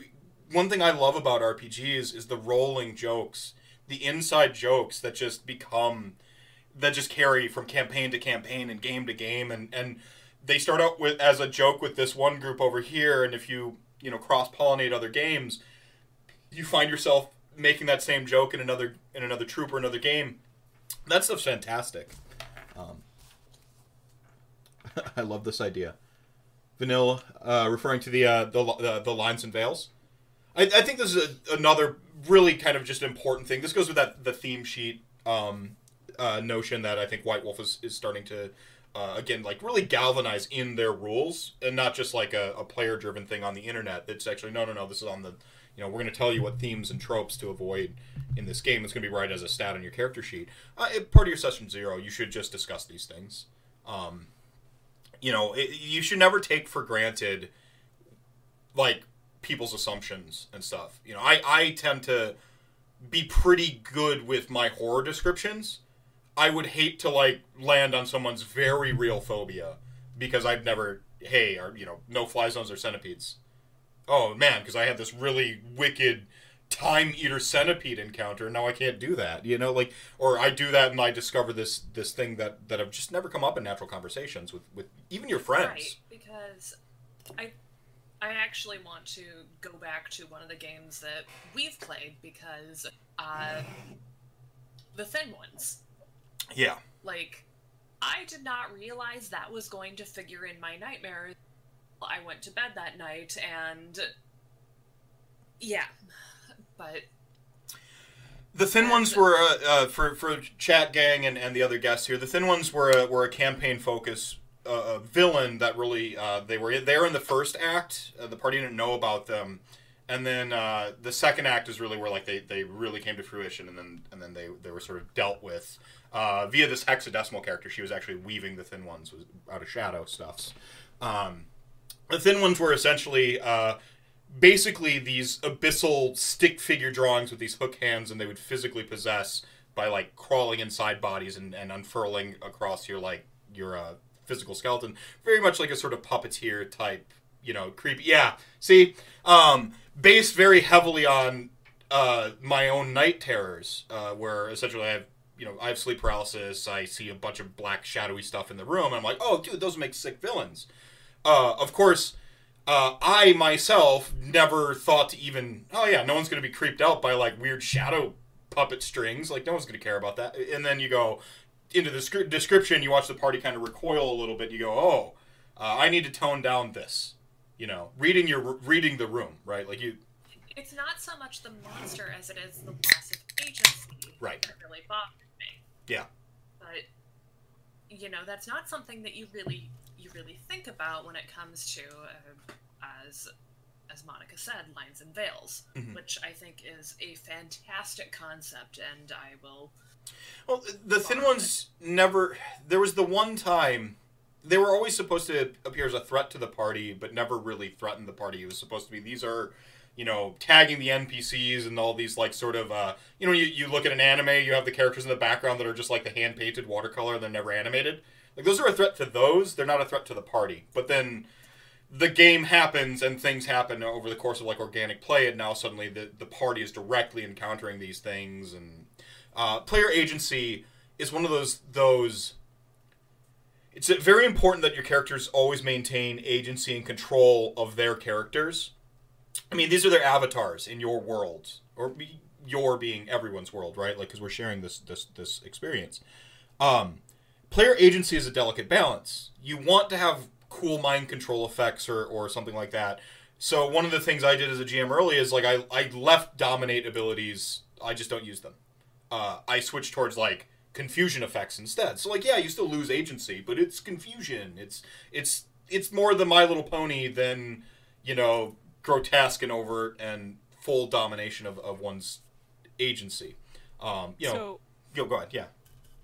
one thing i love about rpgs is the rolling jokes the inside jokes that just become that just carry from campaign to campaign and game to game and and they start out with as a joke with this one group over here and if you you know cross pollinate other games you find yourself making that same joke in another in another troop or another game. That stuff's fantastic. Um, I love this idea. Vanilla, uh, referring to the uh, the, the the lines and veils. I, I think this is a, another really kind of just important thing. This goes with that the theme sheet um, uh, notion that I think White Wolf is, is starting to uh, again like really galvanize in their rules and not just like a, a player driven thing on the internet. It's actually no no no. This is on the you know we're going to tell you what themes and tropes to avoid in this game. It's going to be right as a stat on your character sheet. Uh, part of your session zero, you should just discuss these things. Um, you know, it, you should never take for granted like people's assumptions and stuff. You know, I I tend to be pretty good with my horror descriptions. I would hate to like land on someone's very real phobia because I've never hey, or you know, no fly zones or centipedes. Oh man, because I had this really wicked time eater centipede encounter. And now I can't do that. You know, like or I do that and I discover this this thing that that have just never come up in natural conversations with with even your friends. Right, because I I actually want to go back to one of the games that we've played because uh, the thin ones. Yeah. Like, I did not realize that was going to figure in my nightmares. I went to bed that night and yeah, but The thin ones were uh, uh, for for chat gang and, and the other guests here. The thin ones were a, were a campaign focus uh, villain that really uh, they were there in the first act. Uh, the party didn't know about them, and then uh, the second act is really where like they, they really came to fruition, and then and then they they were sort of dealt with uh, via this hexadecimal character. She was actually weaving the thin ones was out of shadow stuffs. Um, the thin ones were essentially uh, basically these abyssal stick figure drawings with these hook hands and they would physically possess by like crawling inside bodies and, and unfurling across your like your uh, physical skeleton. Very much like a sort of puppeteer type you know creepy yeah see? Um based very heavily on uh my own night terrors uh where essentially i have you know i have sleep paralysis i see a bunch of black shadowy stuff in the room and i'm like oh dude those make sick villains uh of course uh, I myself never thought to even, oh yeah, no one's going to be creeped out by like weird shadow puppet strings. Like no one's going to care about that. And then you go into the scr- description, you watch the party kind of recoil a little bit. You go, oh, uh, I need to tone down this. you know, reading your reading the room, right? Like you. It's not so much the monster as it is the loss of agency Right. that really bothered me. Yeah. But you know, that's not something that you really you really think about when it comes to uh, as as Monica said, lines and veils, Mhm. which I think is a fantastic concept, and I will. Well, the thin ones never. There was the one time they were always supposed to appear as a threat to the party, but never really threatened the party. It was supposed to be these are, you know, tagging the NPCs and all these like sort of, uh, you know, you, you look at an anime, you have the characters in the background that are just like the hand painted watercolor, and they're never animated. Like those are a threat to those. They're not a threat to the party. But then the game happens and things happen over the course of like organic play, and now suddenly the the party is directly encountering these things and uh, player agency is one of those those it's very important that your characters always maintain agency and control of their characters i mean these are their avatars in your world or your being everyone's world right like because we're sharing this this this experience um player agency is a delicate balance you want to have cool mind control effects or or something like that so one of the things i did as a gm early is like i i left dominate abilities i just don't use them uh, I switched towards like confusion effects instead. So like yeah, you still lose agency, but it's confusion. It's it's it's more the My Little Pony than you know grotesque and overt and full domination of, of one's agency. Um, you know, So yo, go ahead. Yeah,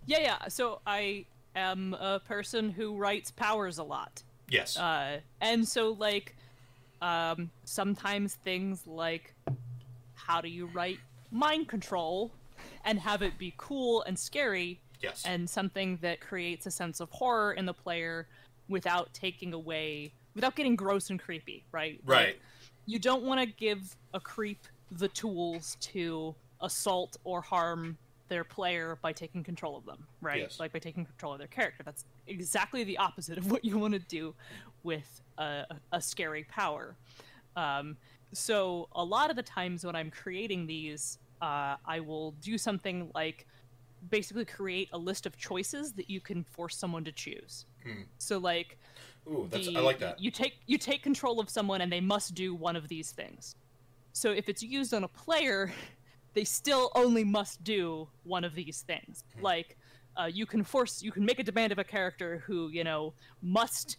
yeah, yeah. So I am a person who writes powers a lot. yes, Uh, and so like um, sometimes things like how do you write mind control and have it be cool and scary yes, and something that creates a sense of horror in the player without taking away without getting gross and creepy right right. Like, you don't want to give a creep the tools to assault or harm their player by taking control of them, right? Yes. Like by taking control of their character. That's exactly the opposite of what you want to do with a, a scary power. Um, so a lot of the times when I'm creating these, uh, I will do something like basically create a list of choices that you can force someone to choose. Hmm. So like Ooh, that's the- I like that. You take you take control of someone and they must do one of these things. So if it's used on a player, they still only must do one of these things. Hmm. Like uh, you can force you can make a demand of a character who you know must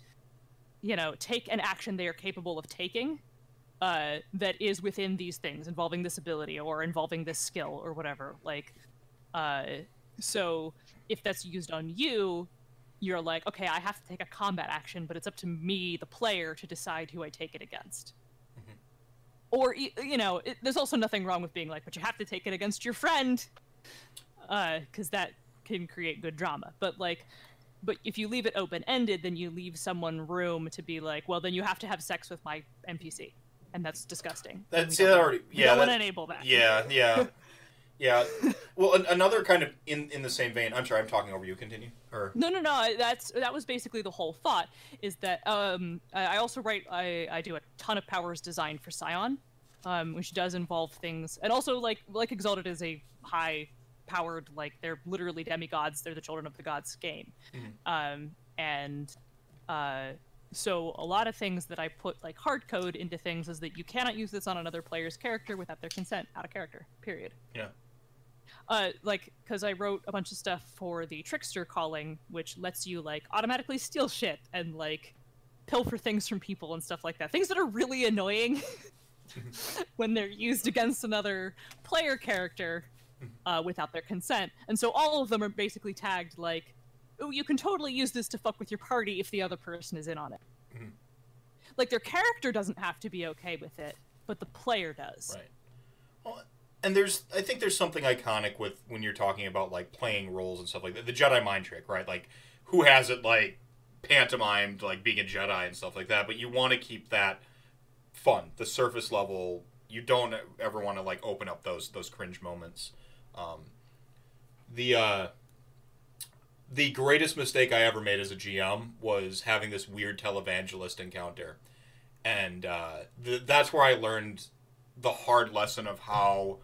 you know take an action they are capable of taking uh, that is within these things involving this ability or involving this skill or whatever like uh, so if that's used on you you're like okay i have to take a combat action but it's up to me the player to decide who i take it against or you know it, there's also nothing wrong with being like but you have to take it against your friend uh, because that can create good drama. But like but if you leave it open ended then you leave someone room to be like well then you have to have sex with my npc and that's disgusting. That's yeah, don't- already yeah. that- to enable that. Yeah, yeah, yeah. Well, an, another kind of in in the same vein. I'm sorry, I'm talking over you. Continue. Or No, no, no. That's that was basically the whole thought. Is that um, I I also write. I, I do a ton of powers design for Scion, um, which does involve things, and also like like Exalted is a high powered like they're literally demigods. They're the children of the gods game, um, and uh, so a lot of things that I put like hard code into things is that you cannot use this on another player's character without their consent. Out of character. Period yeah. Uh, like because I wrote a bunch of stuff for the trickster calling, which lets you like automatically steal shit and like pilfer things from people and stuff like that. Things that are really annoying when they're used against another player character uh, without their consent. And so all of them are basically tagged like, "Oh, you can totally use this to fuck with your party if the other person is in on it." Mhm. Like their character doesn't have to be okay with it, but the player does. Right. And there's, I think there's something iconic with when you're talking about like playing roles and stuff like that. The Jedi mind trick, right? Like, who has it like pantomimed, like being a Jedi and stuff like that. But you want to keep that fun, the surface level. You don't ever want to like open up those those cringe moments. Um, the uh, the greatest mistake I ever made as a GM was having this weird televangelist encounter, and uh, th- that's where I learned the hard lesson of how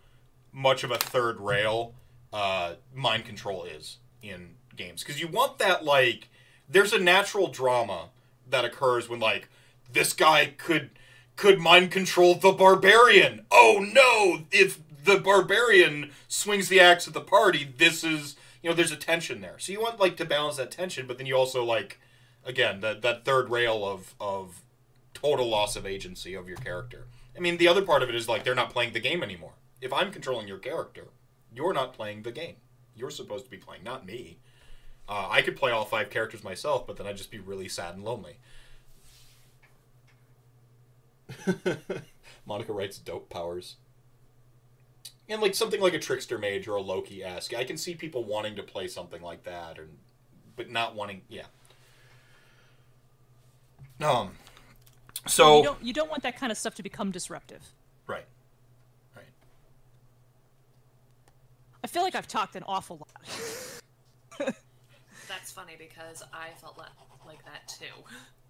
much of a third rail uh, mind control is in games because you want that like there's a natural drama that occurs when like this guy could could mind control the barbarian. Oh no! If the barbarian swings the axe at the party, this is you know there's a tension there. So you want like to balance that tension, but then you also like again that that third rail of of total loss of agency of your character. I mean, the other part of it is like they're not playing the game anymore. If I'm controlling your character, you're not playing the game. You're supposed to be playing, not me. Uh, I could play all five characters myself, but then I'd just be really sad and lonely. Monica writes dope powers. And like something like a trickster mage or a Loki esque. I can see people wanting to play something like that or but not wanting yeah. Um so you don't you don't want that kind of stuff to become disruptive. Right. Right. I feel like I've talked an awful lot. That's funny because I felt le- like that too.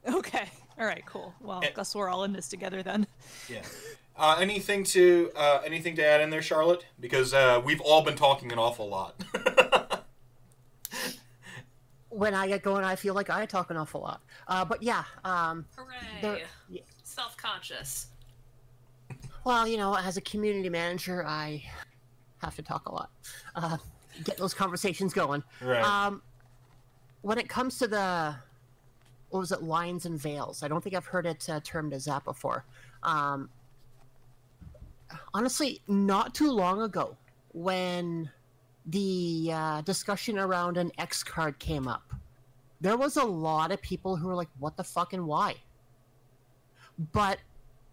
Okay. All right. Cool. Well, I guess we're all in this together then. Yeah. Uh, anything to uh, anything to add in there, Charlotte? Because uh, we've all been talking an awful lot. when I get going, I feel like I talk an awful lot. Uh, but yeah, um, Hooray! yeah. Self-conscious. well, you know, as a community manager, I have to talk a lot, uh, get those conversations going. right. Um, when it comes to the, what was it, lines and veils? I don't think I've heard it uh, termed as that before. Um, honestly, not too long ago, when the uh, discussion around an X card came up, there was a lot of people who were like, "What the fuck and why?" But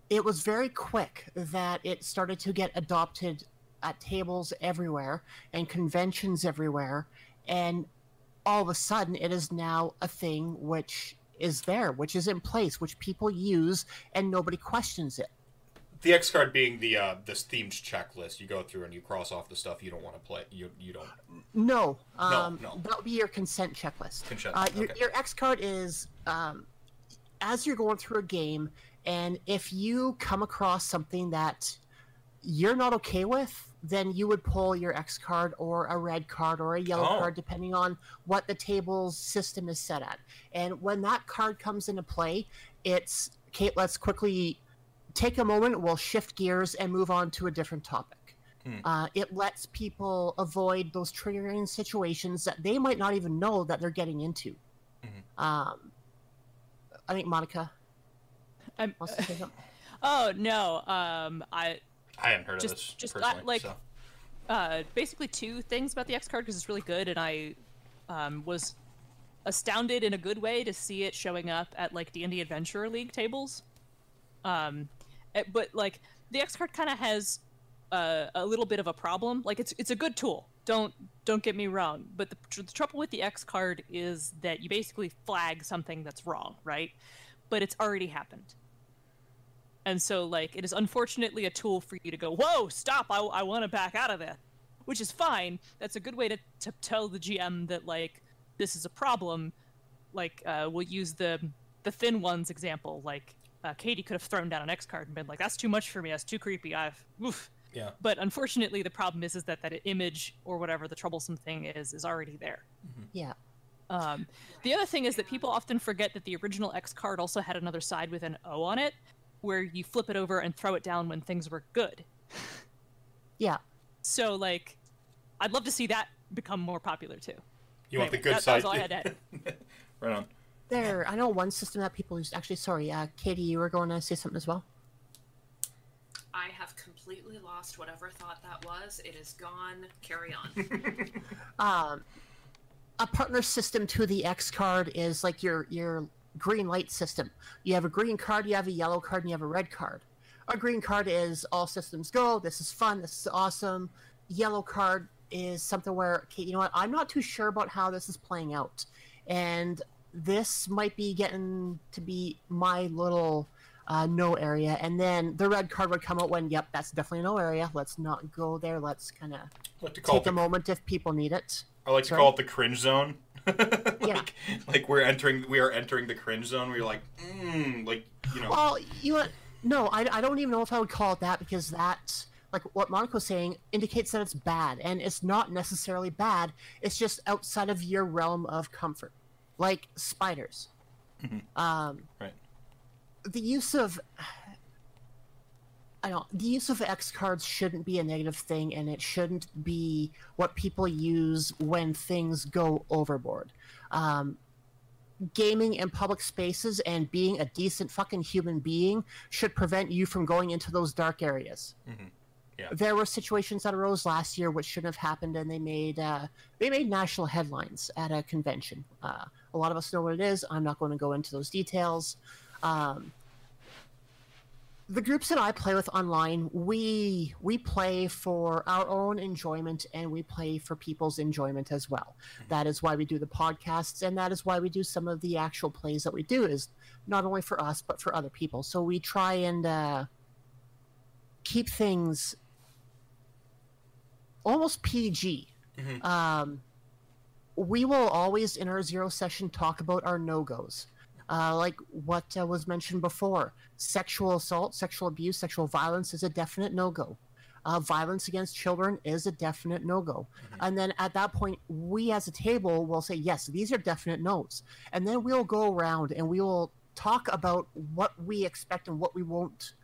it was very quick that it started to get adopted at tables everywhere and conventions everywhere, and all of a sudden it is now a thing which is there, which is in place, which people use, and nobody questions it. the X card being the uh, this themed checklist. You go through and you cross off the stuff you don't want to play. You you don't. No, um, no. that would be your consent checklist. Consent, Uh, your, okay. your X card is um, as you're going through a game, and if you come across something that you're not okay with, then you would pull your X card or a red card or a yellow Oh. card, depending on what the table's system is set at. And when that card comes into play, it's Kate. Let's quickly take a moment. We'll shift gears and move on to a different topic. Hmm. Uh, it lets people avoid those triggering situations that they might not even know that they're getting into. Mhm. Um, I think Monica I'm, wants to say something. oh no. Um. I I hadn't heard Just- of this just personally. that, like- so. uh, basically two things about the X card because it's really good, and I um, was astounded in a good way to see it showing up at like D and D Adventure League tables. Um, eh, but like the X card kind of has uh, a little bit of a problem. Like it's it's a good tool. Don't don't get me wrong. But the, tr- the trouble with the X card is that you basically flag something that's wrong, right? But it's already happened. And so, like, it is unfortunately a tool for you to go, whoa, stop, I, I want to back out of that. Which is fine. That's a good way to, to tell the GM that, like, this is a problem. Like, uh, we'll use the the thin ones example. Like, uh, Katie could have thrown down an X card and been like, that's too much for me, that's too creepy, I've, oof. Yeah. But unfortunately, the problem is, is that that image or whatever the troublesome thing is, is already there. Yeah. Um, the other thing is that people often forget that the original X card also had another side with an O on it, where you flip it over and throw it down when things were good. Yeah. So, like, I'd love to see that become more popular too. You want the good that- that side. was all I had to add. right on. There, I know one system that people use. Actually, sorry, uh, Katie, you were going to say something as well. I have completely lost whatever thought that was. It is gone. Carry on. Um, a partner system to the X card is like your your green light system. You have a green card, you have a yellow card, and you have a red card. A green card is all systems go. This is fun. This is awesome. Yellow card is something where, okay, you know what? I'm not too sure about how this is playing out, and this might be getting to be my little uh, no area. And then the red card would come out when, yep, that's definitely no area. Let's not go there. Let's kind of like take a moment if people need it. I like to Sorry? call it the cringe zone. like, Yeah. like we're entering we are entering the cringe zone where you're like, mm, like you know Well, you know, no, I, I don't even know if I would call it that because that, like what Monica's saying, indicates that it's bad, and it's not necessarily bad. It's just outside of your realm of comfort, like spiders. Um, Right. the use of I don't the use of X cards shouldn't be a negative thing and it shouldn't be what people use when things go overboard. Um, gaming in public spaces and being a decent fucking human being should prevent you from going into those dark areas. Mhm. Yeah. There were situations that arose last year which shouldn't have happened, and they made uh, they made national headlines at a convention. Uh, a lot of us know what it is. I'm not going to go into those details. Um, the groups that I play with online, we we play for our own enjoyment and we play for people's enjoyment as well. That is why we do the podcasts and that is why we do some of the actual plays that we do is not only for us but for other people. So we try and uh, keep things almost PG. Mhm. Um, we will always in our zero session talk about our no goes. Uh, like what uh, was mentioned before, sexual assault, sexual abuse, sexual violence is a definite no go. Uh, violence against children is a definite no go. And then at that point, we as a table will say, yes, these are definite no's. And then we'll go around and we will talk about what we expect and what we won't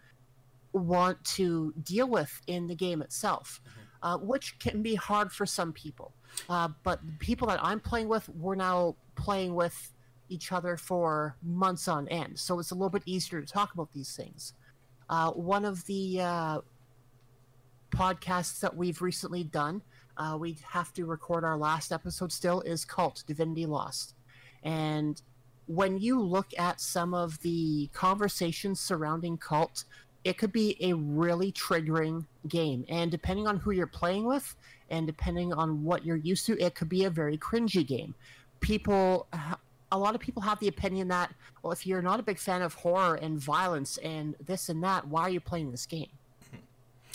want to deal with in the game itself, uh, which can be hard for some people. Uh, but the people that I'm playing with, we're now playing with each other for months on end, so it's a little bit easier to talk about these things. Uh, one of the uh, podcasts that we've recently done, uh, we have to record our last episode still, is Kult Divinity Lost. And when you look at some of the conversations surrounding Kult, it could be a really triggering game. And depending on who you're playing with, and depending on what you're used to, it could be a very cringy game. People, a lot of people have the opinion that, well, if you're not a big fan of horror and violence and this and that, why are you playing this game?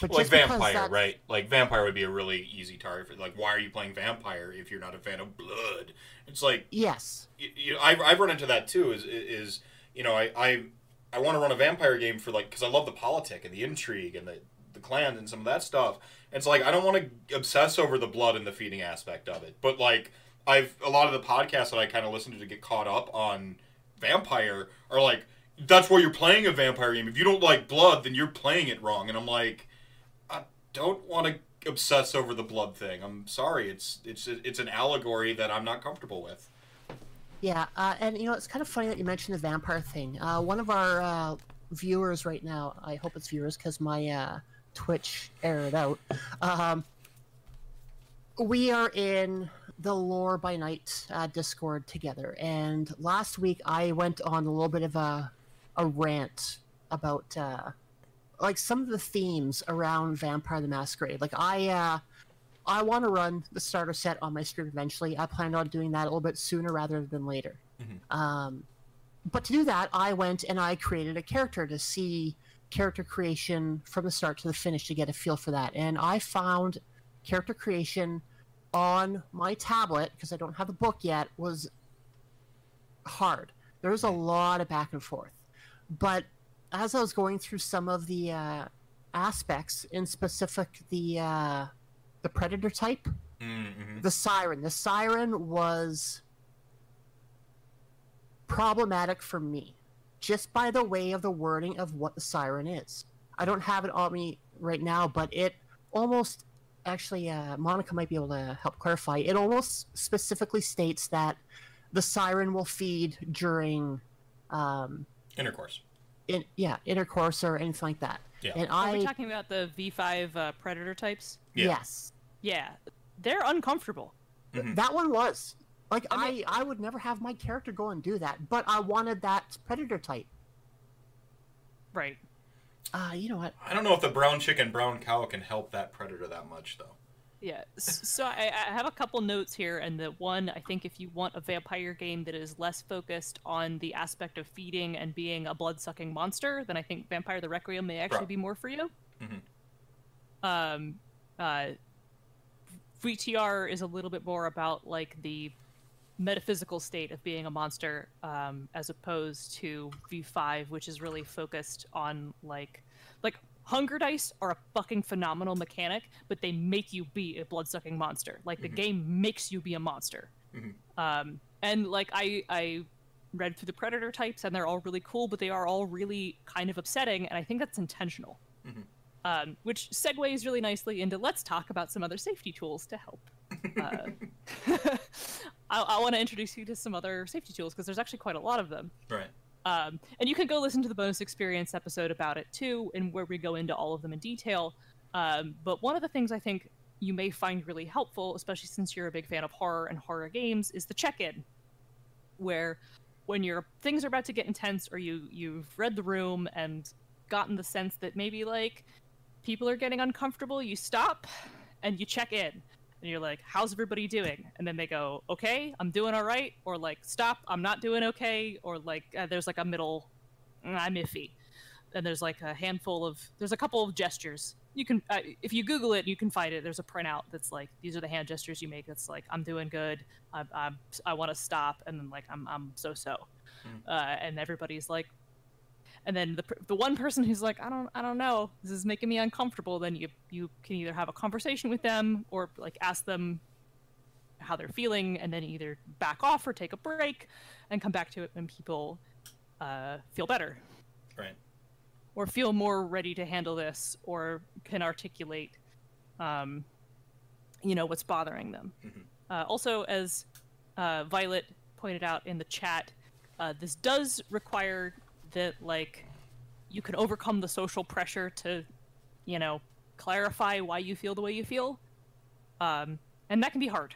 But like vampire, right? Like vampire would be a really easy target for. Like, why are you playing vampire if you're not a fan of blood? It's like Yes. you, you know, I've, I've run into that too. Is is you know I I, I want to run a vampire game for like because I love the politic and the intrigue and the the clans and some of that stuff. And it's like I don't want to obsess over the blood and the feeding aspect of it, but like I've a lot of the podcasts that I kind of listen to to get caught up on vampire are like that's why you're playing a vampire game. If you don't like blood, then you're playing it wrong. And I'm like, I don't want to obsess over the blood thing. I'm sorry. It's it's it's an allegory that I'm not comfortable with. Yeah, uh, and you know it's kind of funny that you mentioned the vampire thing. Uh, one of our uh, viewers right now, I hope it's viewers because my uh, Twitch aired out. Um, we are in the Lore by Night uh, Discord together, and last week I went on a little bit of a a rant about uh, like some of the themes around Vampire the Masquerade. Like I uh, I want to run the starter set on my stream eventually. I plan on doing that a little bit sooner rather than later. Um, but to do that, I went and I created a character to see character creation from the start to the finish to get a feel for that. And I found character creation on my tablet because I don't have the book yet was hard. There was a lot of back and forth. But as I was going through some of the uh, aspects, in specific the uh, the predator type, Mm-hmm. the siren. The siren was problematic for me, just by the way of the wording of what the siren is. I don't have it on me right now, but it almost actually uh, Monica might be able to help clarify. It almost specifically states that the siren will feed during, um, Intercourse. in, yeah, intercourse or anything like that. Yeah. And Are we talking about the V5 uh, predator types? Yeah. yes, Yeah, they're uncomfortable. Mhm. that one was like I I, I would never have my character go and do that, but I wanted that predator type. Right. Uh, you know what? I don't know if the brown chicken, brown cow can help that predator that much, though. Yeah. So I, I have a couple notes here, and the one I think if you want a vampire game that is less focused on the aspect of feeding and being a blood-sucking monster, then I think Vampire the Requiem may actually Right. be more for you. Mhm. Um, uh, VTR is a little bit more about like the metaphysical state of being a monster, um, as opposed to V5, which is really focused on like like hunger dice are a fucking phenomenal mechanic, but they make you be a blood-sucking monster. Like the game makes you be a monster. Mhm. Um, and like I I read through the predator types, and they're all really cool, but they are all really kind of upsetting, and I think that's intentional. Um, which segues really nicely into let's talk about some other safety tools to help. Uh, I, I want to introduce you to some other safety tools because there's actually quite a lot of them. Right. Um, and you can go listen to the bonus experience episode about it too, and where we go into all of them in detail. Um, but one of the things I think you may find really helpful, especially since you're a big fan of horror and horror games, is the check-in, where when your things are about to get intense, or you you've read the room and gotten the sense that maybe like people are getting uncomfortable, you stop and you check in. And you're like, how's everybody doing? And then they go, okay, I'm doing all right. Or like, stop, I'm not doing okay. Or like, uh, there's like a middle, "Mm, I'm iffy. And there's like a handful of, there's a couple of gestures. You can, uh, if you Google it, you can find it. There's a printout that's like, these are the hand gestures you make. That's like, I'm doing good. I, I'm, I want to stop. And then like, I'm, I'm so so. Uh, and everybody's like, and then the, the one person who's like i don't i don't know. This is making me uncomfortable. Then you you can either have a conversation with them or like ask them how they're feeling and then either back off or take a break and come back to it when people uh, feel better. Right. or feel more ready to handle this or can articulate um, you know what's bothering them. Uh, also as uh, violet pointed out in the chat uh, this does require that like you can overcome the social pressure to you know clarify why you feel the way you feel um, and that can be hard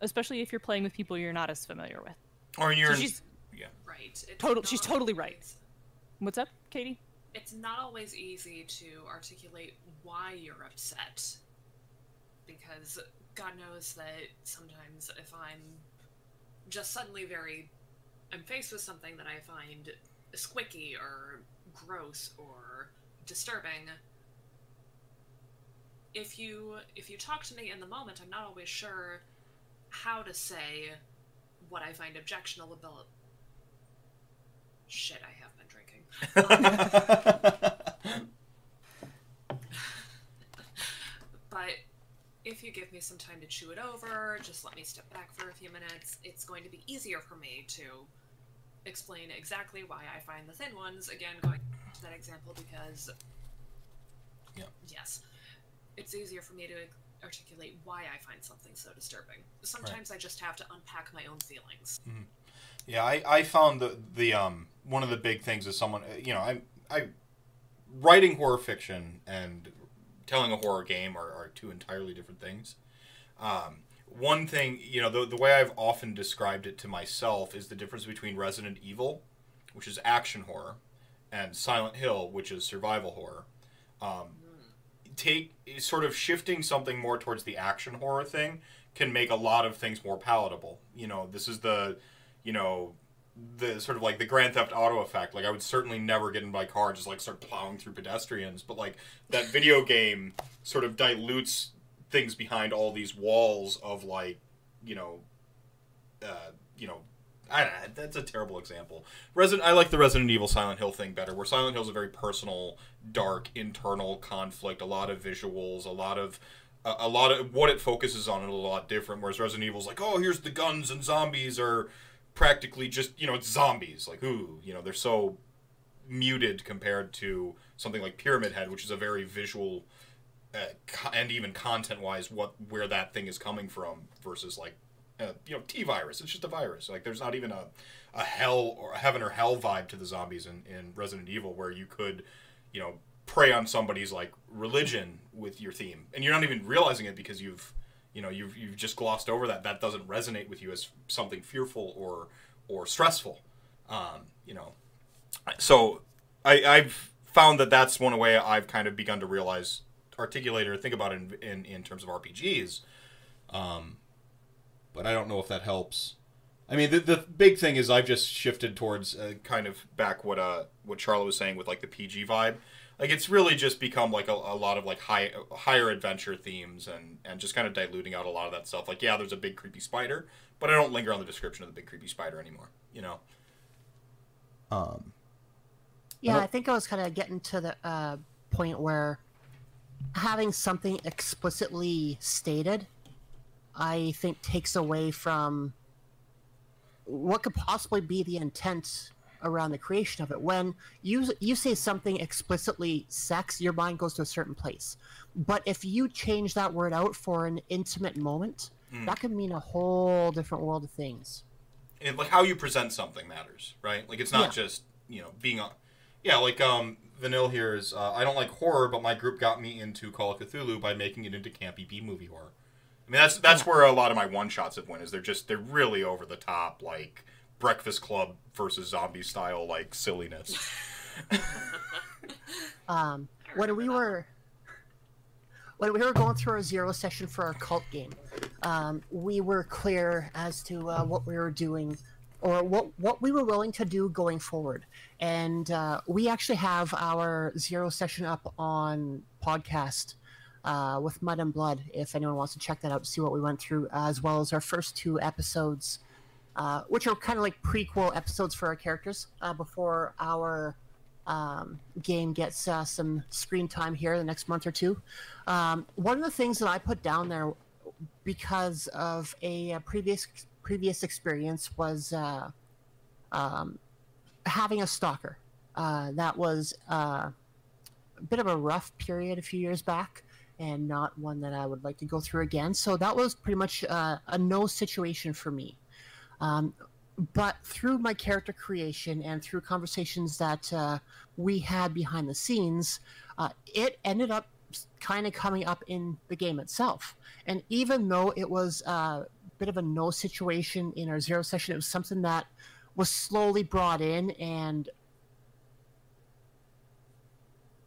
especially if you're playing with people you're not as familiar with Or you're. so she's yeah. Right. It's Total- she's totally right. what's up katie It's not always easy to articulate why you're upset. Because God knows that sometimes if I'm just suddenly very. I'm faced with something that I find squicky or gross or disturbing. If you if you talk to me in the moment, I'm not always sure how to say what I find objectionable about. Shit, I have been drinking. But if you give me some time to chew it over, just let me step back for a few minutes, it's going to be easier for me to explain exactly why I find the thin ones. Again, going to that example because. Yeah. Yes. It's easier for me to articulate why I find something so disturbing. Sometimes I just have to unpack my own feelings. Yeah, I, I found the the um one of the big things is someone you know I I writing horror fiction and telling a horror game are, are two entirely different things. Um, one thing you know the the way I've often described it to myself is the difference between Resident Evil, which is action horror, and Silent Hill, which is survival horror. Um, take sort of shifting something more towards the action horror thing can make a lot of things more palatable. You know, this is the you know, the sort of like the Grand Theft Auto effect. Like I would certainly never get in my car and just like start plowing through pedestrians, but like that video game sort of dilutes things behind all these walls of like, you know, uh, you know, I don't know, that's a terrible example. Resident, I like the Resident Evil Silent Hill thing better, where Silent Hill is a very personal, dark, internal conflict, a lot of visuals, a lot of a, a lot of what it focuses on is a lot different. Whereas Resident Evil's like, oh, here's the guns and zombies are practically just you know it's zombies. Like ooh, you know they're so muted compared to something like Pyramid Head, which is a very visual uh, and even content wise what where that thing is coming from versus like uh, you know T virus. It's just a virus. Like there's not even a a hell or a heaven or hell vibe to the zombies in, in Resident Evil where you could you know prey on somebody's like religion with your theme and you're not even realizing it because you've you know you've, you've just glossed over that that doesn't resonate with you as something fearful or or stressful um, you know so I, I've found that that's one way I've kind of begun to realize, articulate or think about it in, in, in terms of RPGs. Um, but I don't know if that helps. I mean, the, the big thing is I've just shifted towards uh, kind of back what uh what Charlotte was saying with like the PG vibe. Like it's really just become like a, a lot of like high higher adventure themes and and just kind of diluting out a lot of that stuff. Like yeah, there's a big creepy spider, but I don't linger on the description of the big creepy spider anymore. You know. Um. Yeah, don't- I think I was kind of getting to the uh, point where having something explicitly stated, I think, takes away from what could possibly be the intent around the creation of it. When you you say something explicitly sex, your mind goes to a certain place. But if you change that word out for an intimate moment, Mm. that could mean a whole different world of things. and like how you present something matters, right? Like it's not Yeah. just you know being on. Yeah, like um, Vanille here is. Uh, I don't like horror, but my group got me into Call of Cthulhu by making it into campy B movie horror. I mean, that's that's where a lot of my one shots have went. Is they're just they're really over the top, like Breakfast Club versus zombie style, like silliness. Um, when we were when we were going through our zero session for our Kult game, um, we were clear as to uh, what we were doing or what what we were willing to do going forward. And uh, we actually have our zero session up on podcast uh, with Mud and Blood. If anyone wants to check that out, see what we went through, as well as our first two episodes, uh, which are kind of like prequel episodes for our characters uh, before our um, game gets uh, some screen time here the next month or two. Um, one of the things that I put down there because of a, uh previous previous experience was um, having a stalker. Uh, that was uh, a bit of a rough period a few years back, and not one that I would like to go through again. So that was pretty much uh, a no situation for me. Um, but through my character creation and through conversations that uh, we had behind the scenes, uh, it ended up kind of coming up in the game itself. And even though it was a bit of a no situation in our zero session, it was something that was slowly brought in and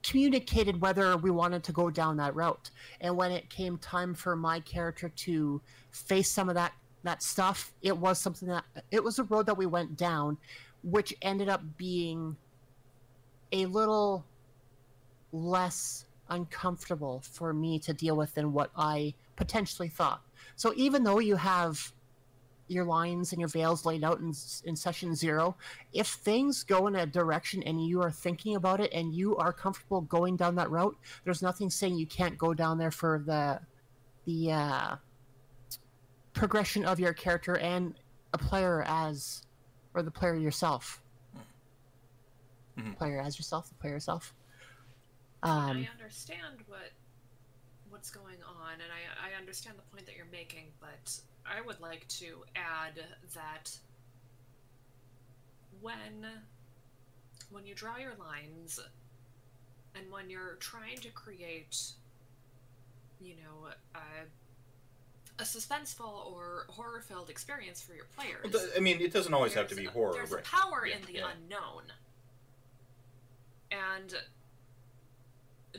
communicated whether we wanted to go down that route. And when it came time for my character to face some of that that stuff, it was something that it was a road that we went down, which ended up being a little less uncomfortable for me to deal with than what I potentially thought. So even though you have your lines and your veils laid out in, in session zero, if things go in a direction and you are thinking about it and you are comfortable going down that route, there's nothing saying you can't go down there for the the uh, progression of your character and a player as or the player yourself. Mhm. Player as yourself, the player yourself. Um, I understand what what's going on, and I, I understand the point that you're making, but I would like to add that when when you draw your lines and when you're trying to create, you know, a, a suspenseful or horror-filled experience for your players. I mean, it doesn't always have to be horror, There's right? power Yeah, in the yeah. unknown. And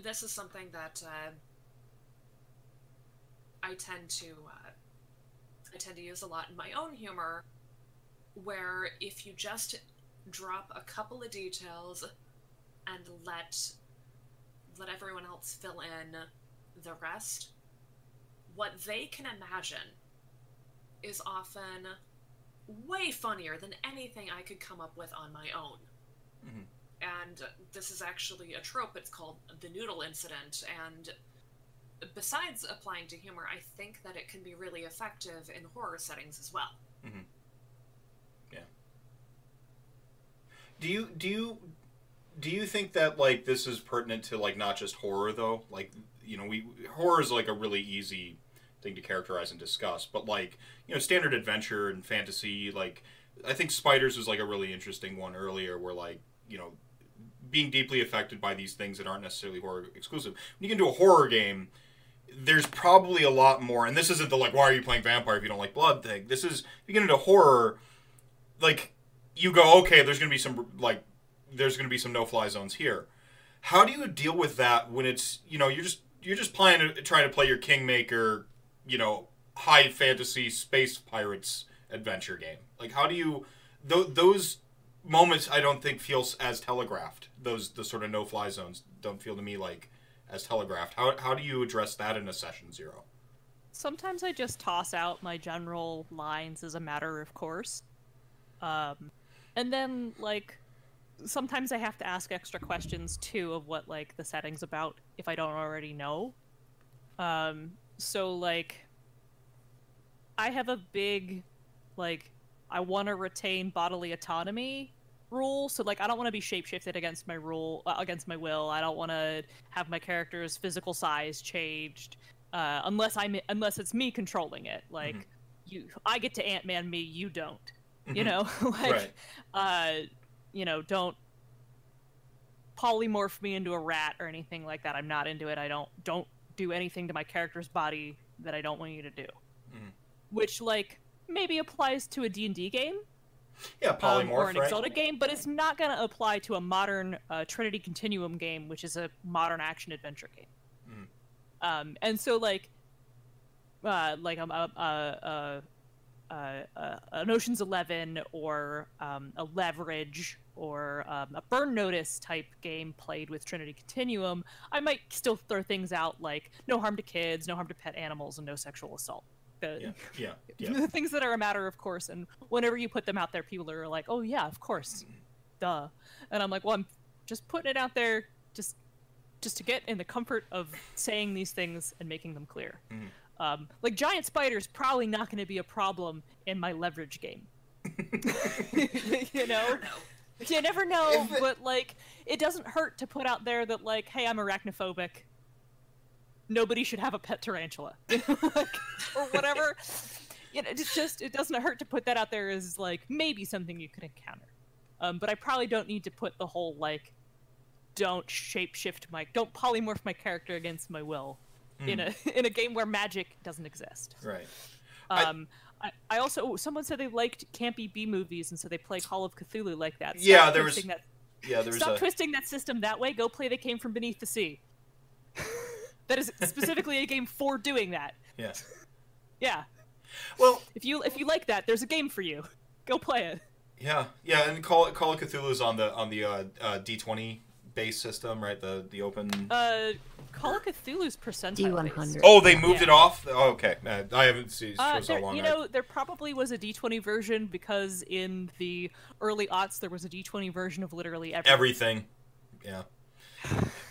this is something that uh, I tend to uh, I tend to use a lot in my own humor, where if you just drop a couple of details and let let everyone else fill in the rest, what they can imagine is often way funnier than anything I could come up with on my own. Mhm. And this is actually a trope. It's called the noodle incident. And besides applying to humor, I think that it can be really effective in horror settings as well. Mm-hmm. Yeah. Do you do you do you think that like this is pertinent to like not just horror though? Like you know, we horror is like a really easy thing to characterize and discuss, but like you know, standard adventure and fantasy, like I think Spiders was like a really interesting one earlier, where like you know, being deeply affected by these things that aren't necessarily horror exclusive. When you get into a horror game, there's probably a lot more, and this isn't the like, why are you playing vampire if you don't like blood thing. This is if you get into horror, like you go, okay, there's gonna be some like, there's gonna be some no fly zones here. How do you deal with that when it's you know you're just you're just playing trying to play your kingmaker, you know, high fantasy space pirates adventure game? Like how do you th- those moments I don't think feels as telegraphed. Those the sort of no fly zones don't feel to me like as telegraphed. How how do you address that in a session zero? Sometimes I just toss out my general lines as a matter of course. Um, and then, like, sometimes I have to ask extra questions too of what, like, the setting's about if I don't already know. Um, so, like, I have a big, like, I want to retain bodily autonomy rule. So like I don't want to be shapeshifted against my rule uh, against my will. I don't want to have my character's physical size changed uh, unless I'm unless it's me controlling it. Like Mhm. you, I get to Ant Man me, you don't. You Mhm. know, like Right. uh, you know, don't polymorph me into a rat or anything like that. I'm not into it. I don't don't do anything to my character's body that I don't want you to do. Mhm. Which like maybe applies to a D&D game Yeah, um, or an right? Exalted game, but it's not going to apply to a modern uh, Trinity Continuum game, which is a modern action adventure game. Mhm. Um, and so, like, uh, like um, uh, uh, uh, uh, an Ocean's Eleven or um, a Leverage or um, a Burn Notice type game played with Trinity Continuum, I might still throw things out like no harm to kids, no harm to pet animals, and no sexual assault. The, Yeah, yeah, yeah. the things that are a matter of course and whenever you put them out there people are like oh yeah of course duh and i'm like well i'm just putting it out there just just to get in the comfort of saying these things and making them clear Mhm. um, like giant spiders probably not going to be a problem in my leverage game you know No. you never know it- but like it doesn't hurt to put out there that like hey i'm arachnophobic nobody should have a pet tarantula like, or whatever you know, it's just it doesn't hurt to put that out there as like maybe something you could encounter um, but i probably don't need to put the whole like don't shapeshift my don't polymorph my character against my will in a in a game where magic doesn't exist Right. I- um I, I also someone said they liked campy B movies and so they play Call of Cthulhu like that. Stop Yeah, there was- That, Yeah, there's stop a. twisting that system that way. Go play They Came from Beneath the Sea. That is specifically a game for doing that. Yeah. Yeah, Well, if you if you like that, there's a game for you. Go play it. yeah, yeah, and Call Call of Cthulhu's on the on the uh, uh, D20 base system, right? The the open. Uh, Call of Cthulhu's percentile. D100. oh, they moved yeah. it off. Oh, okay, uh, I haven't seen Uh, shows how there, long. you I- know, there probably was a D20 version because in the early aughts there was a D20 version of literally everything. everything. Yeah.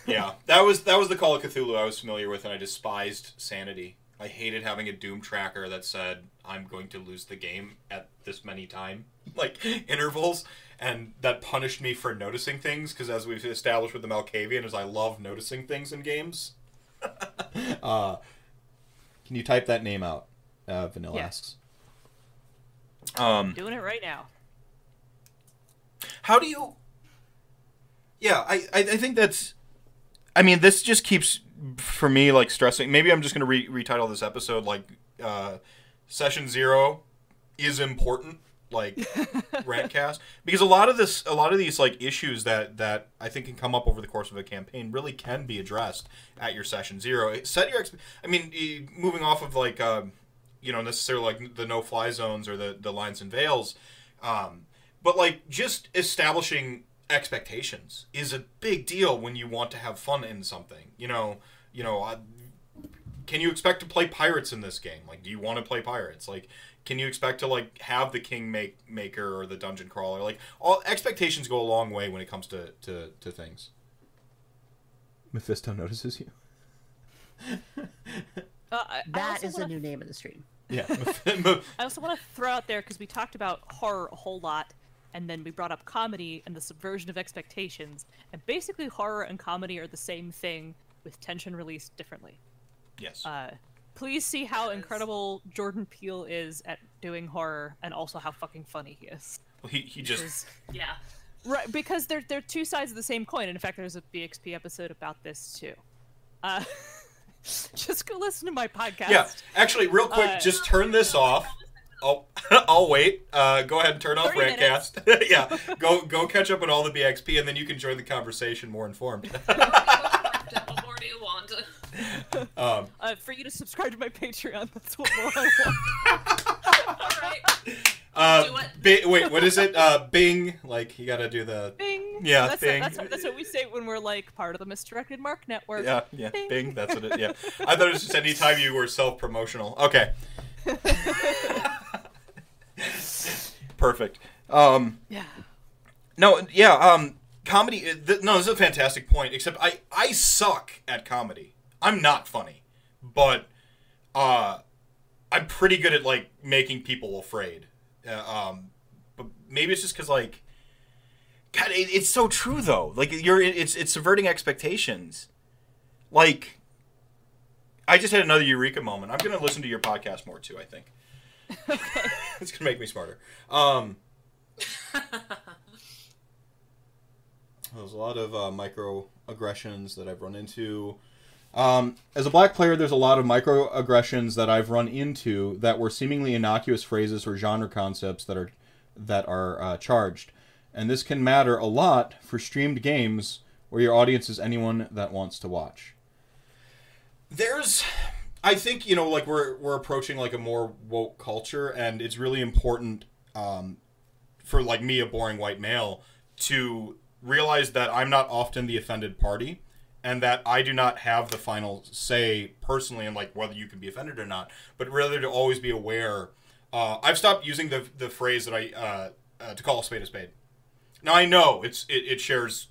Yeah, that was that was the Call of Cthulhu I was familiar with, and I despised sanity. I hated having a Doom tracker that said I'm going to lose the game at this many time like intervals, and that punished me for noticing things. Because as we've established with the Malkavian, is I love noticing things in games. uh, can you type that name out? Uh, Vanilla Yeah. asks. Um, Doing it right now. How do you? Yeah, I, I, I think that's. I mean, this just keeps for me like stressing. Maybe I'm just gonna re- retitle this episode like uh, "Session Zero is important." Like rantcast because a lot of this, a lot of these like issues that that I think can come up over the course of a campaign really can be addressed at your session zero. Set your, exp- I mean, moving off of like, um, you know, necessarily like the no fly zones or the the lines and veils, um, but like just establishing expectations is a big deal when you want to have fun in something. You know, you know, I, can you expect to play pirates in this game? Like, do you want to play pirates? Like, can you expect to like have the king make maker or the dungeon crawler? Like, all expectations go a long way when it comes to to, to things. Mephisto notices you. Uh, I, I That also is the wanna new name of the stream. Yeah. I also want to throw out there because we talked about horror a whole lot, and then we brought up comedy and the subversion of expectations. And basically, horror and comedy are the same thing with tension released differently. yes. Uh, please see how Yes. incredible Jordan Peele is at doing horror, and also how fucking funny he is. Well, he he just Is- Yeah. Right, because they're they're two sides of the same coin. And in fact, there's a BXP episode about this too. Uh, just go listen to my podcast. yeah. Actually, real quick, Uh, just turn this off. I'll, I'll wait. Uh, go ahead and turn off 30. Rantcast. yeah, go go catch up on all the BXP, and then you can join the conversation more informed. what more do you want? um, Uh, for you to subscribe to my Patreon, that's what more I want. All right. uh, Do. Bi- wait, what is it? Uh, Bing. Like you got to do the. Bing. Yeah, that's Bing. What, that's, what, that's what we say when we're like part of the Misdirected Mark Network. Yeah, yeah, Bing. Bing. That's what it. Yeah, I thought it was just any time you were self-promotional. Okay. Perfect. Um, Yeah. no, yeah. Um, comedy. uh, Th- no, this is a fantastic point. Except I, I suck at comedy. I'm not funny, but uh, I'm pretty good at like making people afraid. Uh, um, but maybe it's just because like, God, it, it's so true though. Like you're, it's it's subverting expectations. Like, I just had another eureka moment. I'm gonna listen to your podcast more too. I think. okay. it's gonna make me smarter. Um, there's a lot of uh, microaggressions that I've run into. Um, as a black player, there's a lot of microaggressions that I've run into that were seemingly innocuous phrases or genre concepts that are that are uh, charged, and this can matter a lot for streamed games where your audience is anyone that wants to watch. There's, I think you know, like we're we're approaching like a more woke culture, and it's really important um, for like me, a boring white male, to realize that I'm not often the offended party and that I do not have the final say personally in like whether you can be offended or not, but rather to always be aware. Uh, I've stopped using the the phrase that I uh, uh, to call a spade a spade. Now I know it's it, it shares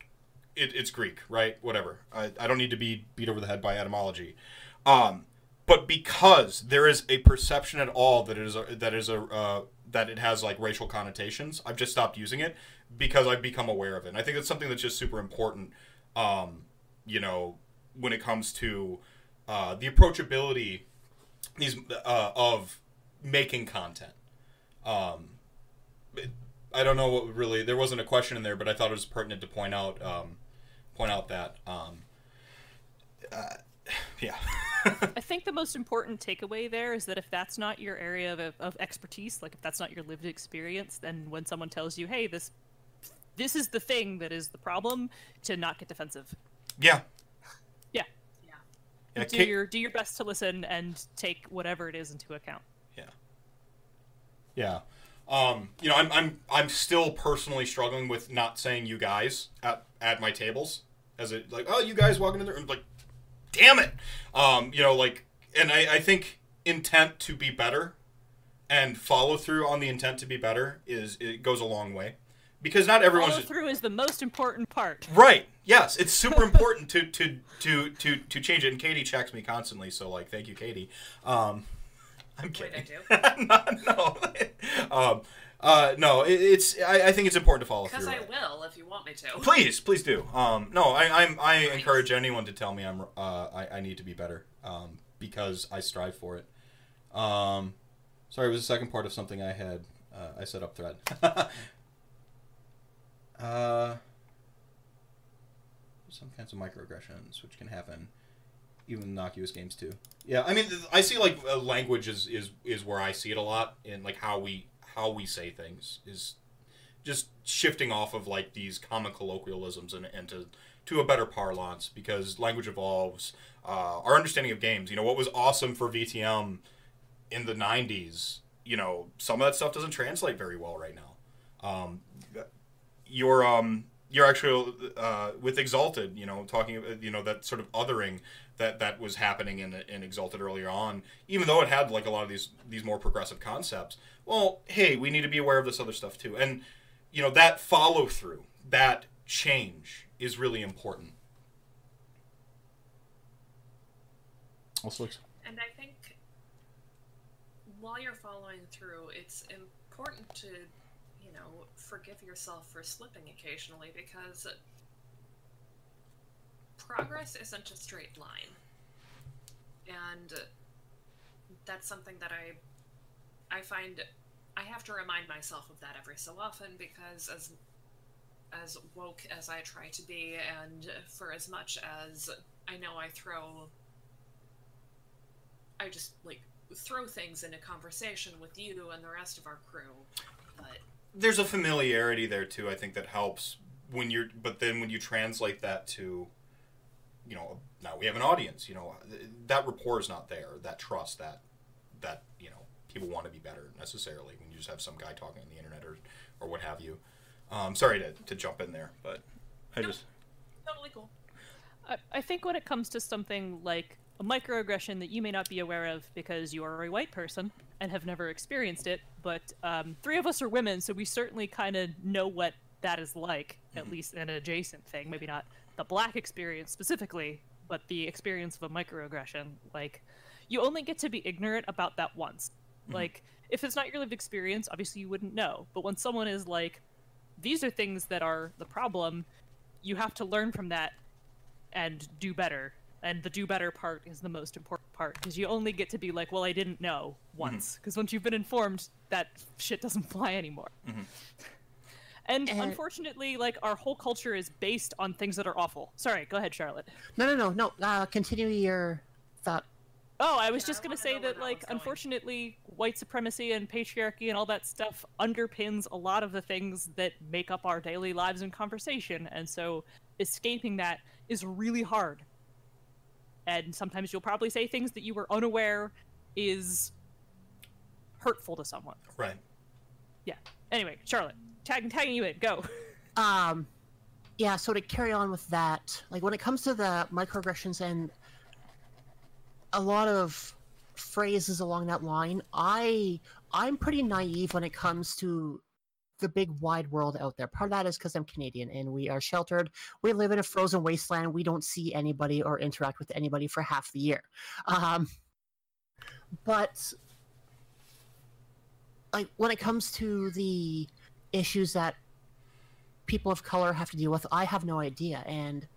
it, it's Greek, right? Whatever. I, I don't need to be beat over the head by etymology. Um, but because there is a perception at all that it is a, that is a uh, that it has like racial connotations, I've just stopped using it because I've become aware of it. And I think it's something that's just super important. Um, you know, when it comes to uh, the approachability these uh, of making content. Um, I don't know what really there wasn't a question in there, but I thought it was pertinent to point out um, point out that um, uh, yeah. I think the most important takeaway there is that if that's not your area of, of expertise, like if that's not your lived experience, then when someone tells you, "Hey, this this is the thing that is the problem," to not get defensive. Yeah. Yeah. Yeah. Yeah, do Kate- your do your best to listen and take whatever it is into account. Yeah. Yeah. Um, you know, I'm I'm I'm still personally struggling with not saying you guys at at my tables as it like, oh, you guys walking in the room like damn it. Um, you know, like and I, I think intent to be better and follow through on the intent to be better is it goes a long way. Because not everyone's Follow through is the most important part. Right. Yes, it's super important to, to to to to change it. And Katie checks me constantly, so like, thank you, Katie. Um, I'm Wait, kidding. I do? no, no, um, uh, no. It, it's. I, I think it's important to follow through. Because. I will if you want me to. Please, please do. Um, no, I, I'm. I encourage anyone to tell me I'm. Uh, I, I need to be better. Um, because I strive for it. Um, sorry, it was the second part of something I had. Uh, I set up thread. uh, some kinds of microaggressions which can happen, even in innocuous games too. Yeah, I mean, I see like uh, language is, is is where I see it a lot in like how we how we say things is just shifting off of like these common colloquialisms and, to to a better parlance because language evolves. Uh, our understanding of games, you know, what was awesome for VTM in the '90s, you know, some of that stuff doesn't translate very well right now. Um, you're um, you're actually uh, with Exalted, you know, talking, about, you know, that sort of othering that that was happening in in Exalted earlier on, even though it had like a lot of these these more progressive concepts. Well, hey, we need to be aware of this other stuff too, and you know that follow through, that change is really important. Also, And I think while you're following through, it's important to, you know, forgive yourself for slipping occasionally because progress isn't a straight line. And that's something that I I find I have to remind myself of that every so often because as as woke as I try to be and for as much as I know I throw I just like throw things in a conversation with you and the rest of our crew. But there's a familiarity there too. I think that helps when you're, but then when you translate that to, you know, now we have an audience. You know, that rapport is not there. That trust, that that you know, people want to be better necessarily when you just have some guy talking on the internet or or what have you. Um, sorry to, to jump in there, but I No. just totally cool. I, I think when it comes to something like a microaggression that you may not be aware of because you are a white person and have never experienced it, but um, three of us are women, so we certainly kind of know what that is like, at least in an adjacent thing. Maybe not the black experience specifically, but the experience of a microaggression. Like, you only get to be ignorant about that once. Mm-hmm. Like, if it's not your lived experience, obviously you wouldn't know. But when someone is like, these are things that are the problem, you have to learn from that and do better. And the do better part is the most important part because you only get to be like, well, I didn't know once. Mm-hmm. Because once you've been informed, that shit doesn't fly anymore. Mm-hmm. And, And- unfortunately, like our whole culture is based on things that are awful. Sorry, go ahead, Charlotte. No, no, no, no. Uh, continue your thought. Oh, I was Yeah, just I gonna say that, that like, one's going. unfortunately, white supremacy and patriarchy and all that stuff underpins a lot of the things that make up our daily lives and conversation, and so escaping that is really hard. And sometimes you'll probably say things that you were unaware is hurtful to someone. Right. Yeah. Anyway, Charlotte, tag tagging you in. Go. Um, yeah. So to carry on with that, like when it comes to the microaggressions and a lot of phrases along that line, I I'm pretty naive when it comes to the big wide world out there. Part of that is because I'm Canadian and we are sheltered. We live in a frozen wasteland. We don't see anybody or interact with anybody for half the year. Um, but like when it comes to the issues that people of color have to deal with, I have no idea. And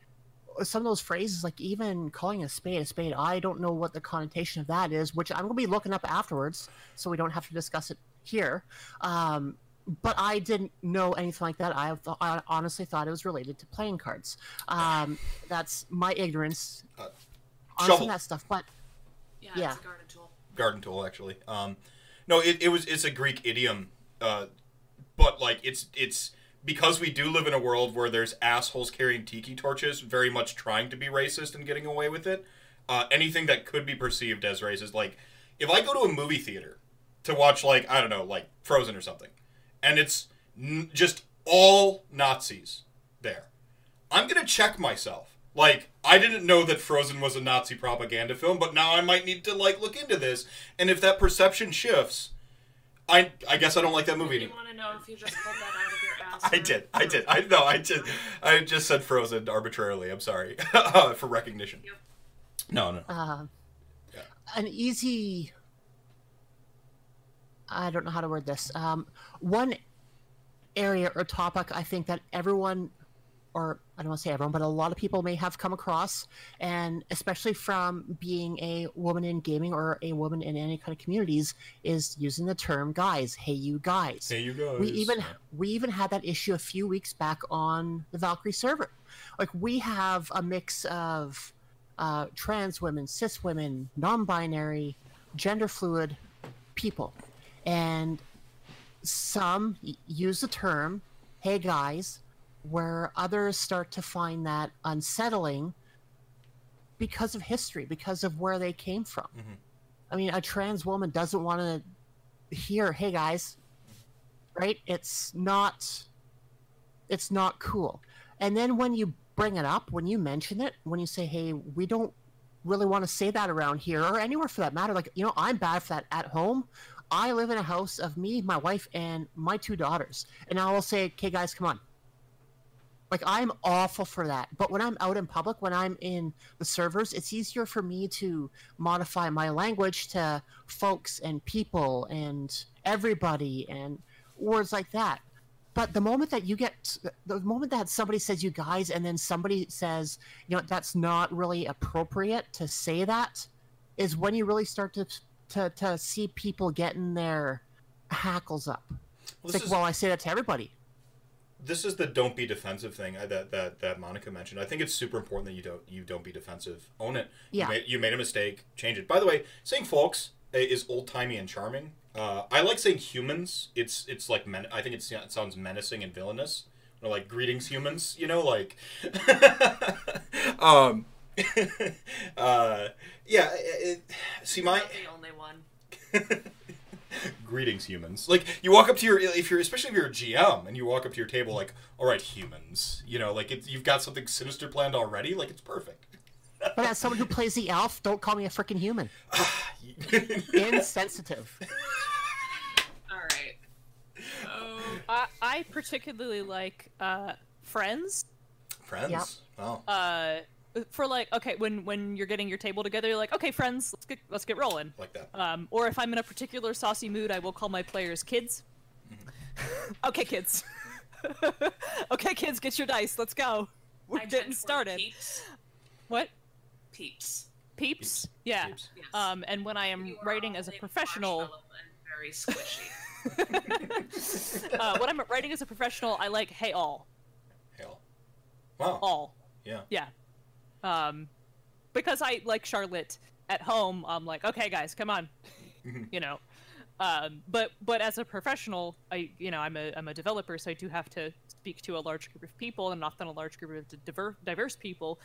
some of those phrases, like even calling a spade a spade, I don't know what the connotation of that is, which I'm going to be looking up afterwards, so we don't have to discuss it here. Um, but I didn't know anything like that. I, th- I honestly thought it was related to playing cards. Um, that's my ignorance Uh, on some of that stuff. But Yeah, Yeah. it's a garden tool. garden tool actually um no it, it was it's a greek idiom uh but like it's it's because we do live in a world where there's assholes carrying tiki torches very much trying to be racist and getting away with it uh anything that could be perceived as racist like if i go to a movie theater to watch like i don't know like frozen or something and it's n- just all nazis there I'm gonna check myself. Like, I didn't know that Frozen was a Nazi propaganda film, but now I might need to like look into this. And if that perception shifts, I I guess I don't like that movie You want to know if you just pulled that out of your ass? I did. I did. I no. I just I just said Frozen arbitrarily. I'm sorry for recognition. Yep. No, no. uh, Yeah. an easy i don't know how to word this um, one area or topic i think that everyone or i don't want to say everyone but a lot of people may have come across and especially from being a woman in gaming or a woman in any kind of communities is using the term guys hey you guys Hey, you guys. we even we even had that issue a few weeks back on the Valkyrie server. Like we have a mix of uh, trans women, cis women, non-binary, gender fluid people, and some use the term "Hey guys," where others start to find that unsettling because of history, because of where they came from. Mhm. I mean, a trans woman doesn't want to hear "Hey guys," right? It's not it's not cool. And then when you bring it up, when you mention it, when you say, "Hey, we don't really want to say that around here or anywhere for that matter," like, you know, I'm bad for that at home. I live in a house of me, my wife, and my two daughters. And I will say, "Okay, guys, come on." Like I'm awful for that. But when I'm out in public, when I'm in the servers, it's easier for me to modify my language to folks and people and everybody and words like that. But the moment that you get, the moment that somebody says you guys, and then somebody says, you know, that's not really appropriate to say that, is when you really start to to, to see people getting their hackles up. Well, It's like, is- well, I say that to everybody. This is the don't be defensive thing uh, that that that Monica mentioned. I think it's super important that you don't you don't be defensive. Own it. Yeah. You made, you made a mistake. Change it. By the way, saying folks uh, is old timey and charming. Uh, I like saying humans. It's it's like men- I think it's, it sounds menacing and villainous. Or like greetings humans. You know like. um. uh. Yeah. It, see my. Not the only one. greetings humans like you walk up to your if you're especially if you're a gm and you walk up to your table like all right humans you know like it, you've got something sinister planned already like it's perfect But as someone who plays the elf, don't call me a freaking human. Insensitive. All right. Oh, I, I particularly like uh, Friends. friends Yep. wow Uh, for like okay when when you're getting your table together you're like okay friends let's get let's get rolling like that. um, or if i'm in a particular saucy mood i will call my players kids okay kids okay kids get your dice let's go we're I getting started Peeps. what Peeps. peeps, yeah Peeps. Um and when i am writing as a professional very squishy. uh, when i'm writing as a professional i like hey all Hell. Wow. all Yeah. Yeah. Um, because I like Charlotte at home, I'm like, okay, guys, come on, you know. Um, but but as a professional, I you know I'm a I'm a developer, so I do have to speak to a large group of people, and often a large group of diverse diverse people,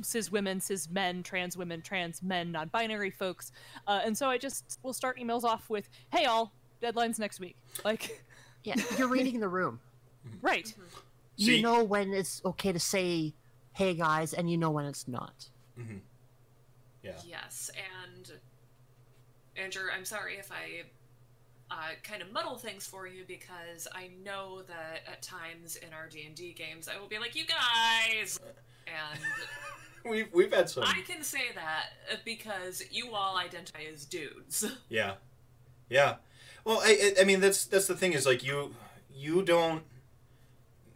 cis women, cis men, trans women, trans men, non-binary folks, uh, and so I just will start emails off with, hey all, deadlines next week, like Yeah, you're reading the room. right, You See- know when it's okay to say, "Hey guys," and you know when it's not. Yeah. Yes, and Andrew, I'm sorry if I uh, kind of muddle things for you because I know that at times in our D and D games I will be like, "You guys," and We've we've had some. I can say that because you all identify as dudes. Yeah, yeah. Well, I, I I mean that's that's the thing is like you you don't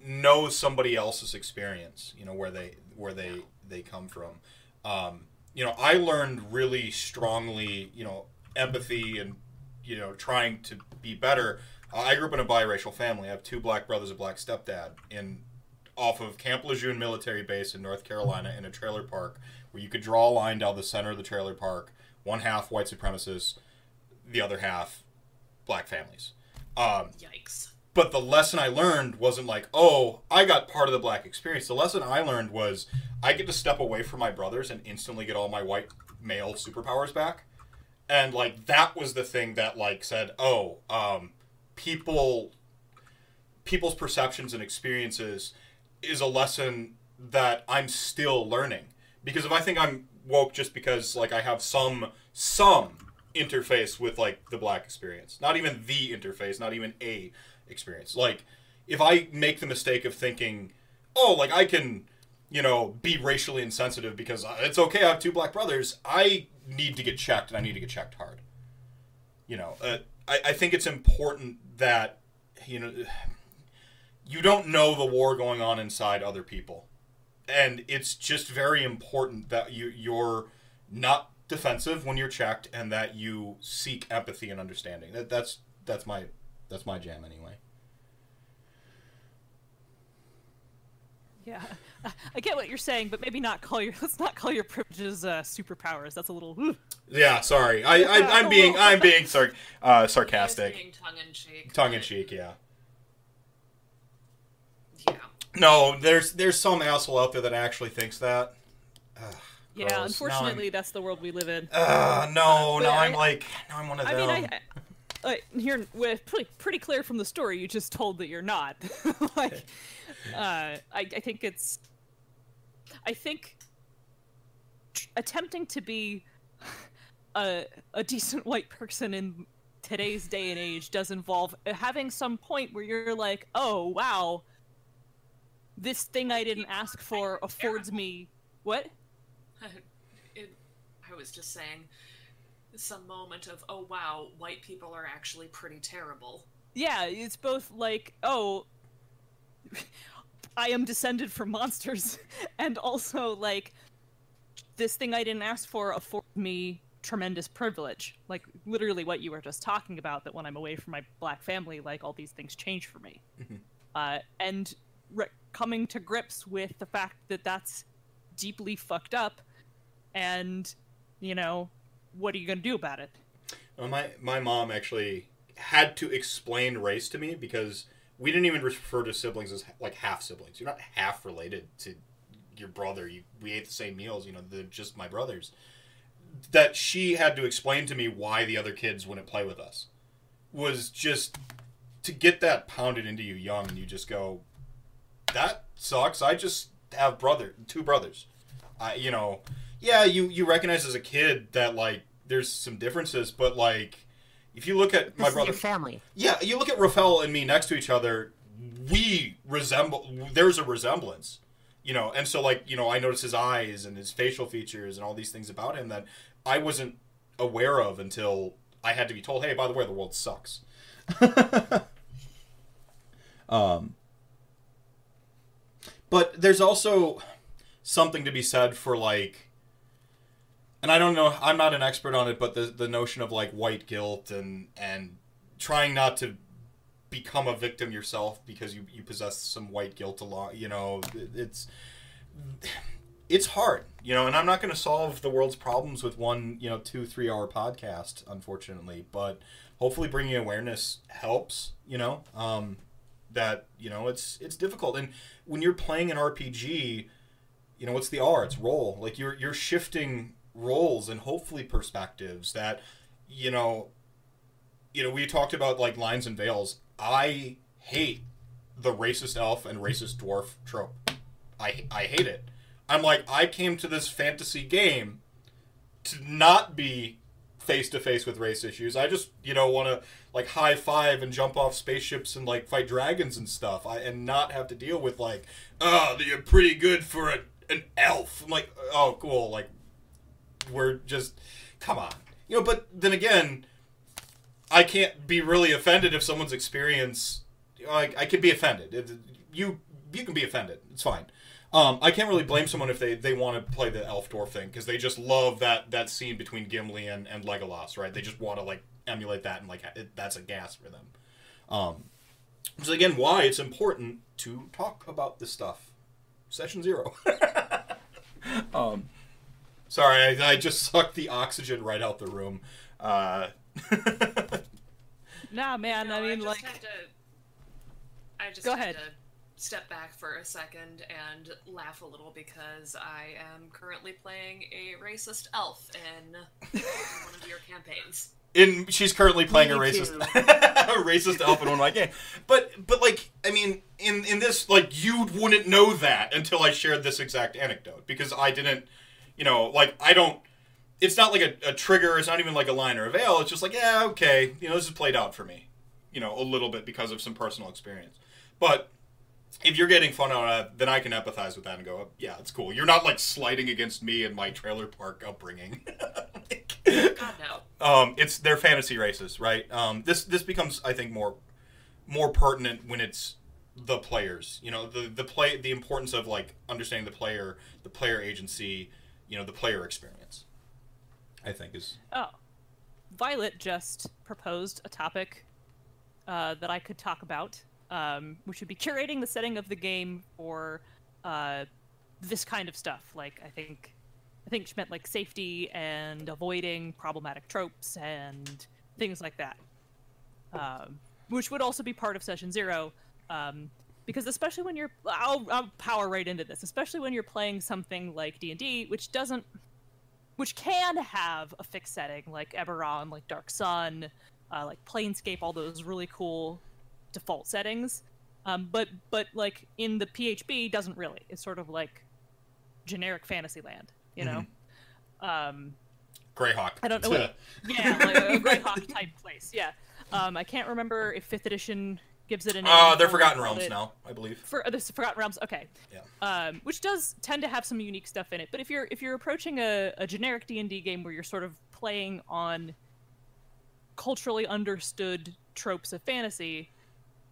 know somebody else's experience. You know where they where they they come from. Um, you know, I learned really strongly. You know, empathy and you know trying to be better. Uh, I grew up in a biracial family. I have two black brothers, a black stepdad, in off of Camp Lejeune military base in North Carolina in a trailer park where you could draw a line down the center of the trailer park. One half white supremacists, the other half black families. Um, Yikes! But the lesson I learned wasn't like, oh, I got part of the black experience. The lesson I learned was I get to step away from my brothers and instantly get all my white male superpowers back. And like that was the thing that like said, oh, um, people people's perceptions and experiences is a lesson that I'm still learning. Because if I think I'm woke just because like I have some some interface with like the black experience, not even the interface, not even a experience. Like if I make the mistake of thinking, oh, like I can, you know, be racially insensitive because it's okay. I have two black brothers. I need to get checked, and I need to get checked hard. You know, uh, I, I think it's important that you know you don't know the war going on inside other people and it's just very important that you you're not defensive when you're checked and that you seek empathy and understanding that, that's that's my that's my jam anyway yeah. I get what you're saying, but maybe not call your let's not call your privileges uh, superpowers. That's a little. ooh. yeah sorry i, I i'm being i'm being sar- uh, Being sarcastic tongue in cheek. tongue in cheek yeah Yeah. no there's there's some asshole out there that actually thinks that Ugh, Yeah, gross. Unfortunately, that's the world we live in. Uh, no, but no, I- I'm like, no, I'm one of I them. mean, I, I here with pretty pretty clear from the story you just told that you're not. like, uh, I I think it's, I think, tr- attempting to be a a decent white person in today's day and age does involve having some point where you're like, oh wow, this thing I didn't ask for affords me what? it, I was just saying, some moment of, oh wow, white people are actually pretty terrible. Yeah, it's both like, oh, I am descended from monsters, and also like, this thing I didn't ask for afforded me tremendous privilege. Like literally what you were just talking about. That when I'm away from my black family, like all these things change for me, uh, and re- coming to grips with the fact that that's deeply fucked up, and you know, what are you gonna do about it? Well, my my mom actually had to explain race to me because we didn't even refer to siblings as like half siblings. You're not half related to your brother. You we ate the same meals. You know, they're just my brothers. That she had to explain to me why the other kids wouldn't play with us was just to get that pounded into you young, and you just go, that sucks. I just have brother two brothers. I you know, yeah, you you recognize as a kid that like there's some differences, but like if you look at This my brother, your family. yeah, you look at Rafael and me next to each other, we resemble. There's a resemblance. you know, and so like you know, I notice his eyes and his facial features and all these things about him that I wasn't aware of until I had to be told, hey, by the way, the world sucks. um, but there's also something to be said for like and I don't know I'm not an expert on it but the the notion of like white guilt and and trying not to become a victim yourself because you, you possess some white guilt along you know it's it's hard you know and i'm not going to solve the world's problems with one you know two three hour podcast unfortunately but hopefully bringing awareness helps you know um, that you know it's it's difficult. And when you're playing an rpg you know what's the r it's role like you're you're shifting roles and hopefully perspectives that you know you know we talked about like lines and veils i hate the racist elf and racist dwarf trope i i hate it i'm like i came to this fantasy game to not be face to face with race issues. I just, you know, want to like high five and jump off spaceships and like fight dragons and stuff. I and not have to deal with like, oh, you're pretty good for a, an elf. I'm like, oh, cool. Like, we're just, come on, you know. But then again, I can't be really offended if someone's experience. I can be offended. You you can be offended. It's fine. Um, I can't really blame someone if they, they want to play the elf dwarf thing because they just love that that scene between Gimli and, and Legolas, right? They just want to like emulate that and like it, that's a gas for them. Um, is again why it's important to talk about this stuff. Session zero. um, sorry, I, I, just sucked the oxygen right out the room. Uh, nah, man. I mean, I like, to, I just go ahead. To step back for a second and laugh a little because I am currently playing a racist elf in one of your campaigns. In she's currently playing Me a racist a racist elf in one of my games. But but like I mean in in this like you wouldn't know that until I shared this exact anecdote because I didn't you know like I don't it's not like a, a trigger it's not even like a line or a veil it's just like yeah okay you know this is played out for me you know a little bit because of some personal experience but if you're getting fun out of it, then I can empathize with that and go, yeah, it's cool. You're not like sliding against me and my trailer park upbringing. like, God no. Um, it's their fantasy races, right? Um, this this becomes, I think, more more pertinent when it's the players. You know, the the play, the importance of like understanding the player, the player agency, you know, the player experience. I think is. Oh, Violet just proposed a topic uh, that I could talk about um, which would be curating the setting of the game for uh, this kind of stuff. Like I think, I think she meant like safety and avoiding problematic tropes and things like that, um, which would also be part of session zero. Um, because especially when you're, I'll, I'll power right into this. Especially when you're playing something like D and D, which doesn't, which can have a fixed setting like Eberron, like Dark Sun, uh, like Planescape, all those really cool default settings. Um, but but like in the PHB doesn't really. It's sort of like generic Fantasyland, you know. Mm-hmm. Um, Greyhawk. I don't know. What, yeah, like a Greyhawk type place. Yeah. Um, I can't remember if fifth edition gives it a name. Uh, they're Forgotten Realms it. now, I believe. For uh, this Forgotten Realms, okay. Yeah. Um, which does tend to have some unique stuff in it. But if you're if you're approaching a, a generic D and D game where you're sort of playing on culturally understood tropes of fantasy,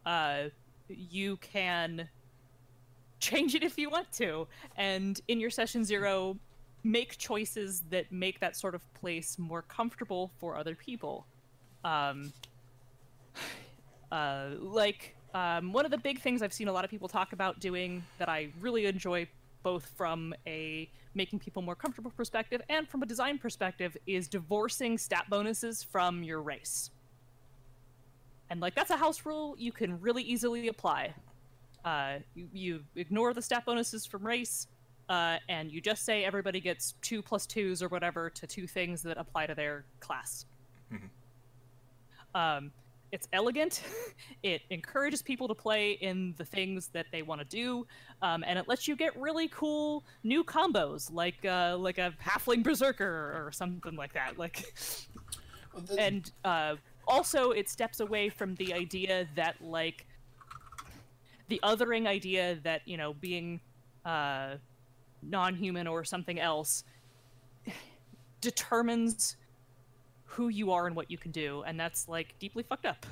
uh, you can change it if you want to. And in your session zero, make choices that make that sort of place more comfortable for other people. Um, uh, like, um, one of the big things I've seen a lot of people talk about doing that I really enjoy, both from a making people more comfortable perspective and from a design perspective, is divorcing stat bonuses from your race. And like that's a house rule you can really easily apply. Uh, you, you ignore the stat bonuses from race, uh, and you just say everybody gets two plus twos or whatever to two things that apply to their class. Mm-hmm. Um, it's elegant. it encourages people to play in the things that they want to do, um, and it lets you get really cool new combos, like uh, like a halfling berserker or something like that. Like, and uh, also it steps away from the idea that like the othering idea that you know being uh, non-human or something else determines who you are and what you can do, and that's like deeply fucked up,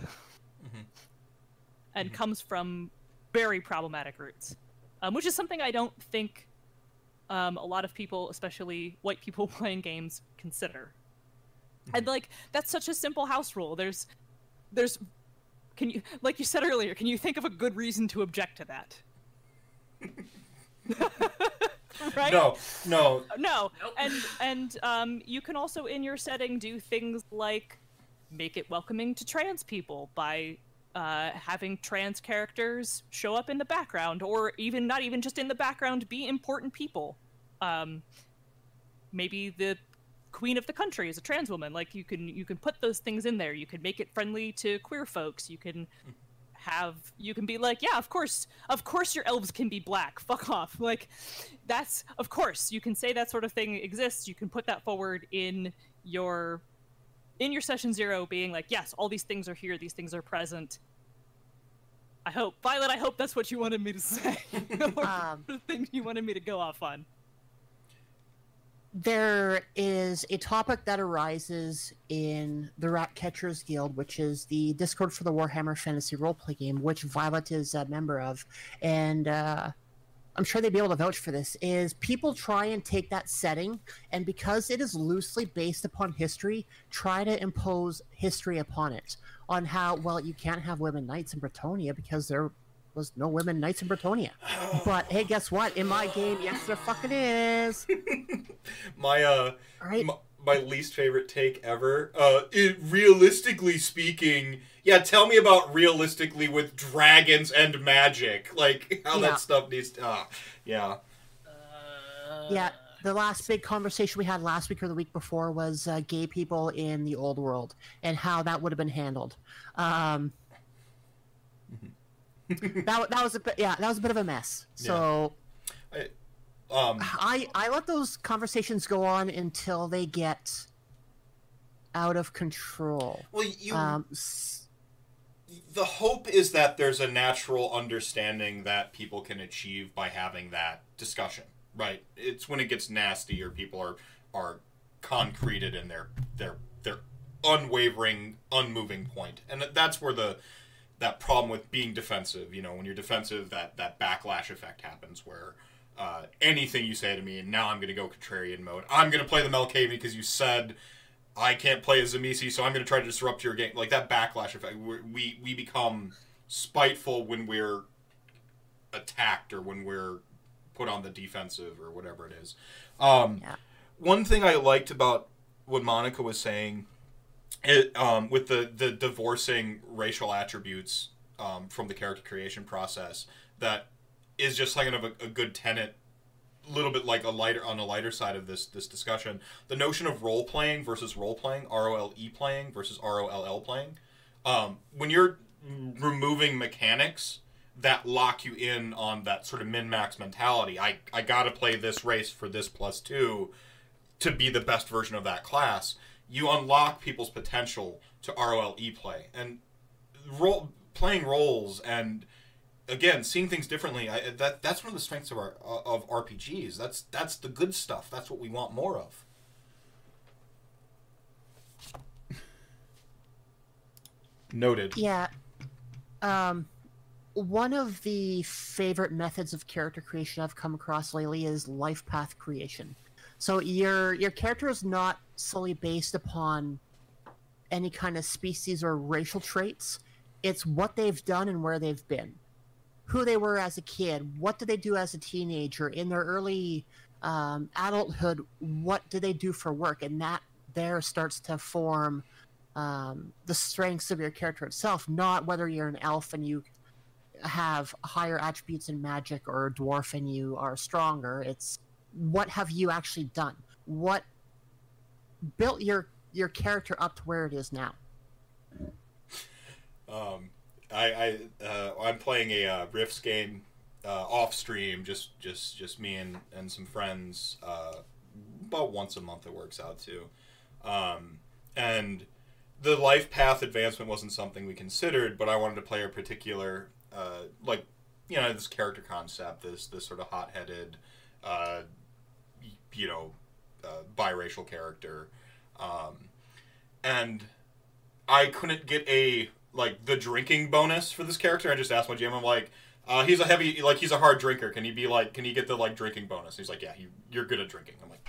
and comes from very problematic roots, um, which is something I don't think um, a lot of people, especially white people playing games, consider. And like that's such a simple house rule. There's, there's, can you like you said earlier? Can you think of a good reason to object to that? right? No, no. No. Nope. And and um, you can also in your setting do things like make it welcoming to trans people by uh, having trans characters show up in the background, or even not even just in the background, be important people. Um, maybe the queen of the country is a trans woman. Like you can you can put those things in there. You can make it friendly to queer folks. You can have you can be like yeah of course of course your elves can be black. Fuck off. Like that's of course you can say that sort of thing exists. You can put that forward in your in your session zero being like yes all these things are here. These things are present. I hope violet i hope that's what you wanted me to say. Or Um, the thing you wanted me to go off on there is a topic that arises in the Rat Catchers Guild, which is the Discord for the Warhammer Fantasy Roleplay game, which Violet is a member of, and uh, I'm sure they'd be able to vouch for this. Is people try and take that setting, and because it is loosely based upon history, try to impose history upon it on how well you can't have women knights in Bretonnia because there was no women knights in Bretonnia. But hey, guess what? In my game, yes, there fucking is. My uh, Right? my, my least favorite take ever. Uh, it, realistically speaking, yeah. Tell me about realistically with dragons and magic, like how Yeah. that stuff needs. To, ah, yeah. Yeah, the last big conversation we had last week or the week before was uh, gay people in the old world and how that would have been handled. Um, that, that was a bit, yeah, that was a bit of a mess. So Um, I I let those conversations go on until they get out of control. well, you. Um, the hope is that there's a natural understanding that people can achieve by having that discussion right it's when it gets nasty or people are are concreted in their their their unwavering unmoving point and that's where the that problem with being defensive you know when you're defensive that that backlash effect happens where uh, anything you say to me and now i'm going to go contrarian mode i'm going to play the Malkavian because you said I can't play as Tzimisce, so I'm going to try to disrupt your game. Like that backlash effect. We we become spiteful when we're attacked or when we're put on the defensive or whatever it is. Um, Yeah. One thing I liked about what Monica was saying, it, um, with the the divorcing racial attributes um, from the character creation process, that is just kind of a, a good tenet a little bit like a lighter on a lighter side of this this discussion. The notion of role playing versus role playing role playing versus roll playing. Um, when you're removing mechanics that lock you in on that sort of min max mentality i i gotta play this race for this plus two to be the best version of that class you unlock people's potential to role play. And role playing roles and again seeing things differently I, that that's one of the strengths of our of RPGs that's that's the good stuff. That's what we want more of. Noted. Yeah. Um, one of the favorite methods of character creation I've come across lately is life path creation. So your your character is not solely based upon any kind of species or racial traits. It's what they've done and where they've been. Who they were as a kid, what did they do as a teenager, in their early um, adulthood, what did they do for work? And that there starts to form um, the strengths of your character itself, not whether you're an elf and you have higher attributes in magic or a dwarf and you are stronger. It's what have you actually done? What built your your character up to where it is now? Um, I, I uh, I'm playing a uh, Rifts game uh, off stream, just just just me and, and some friends. Uh, about once a month it works out too. um, and the life path advancement wasn't something we considered, but I wanted to play a particular uh, like you know this character concept, this this sort of hot headed, uh, you know, uh, biracial character, um, and I couldn't get a like the drinking bonus for this character. I just asked my GM, I'm like. Uh, he's a heavy, like he's a hard drinker. Can he be like? Can he get the like drinking bonus? He's like, yeah, you, you're good at drinking. I'm like,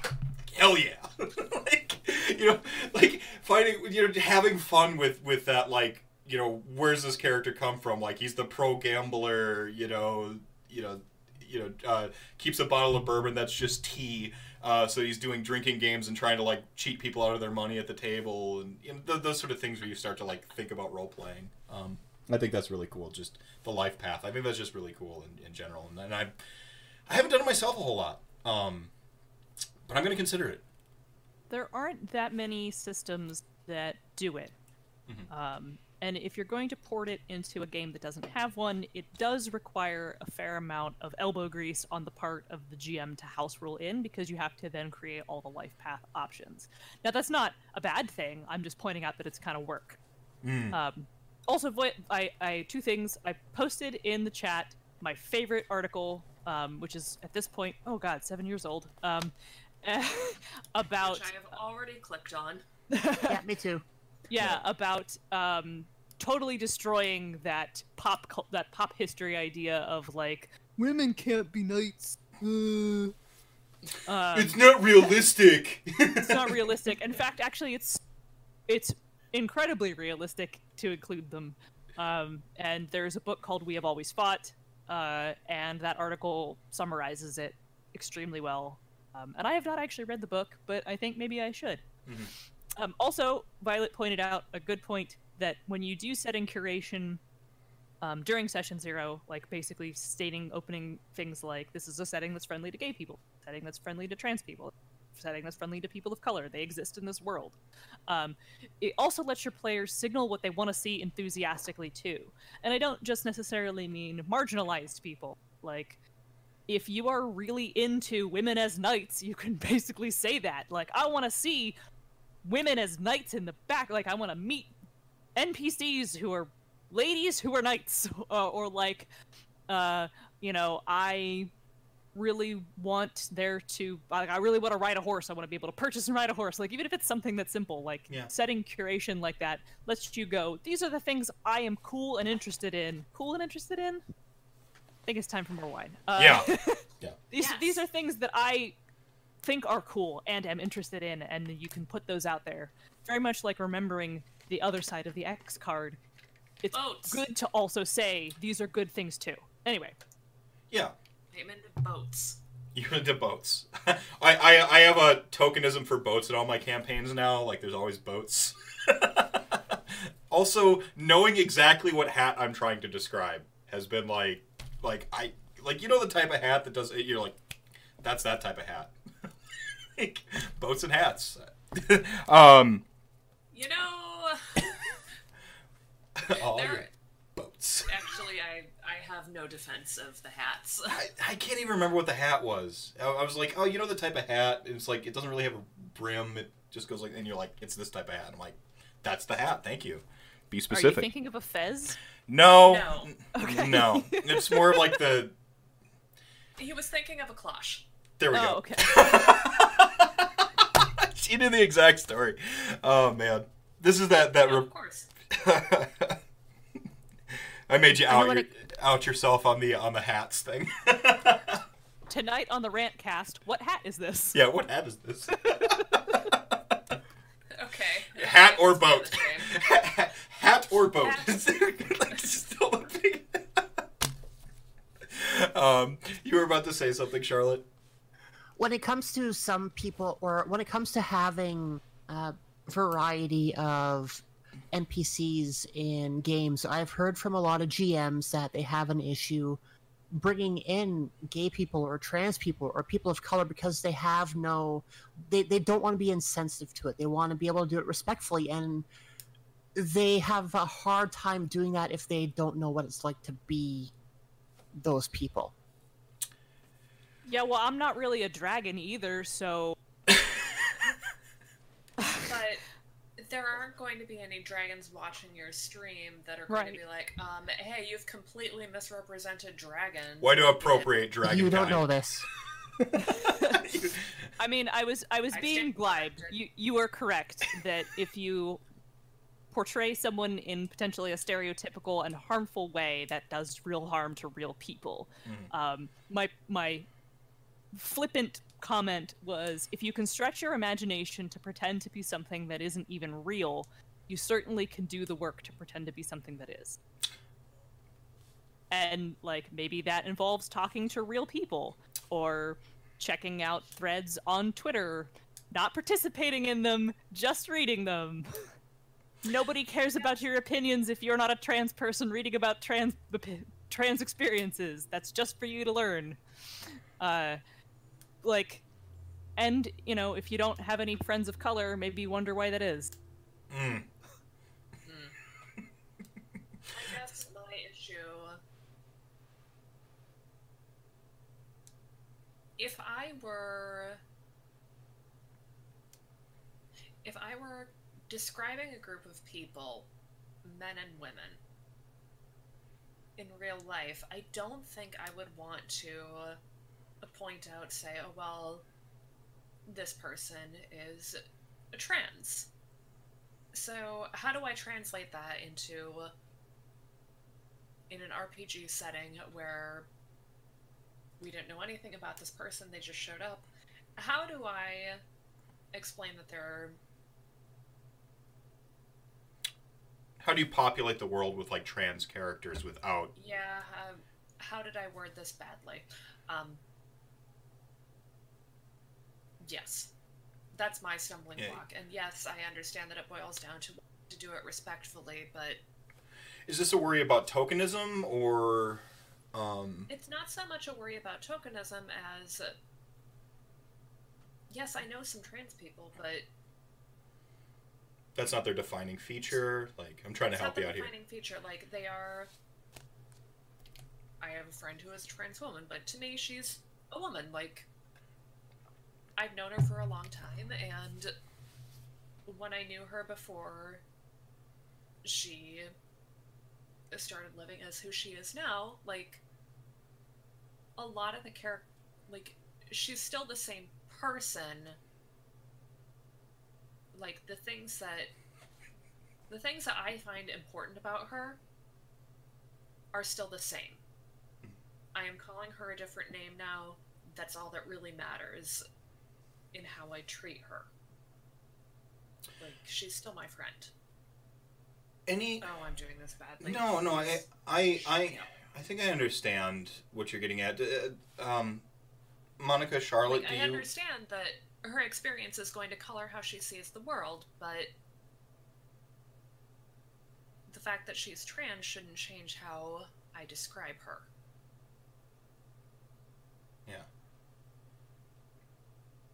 hell yeah like you know like finding you know having fun with with that like you know where's this character come from like he's the pro gambler you know you know you know uh, keeps a bottle of bourbon that's just tea uh, so he's doing drinking games and trying to like cheat people out of their money at the table and you know, th- those sort of things where you start to like think about role playing um, i think that's really cool just the life path i think that's just really cool in, in general and, and i i haven't done it myself a whole lot um, but I'm going to consider it. there aren't that many systems that do it. Um, and if you're going to port it into a game that doesn't have one, it does require a fair amount of elbow grease on the part of the GM to house rule in because you have to then create all the life path options. Now, that's not a bad thing. I'm just pointing out that it's kind of work. Um, also, vo- I, I two things. I posted in the chat my favorite article, um, which is at this point, oh god, seven years old, um, about Which I have already clicked on. yeah, me too. yeah about um, totally destroying that pop cul- that pop history idea of like women can't be knights. Uh. Um, It's not realistic. it's not realistic. In fact, actually, it's it's incredibly realistic to include them. Um, and there's a book called "We Have Always Fought," uh, and that article summarizes it extremely well. Um, and I have not actually read the book, but I think maybe I should. Um, also, Violet pointed out a good point that when you do setting curation um, during session zero, like basically stating opening things like this is a setting that's friendly to gay people, setting that's friendly to trans people, setting that's friendly to people of color. They exist in this world. Um, it also lets your players signal what they want to see enthusiastically too. And I don't just necessarily mean marginalized people. Like, if you are really into women as knights, you can basically say that. Like, I want to see women as knights in the back. Like, I want to meet NPCs who are ladies who are knights, uh, or like, uh, you know, I really want there to like I really want to ride a horse. I want to be able to purchase and ride a horse. Like even if it's something that's simple, like Yeah. setting curation like that lets you go. These are the things I am cool and interested in. Cool and interested in. I think it's time for more wine. Uh, yeah. Yeah. these Yes. these are things that I think are cool and am interested in, and you can put those out there. Very much like remembering the other side of the X card. It's Boats. good to also say these are good things too. Anyway, Yeah. I'm into boats. You're into boats. I, I I have a tokenism for boats in all my campaigns now. Like there's always boats. also, knowing exactly what hat I'm trying to describe has been like like I like you know the type of hat that does it. you're like that's that type of hat. like, boats and hats. um You know, all There- your boats. actually, I I have no defense of the hats. I, I can't even remember what the hat was. I, I was like, oh, you know the type of hat. It's like it doesn't really have a brim. It just goes like, and you're like, it's this type of hat. I'm like, that's the hat. Thank you. Be are you specific. thinking of a fez? no, No. Okay. no. It's more of like the. He was thinking of a cloche. There we Oh, go. okay. she knew the exact story. Oh man, this is that that. Yeah, Re- of course. I made you I know out what your, out yourself on the on the hats thing. Tonight on the rant cast, what hat is this? yeah, what hat is this? Okay. hat or boat? this hat or boat? Hat. like, still a big- um, you were about to say something, Charlotte. when it comes to some people or when it comes to having a variety of npcs in games. I've heard from a lot of gms that they have an issue bringing in gay people or trans people or people of color because they have no they, they don't want to be insensitive to it. They want to be able to do it respectfully. And they have a hard time doing that if they don't know what it's like to be those people. Yeah, well, I'm not really a dragon either, so But there aren't going to be any dragons watching your stream that are going Right. to be like, um, hey, you've completely misrepresented dragons. Why do appropriate dragon? you don't kind? know this. I mean, I was I was I being stand glibed. corrected. You you are correct that if you portray someone in potentially a stereotypical and harmful way, that does real harm to real people. Um, my my flippant comment was if you can stretch your imagination to pretend to be something that isn't even real, you certainly can do the work to pretend to be something that is. And like maybe that involves talking to real people or checking out threads on Twitter, not participating in them, just reading them. Nobody cares about your opinions if you're not a trans person reading about trans trans experiences. That's just for you to learn. Uh, like, and you know, if you don't have any friends of color, maybe you wonder why that is. Mm. I guess my issue. If I were. If I were describing a group of people, men and women, in real life, I don't think I would want to point out, say, oh, well, this person is trans. So, how do I translate that into in an RPG setting where we didn't know anything about this person, they just showed up? How do I explain that they're How do you populate the world with like trans characters without? yeah, uh, how did I word this badly? Um Yes. That's my stumbling Yeah. block. And yes, I understand that it boils down to to do it respectfully, but Is this a worry about tokenism or? Um, It's not so much a worry about tokenism as yes, I know some trans people, but that's not their defining feature. Like, I'm trying to help you out here. defining feature. Like they are. I have a friend who is a trans woman, but to me, she's a woman. Like I've known her for a long time, and when I knew her before she started living as who she is now, like a lot of the character, like she's still the same person. Like the things that the things that I find important about her are still the same. Mm. I am calling her a different name now. That's all that really matters in how I treat her. Like she's still my friend. Any? Oh, I'm doing this badly. No, no. I, I, I, I think I understand what you're getting at. Uh, um, Monica, Charlotte, Like, I you? understand that her experience is going to color how she sees the world, but the fact that she's trans shouldn't change how I describe her. Yeah.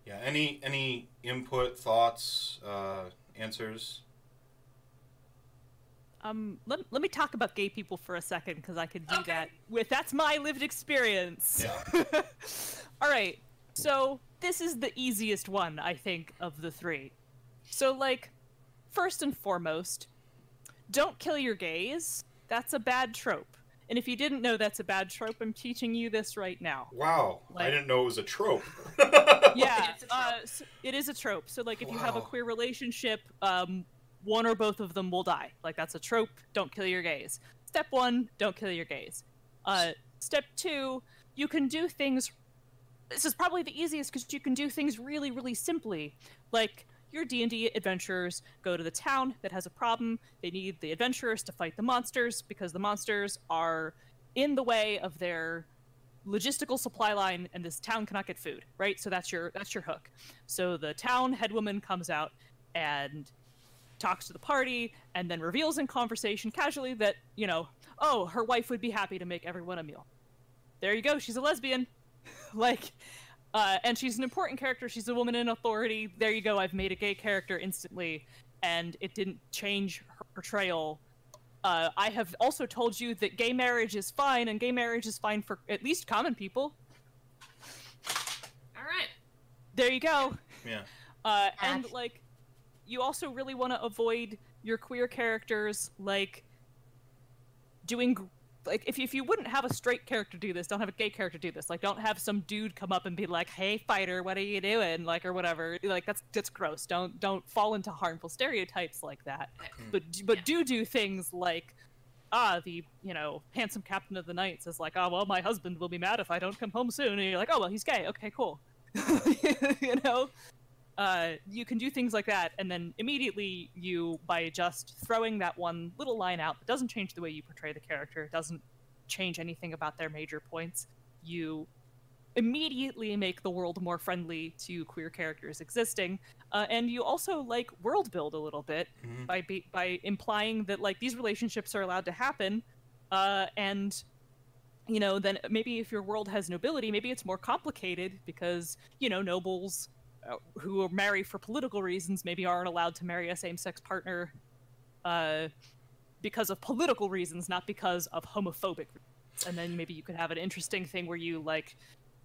Yeah. Any any input, thoughts, uh, answers? Um, let, let me talk about gay people for a second because I could do Okay. that with that's my lived experience. Yeah. All right, so this is the easiest one I think of the three. So like, first and foremost, don't kill your gays. That's a bad trope. And if you didn't know that's a bad trope, I'm teaching you this right now. Wow, I didn't know it was a trope. Yeah, It's a trope. uh, s- it is a trope. So like, if you have a queer relationship, um, one or both of them will die. Like that's a trope. Don't kill your gays. Step one, don't kill your gays. Uh, step two, you can do things. This is probably the easiest because you can do things really, really simply. Like your D and D adventurers go to the town that has a problem. They need the adventurers to fight the monsters because the monsters are in the way of their logistical supply line and this town cannot get food right? So that's your that's your hook. So the town headwoman comes out and talks to the party and then reveals in conversation casually that you know oh her wife would be happy to make everyone a meal. There you go. She's a lesbian. Like uh, and she's an important character she's a woman in authority there you go i've made a gay character instantly and it didn't change her portrayal uh, I have also told you that gay marriage is fine, and gay marriage is fine for at least common people. All right. There you go. yeah. Uh, and like, you also really want to avoid your queer characters like doing gr- like if, if you wouldn't have a straight character do this don't have a gay character do this like don't have some dude come up and be like hey fighter what are you doing? Like or whatever. Like that's that's gross. Don't don't fall into harmful stereotypes like that. But but Yeah. do do things like ah the you know handsome captain of the knights is like oh well my husband will be mad if i don't come home soon and you're like oh well he's gay. Okay cool. You know uh, you can do things like that and then immediately you by just throwing that one little line out that doesn't change the way you portray the character doesn't change anything about their major points you immediately make the world more friendly to queer characters existing uh, and you also like world build a little bit Mhm. by be- by implying that like these relationships are allowed to happen uh, and you know then maybe if your world has nobility maybe it's more complicated because you know nobles uh, who marry for political reasons maybe aren't allowed to marry a same-sex partner uh, because of political reasons not because of homophobic reasons. and then maybe you could have an interesting thing where you like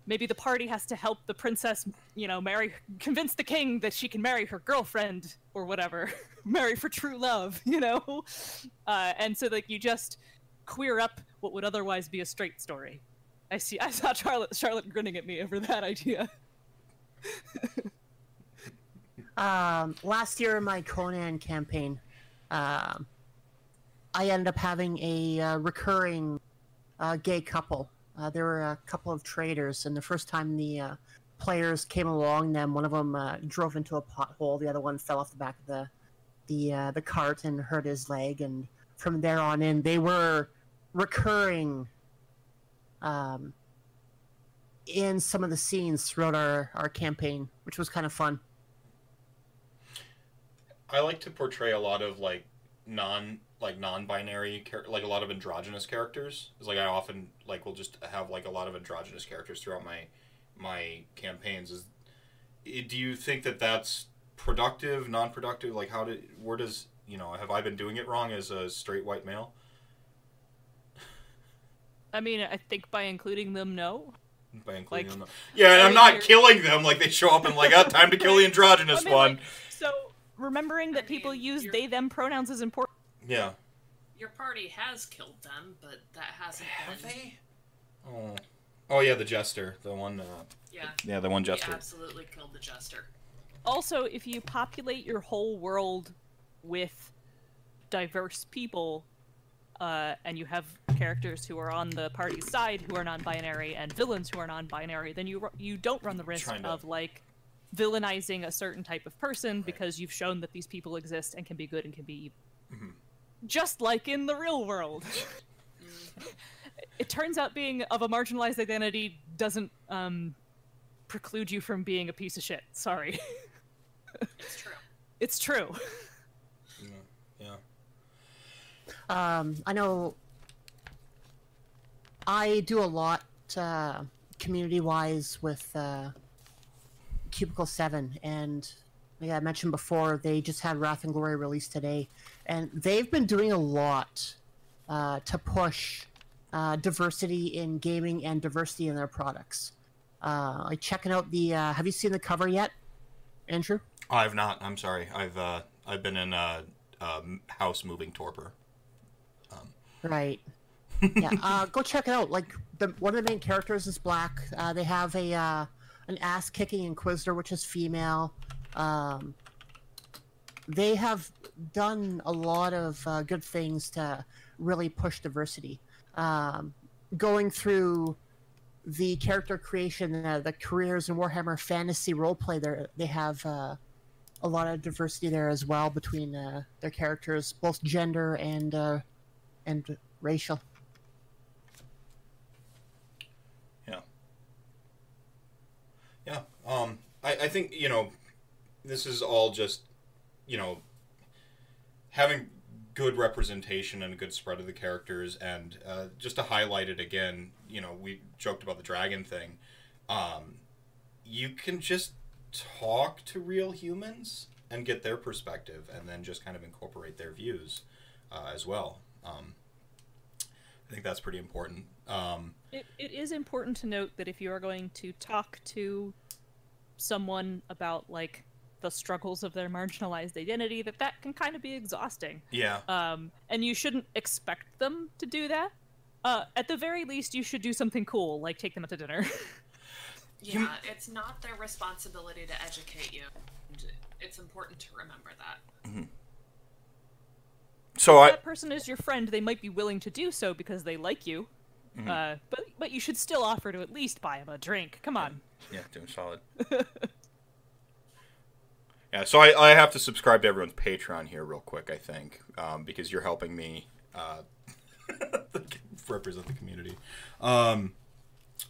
maybe the party has to help the princess you know marry convince the king that she can marry her girlfriend or whatever marry for true love you know? Uh, and so like you just queer up what would otherwise be a straight story. I see i saw charlotte charlotte grinning at me over that idea Um, last year in my Conan campaign, um, I ended up having a uh, recurring uh, gay couple. Uh, there were a couple of traders, and the first time the uh, players came along them, one of them uh, drove into a pothole, the other one fell off the back of the the uh, the cart and hurt his leg, and from there on in, they were recurring um, in some of the scenes throughout our, our campaign, which was kind of fun. I like to portray a lot of like non like non-binary char- like a lot of androgynous characters. It's like I often like will just have like a lot of androgynous characters throughout my my campaigns. Is do you think that that's productive, non-productive? Like how did where does you know have I been doing it wrong as a straight white male? i mean i think by including them no By including Like- them. Yeah, and I I'm not killing them like they show up and like, oh, time to kill the androgynous I mean, one. like, so remembering that I people use they them pronouns is important Yeah. Your party has killed them, but that hasn't been. they? Oh. Oh yeah, the jester, the one. Uh, Yeah. yeah, the one We jester. absolutely killed the jester. also if you populate your whole world with diverse people uh, and you have characters who are on the party's side who are non-binary and villains who are non-binary then you you don't run the risk Trying to- of like villainizing a certain type of person because you've shown that these people exist and can be good and can be evil. Mhm. just like in the real world. It turns out being of a marginalized identity doesn't um, preclude you from being a piece of shit. Sorry. It's true. it's true Yeah. Um, I know I do a lot uh, community wise with uh, Cubicle 7, and like I mentioned before, they just had Wrath and Glory released today, and they've been doing a lot uh, to push uh, diversity in gaming and diversity in their products. Uh, like checking out the. Uh, have you seen the cover yet, Andrew? I've not. I'm sorry. I've I've been in a, a house moving torpor. Right. yeah. Uh, go check it out. Like the one of the main characters is black. Uh, they have a uh, an ass kicking inquisitor, which is female. Um, they have done a lot of uh, good things to really push diversity. Um, going through the character creation, uh, the careers in Warhammer Fantasy roleplay, there they have uh, a lot of diversity there as well between uh, their characters, both gender and uh, and racial. Yeah. Yeah. Um, I, I think, you know, this is all just, you know, having good representation and a good spread of the characters. And uh, just to highlight it again, you know, we joked about the dragon thing. Um, you can just talk to real humans and get their perspective and then just kind of incorporate their views uh, as well. Um, I think that's pretty important. Um, It, it is important to note that if you are going to talk to someone about like the struggles of their marginalized identity that that can kind of be exhausting Yeah. um, and you shouldn't expect them to do that uh, at the very least you should do something cool like take them out to dinner Yeah, it's not their responsibility to educate you. It's important to remember that. So I that person is your friend they might be willing to do so because they like you Mm-hmm. uh, but but you should still offer to at least buy them a drink come on yeah, doing solid. yeah, so I, I have to subscribe to everyone's Patreon here real quick. I think um, because you're helping me uh, represent the community. Um,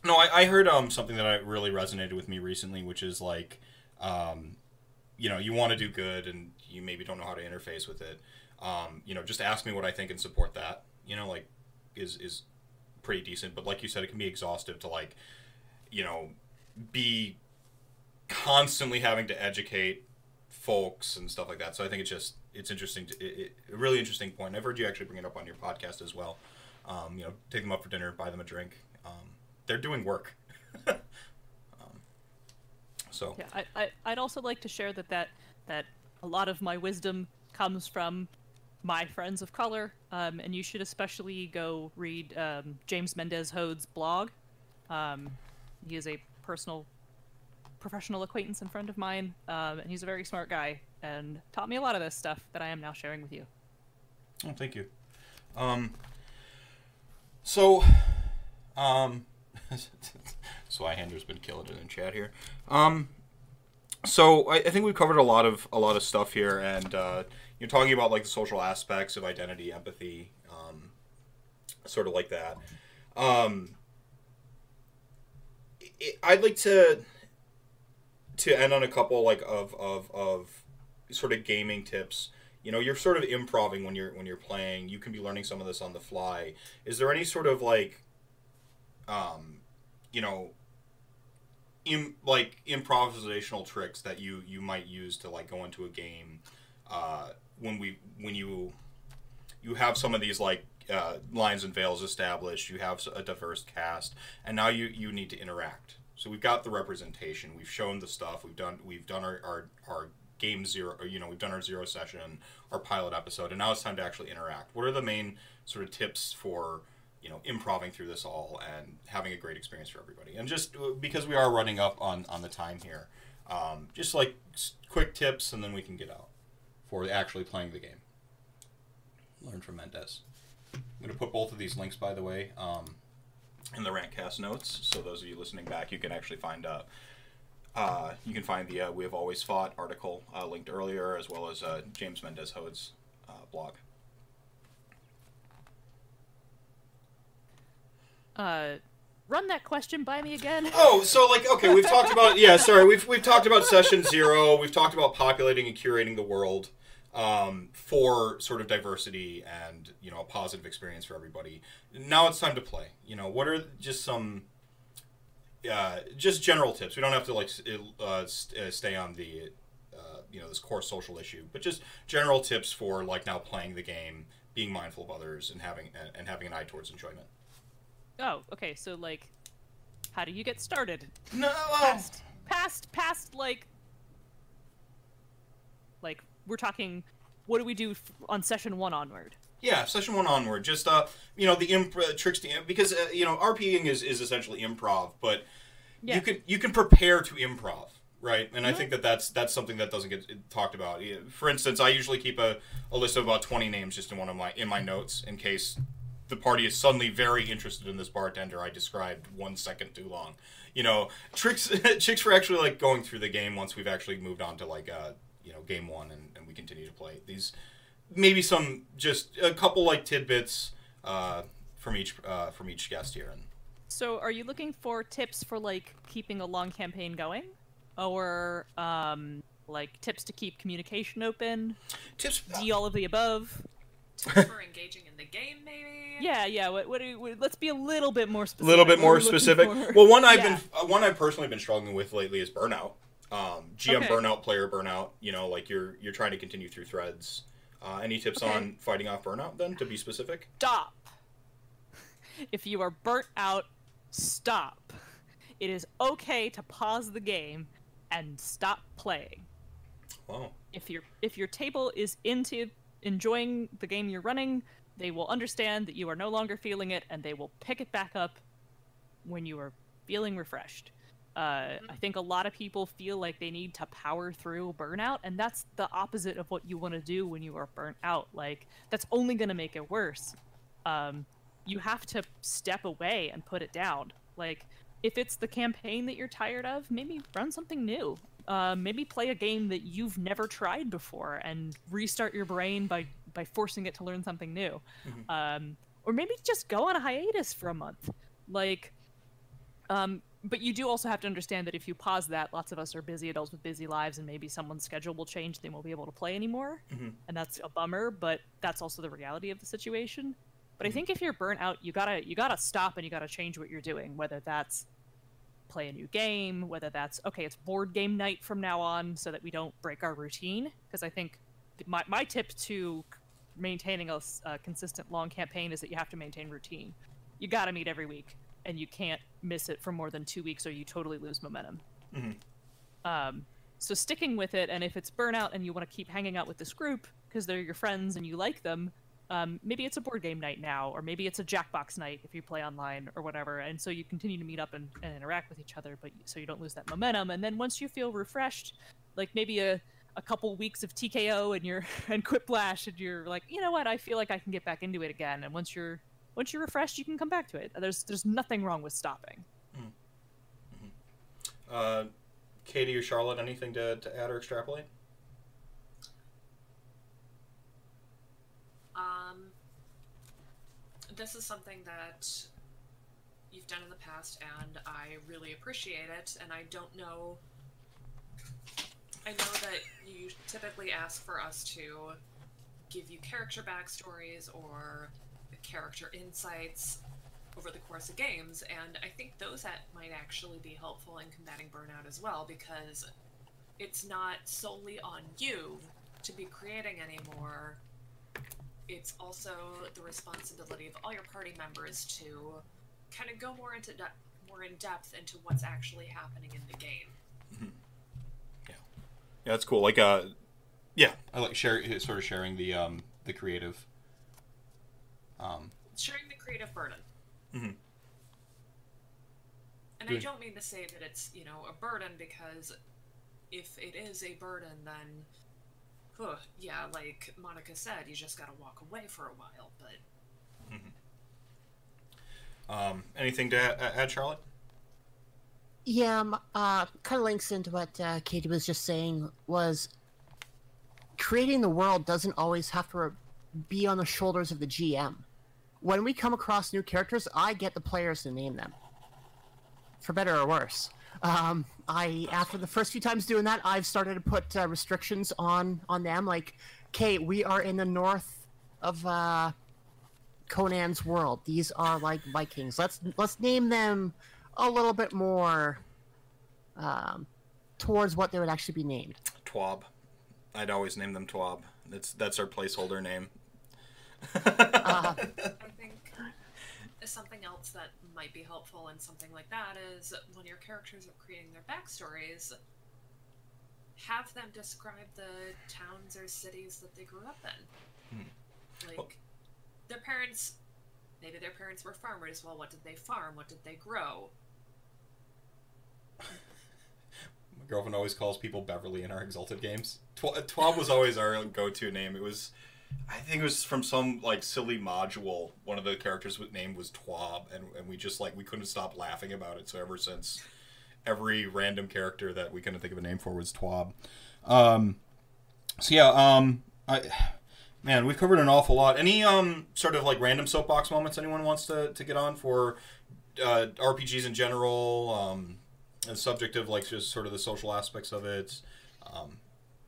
no, I, I heard um something that I really resonated with me recently, which is like, um, you know, you want to do good and you maybe don't know how to interface with it. Um, you know, just ask me what I think and support that. You know, like is is pretty decent, but like you said, it can be exhaustive to like, you know, be constantly having to educate folks and stuff like that. So I think it's just it's interesting, to, it, it, a really interesting point. I've heard you actually bring it up on your podcast as well. Um, you know, take them up for dinner, buy them a drink. Um, they're doing work. um, so Yeah, I, I, I'd also like to share that, that that a lot of my wisdom comes from my friends of color, um, and you should especially go read um, James Mendez Hodes' blog. Um, he is a personal, professional acquaintance and friend of mine, um, and he's a very smart guy and taught me a lot of this stuff that I am now sharing with you. Oh, thank you. Um, so, Swyhander's been killing it in chat here. Um, so I, I think we've covered a lot of a lot of stuff here, and uh, you're talking about like the social aspects of identity, empathy, um, sort of like that. Um, it, I'd like to to end on a couple like of of of sort of gaming tips. You know you're sort of improving when you're when you're playing. You can be learning some of this on the fly. Is there any sort of like um you know Im, like improvisational tricks that you you might use to like go into a game uh when we when you you have some of these like uh, lines and veils established you have a diverse cast and now you you need to interact. So we've got the representation. We've shown the stuff. We've done we've done our our, our game zero or, you know we've done our zero session our pilot episode and now it's time to actually interact. What are the main sort of tips for you know improving through this all and having a great experience for everybody? And just uh, because we are running up on on the time here um, just like quick tips and then we can get out for actually playing the game learn from mendez i'm going to put both of these links by the way um, in the rantcast notes so those of you listening back you can actually find uh, uh, you can find the uh, we have always fought article uh, linked earlier as well as uh, james mendez hodes' uh, blog Uh, run that question by me again. Oh, so like okay, we've talked about yeah, sorry, we've we've talked about session zero. We've talked about populating and curating the world um, for sort of diversity and you know a positive experience for everybody. Now it's time to play. You know, what are just some uh, just general tips? We don't have to like uh, st- uh, stay on the uh, you know this core social issue, but just general tips for like now playing the game, being mindful of others, and having and, and having an eye towards enjoyment. Oh, okay. So like, how do you get started? No. Past, past, past. Like, like we're talking. What do we do on session one onward? Yeah, session one onward. Just uh, you know, the imp- uh, tricks to imp- because uh, you know RPing is is essentially improv, but Yeah. you can you can prepare to improv, right? And I think that that's that's something that doesn't get talked about. For instance, I usually keep a, a list of about twenty names just in one of my in my notes in case the party is suddenly very interested in this bartender I described one second too long. You know, tricks tricks for actually like going through the game once we've actually moved on to like uh you know game one and we continue to play these maybe some just a couple like tidbits uh, from each uh, from each guest here and So, are you looking for tips for like keeping a long campaign going, or um, like tips to keep communication open? tips D all of the above. Tips for engaging in the game, maybe? Yeah, yeah. What, what do you, what, let's be a little bit more specific. a little bit more are we looking specific for? well one i've Yeah. been one i've personally been struggling with lately is burnout um, gm Okay. burnout player burnout you know like you're you're trying to continue through threads uh, any tips Okay. on fighting off burnout then to be specific stop. If you are burnt out, stop. It is okay to pause the game and stop playing. Wow. If your if your table is into enjoying the game you're running, they will understand that you are no longer feeling it, and they will pick it back up when you are feeling refreshed. Uh, I think a lot of people feel like they need to power through burnout, and that's the opposite of what you want to do when you are burnt out. Like that's only going to make it worse. Um, you have to step away and put it down. Like if it's the campaign that you're tired of, maybe run something new. Uh, maybe play a game that you've never tried before and restart your brain by by forcing it to learn something new. Um, or maybe just go on a hiatus for a month. Like, um, but you do also have to understand that if you pause that, lots of us are busy adults with busy lives, and maybe someone's schedule will change; they won't be able to play anymore, mm-hmm. and that's a bummer. But that's also the reality of the situation. But I mm-hmm. think if you're burnt out, you gotta you gotta stop and you gotta change what you're doing, whether that's play a new game, whether that's okay, it's board game night from now on, so that we don't break our routine. Because I think th- my my tip to maintaining a consistent long campaign is that you have to maintain routine. You gotta meet every week, and you can't miss it for more than two weeks, or you totally lose momentum. Um, so sticking with it, and if it's burnout and you want to keep hanging out with this group because they're your friends and you like them, um, maybe it's a board game night now, or maybe it's a Jackbox night if you play online or whatever. And so you continue to meet up and, and interact with each other, but so you don't lose that momentum. And then once you feel refreshed, like maybe a a couple weeks of TKO and you're and Quiplash, and you're like, you know what, I feel like I can get back into it again. And once you're once you're refreshed, you can come back to it. There's there's nothing wrong with stopping. Uh, Katie or Charlotte, anything to, to add or extrapolate? Um, this is something that you've done in the past, and I really appreciate it. And I don't know. I know that you typically ask for us to give you character backstories or character insights over the course of games, and I think those that might actually be helpful in combating burnout as well because it's not solely on you to be creating anymore it's also the responsibility of all your party members to kind of go more into de- more in depth into what's actually happening in the game. Yeah, that's cool. Like, uh, yeah, I like share sort of sharing the um the creative. Um, Sharing the creative burden. Mhm. And I don't mean to say that it's, you know, a burden because if it is a burden, then, huh, yeah, like Monica said, you just gotta walk away for a while. But um, anything to a- add, Charlotte? Yeah, um, uh, kind of links into what uh, Katie was just saying. Was creating the world doesn't always have to be on the shoulders of the GM. When we come across new characters, I get the players to name them, for better or worse. Um, I after the first few times doing that, I've started to put uh, restrictions on on them. Like, okay, we are in the north of uh, Conan's world. These are like Vikings. Let's let's name them a little bit more um, towards what they would actually be named. Twab. I'd always name them Twab. That's that's our placeholder name. Uh, I think something else that might be helpful in something like that is when your characters are creating their backstories, have them describe the towns or cities that they grew up in. Like, Well- their parents, maybe their parents were farmers. Well, what did they farm? What did they grow? My girlfriend always calls people Beverly in our Exalted games. Tw- Twab was always our go-to name. It was, I think it was from some like silly module. One of the characters' with name was Twab, and, and we just like we couldn't stop laughing about it. So ever since, every random character that we couldn't think of a name for was Twab. Um, so yeah, um, I, man, we've covered an awful lot. Any um sort of like random soapbox moments anyone wants to to get on for uh, RPGs in general? Um, the subject of like just sort of the social aspects of it. Um,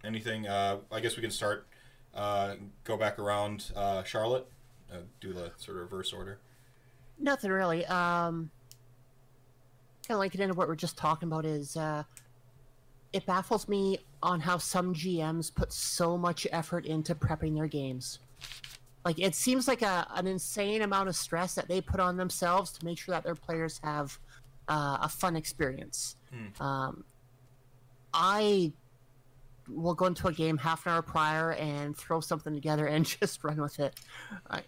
anything? Uh, I guess we can start. Uh, go back around. Uh, Charlotte, uh, do the sort of reverse order. nothing really. Um, kind of linking into what we're just talking about is uh, it baffles me on how some GMs put so much effort into prepping their games. Like it seems like a, an insane amount of stress that they put on themselves to make sure that their players have uh, a fun experience. Um, I we'll go into a game half an hour prior and throw something together and just run with it. I,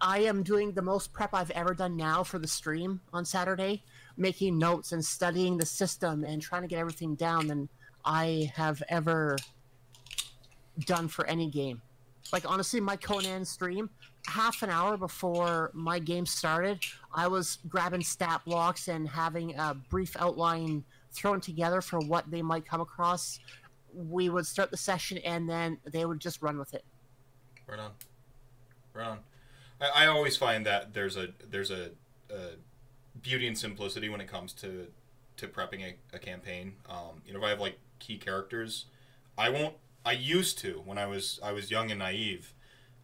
I am doing the most prep I've ever done now for the stream on Saturday, making notes and studying the system and trying to get everything down than I have ever done for any game. Like honestly, my Conan stream, half an hour before my game started, I was grabbing stat blocks and having a brief outline thrown together for what they might come across. We would start the session and then they would just run with it. Right on. Right on. I, I always find that there's a there's a, a beauty and simplicity when it comes to to prepping a, a campaign. Um, you know, if I have like key characters, I won't. I used to when I was I was young and naive.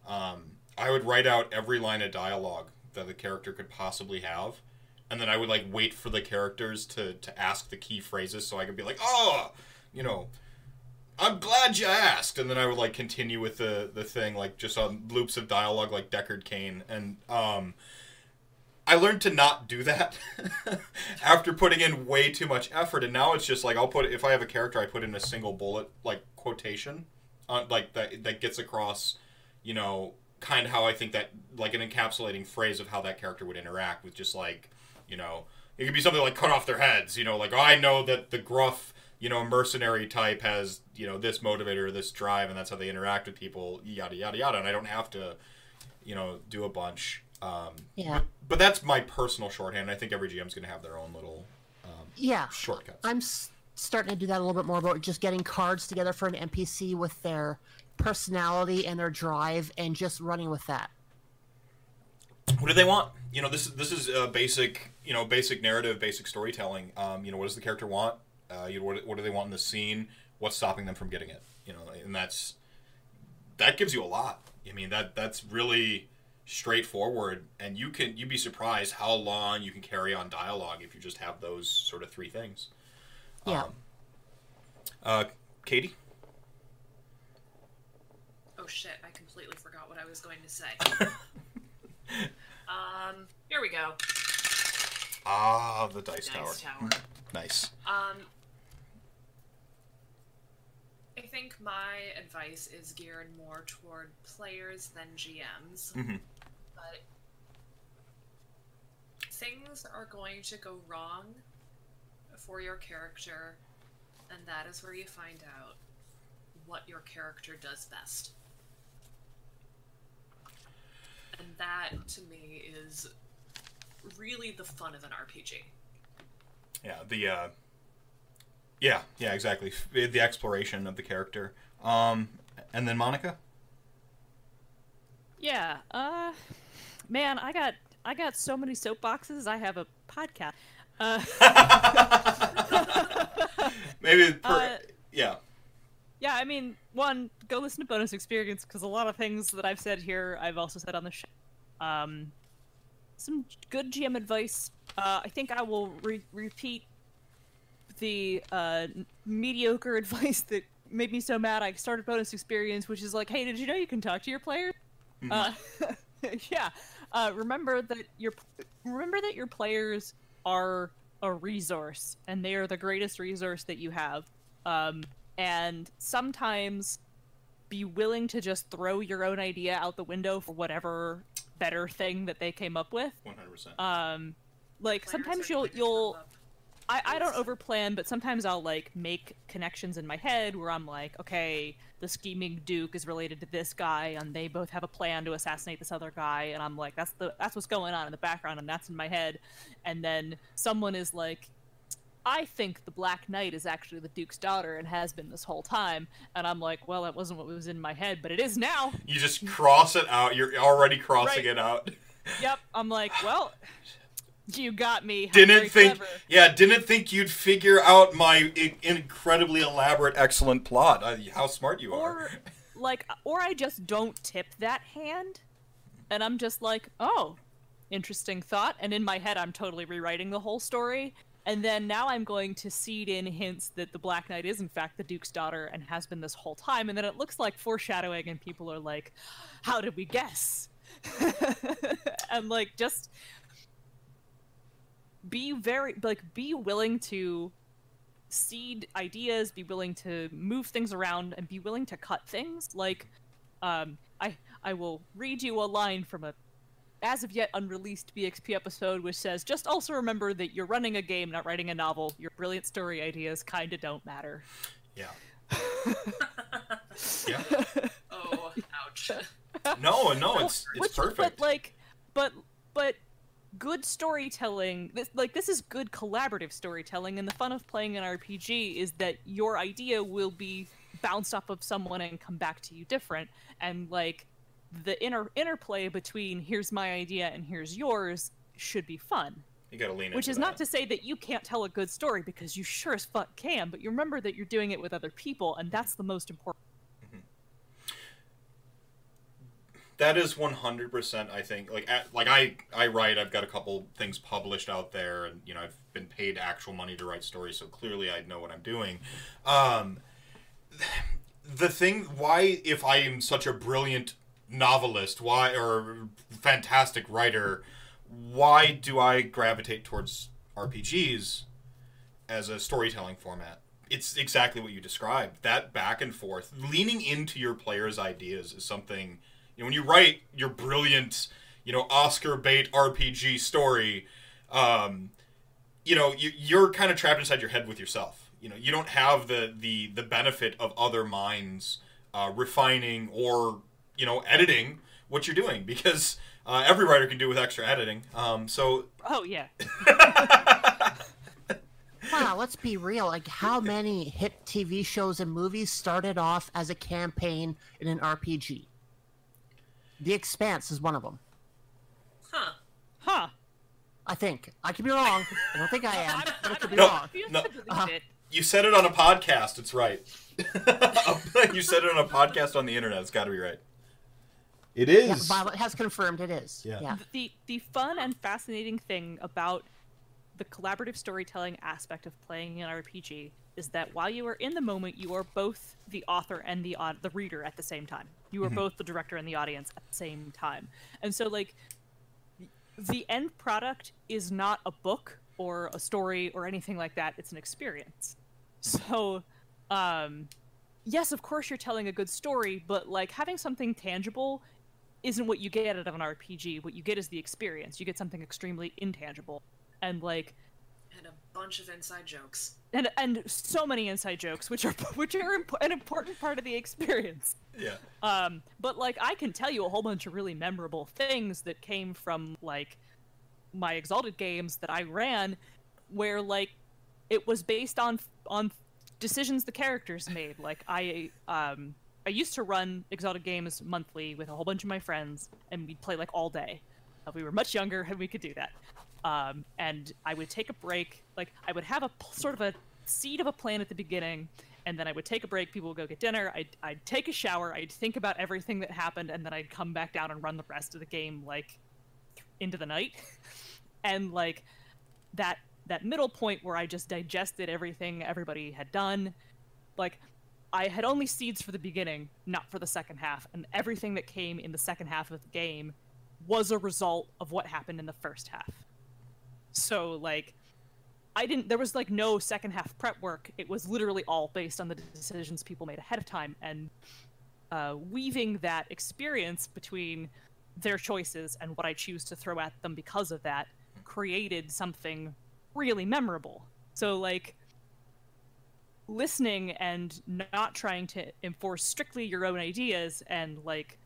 Um, I would write out every line of dialogue that the character could possibly have, and then I would like wait for the characters to to ask the key phrases so I could be like, oh, you know, I'm glad you asked, and then I would like continue with the the thing like just on loops of dialogue like Deckard Cain, and um, I learned to not do that after putting in way too much effort, and now it's just like I'll put if I have a character, I put in a single bullet like quotation, on like that that gets across, you know, kind of how I think that like an encapsulating phrase of how that character would interact with just like, you know, it could be something like cut off their heads, you know, like oh, I know that the gruff you know, a mercenary type has, you know, this motivator, this drive, and that's how they interact with people, yada, yada, yada. And I don't have to, you know, do a bunch. Um, Yeah. But, but that's my personal shorthand. I think every GM's going to have their own little um, Yeah. shortcuts. I'm s- starting to do that a little bit more about just getting cards together for an NPC with their personality and their drive and just running with that. what do they want? You know, this is this is a basic, you know, basic narrative, basic storytelling. Um, you know, what does the character want? Uh, you know, what, what do they want in the scene? What's stopping them from getting it? You know, and that's that gives you a lot. I mean, that that's really straightforward, and you can you'd be surprised how long you can carry on dialogue if you just have those sort of three things. Yeah. Um, uh, Katie. Oh shit, I completely forgot what I was going to say. um, here we go. Ah, the dice, Dice tower. tower. Nice. Um, I think my advice is geared more toward players than GMs. Mhm. But things are going to go wrong for your character, and that is where you find out what your character does best. And that, to me, is really the fun of an RPG. Yeah, the uh Yeah, yeah, exactly. The exploration of the character. Um and then Monica? Yeah. Uh, man, I got I got so many soapboxes. I have a podcast. Uh, Maybe per, Uh, yeah. yeah, I mean, one, go listen to bonus experience because a lot of things that I've said here, I've also said on the show. Um, some good GM advice. Uh, I think I will re- repeat the uh, mediocre advice that made me so mad. I started bonus experience, which is like, hey, did you know you can talk to your players? Uh, yeah. Uh, remember that your remember that your players are a resource, and they are the greatest resource that you have. Um, and sometimes be willing to just throw your own idea out the window for whatever better thing that they came up with. 100%. Um, like Players sometimes you'll you'll up I, I don't overplan, but sometimes I'll like make connections in my head where I'm like, okay, the scheming Duke is related to this guy, and they both have a plan to assassinate this other guy, and I'm like, that's the that's what's going on in the background, and that's in my head. And then someone is like, I think the Black Knight is actually the Duke's daughter and has been this whole time, and I'm like, well, that wasn't what was in my head, but it is now. You just cross it out. You're already crossing Right. it out. yep. I'm like, well, you got me. How Didn't think clever. Yeah, didn't think you'd figure out my incredibly elaborate excellent plot. How smart you are. like or i just don't tip that hand and i'm just like oh interesting thought and in my head i'm totally rewriting the whole story and then now i'm going to seed in hints that the black knight is in fact the duke's daughter and has been this whole time and then it looks like foreshadowing and people are like how did we guess and like just be very like be willing to seed ideas, be willing to move things around, and be willing to cut things. Like, um, I I will read you a line from a as of yet unreleased BXP episode, which says, "Just also remember that you're running a game, not writing a novel. Your brilliant story ideas kinda don't matter." Yeah. yeah. Oh, ouch. No, no, it's it's Which- perfect. But like, but but good storytelling. This like this is good collaborative storytelling, and the fun of playing an RPG is that your idea will be bounced off of someone and come back to you different, and like the inner interplay between here's my idea and here's yours should be fun. you gotta lean Which is not that. to say that you can't tell a good story because you sure as fuck can, but you remember that you're doing it with other people, and that's the most important. That is one hundred percent. I think like at, like I I write. I've got a couple things published out there, and you know I've been paid actual money to write stories, so clearly I know what I'm doing. Um, the thing why if I am such a brilliant novelist, why or fantastic writer, why do I gravitate towards RPGs as a storytelling format? It's exactly what you described. That back and forth, leaning into your players' ideas is something. You know, when you write your brilliant, you know, Oscar bait RPG story, um, you know, you, you're kind of trapped inside your head with yourself. You know, you don't have the the the benefit of other minds uh, refining or you know editing what you're doing because uh, every writer can do with extra editing. Um, so Oh yeah, Wow, let's be real. Like, how many hit TV shows and movies started off as a campaign in an RPG? The Expanse is one of them. Huh. huh? I think. I could be wrong. I don't think I am, but I could be No. wrong. You No. said Uh-huh. it. you said it on a podcast. It's right. you said it on a podcast on the internet. It's got to be right. It Yeah. Violet has confirmed it is. Yeah. yeah. the the fun and fascinating thing about the collaborative storytelling aspect of playing an RPG is that while you are in the moment, you are both the author and the au- the reader at the same time. You are both the director and the audience at the same time, and so like the end product is not a book or a story or anything like that. It's an experience. So, um, yes, of course you're telling a good story, but like having something tangible isn't what you get out of an RPG. What you get is the experience. You get something extremely intangible, and like And a bunch of inside jokes. and and so many inside jokes, which are which are imp- an important part of the experience. Yeah. Um, but like I can tell you a whole bunch of really memorable things that came from like my exalted games that I ran, where like it was based on on decisions the characters made. Like I um I used to run exalted games monthly with a whole bunch of my friends, and we'd play like all day. Uh, we were much younger and we could do that. Um, and I would take a break. Like I would have a sort of a seed of a plan at the beginning, and then I would take a break. People would go get dinner. I'd, I'd take a shower. I'd think about everything that happened, and then I'd come back down and run the rest of the game like into the night. and like that that middle point where I just digested everything everybody had done, like I had only seeds for the beginning, not for the second half, and everything that came in the second half of the game was a result of what happened in the first half. So like I didn't there was like no second half prep work. It was literally all based on the decisions people made ahead of time and uh, weaving that experience between their choices and what I choose to throw at them because of that created something really memorable. So like listening and not trying to enforce strictly your own ideas and like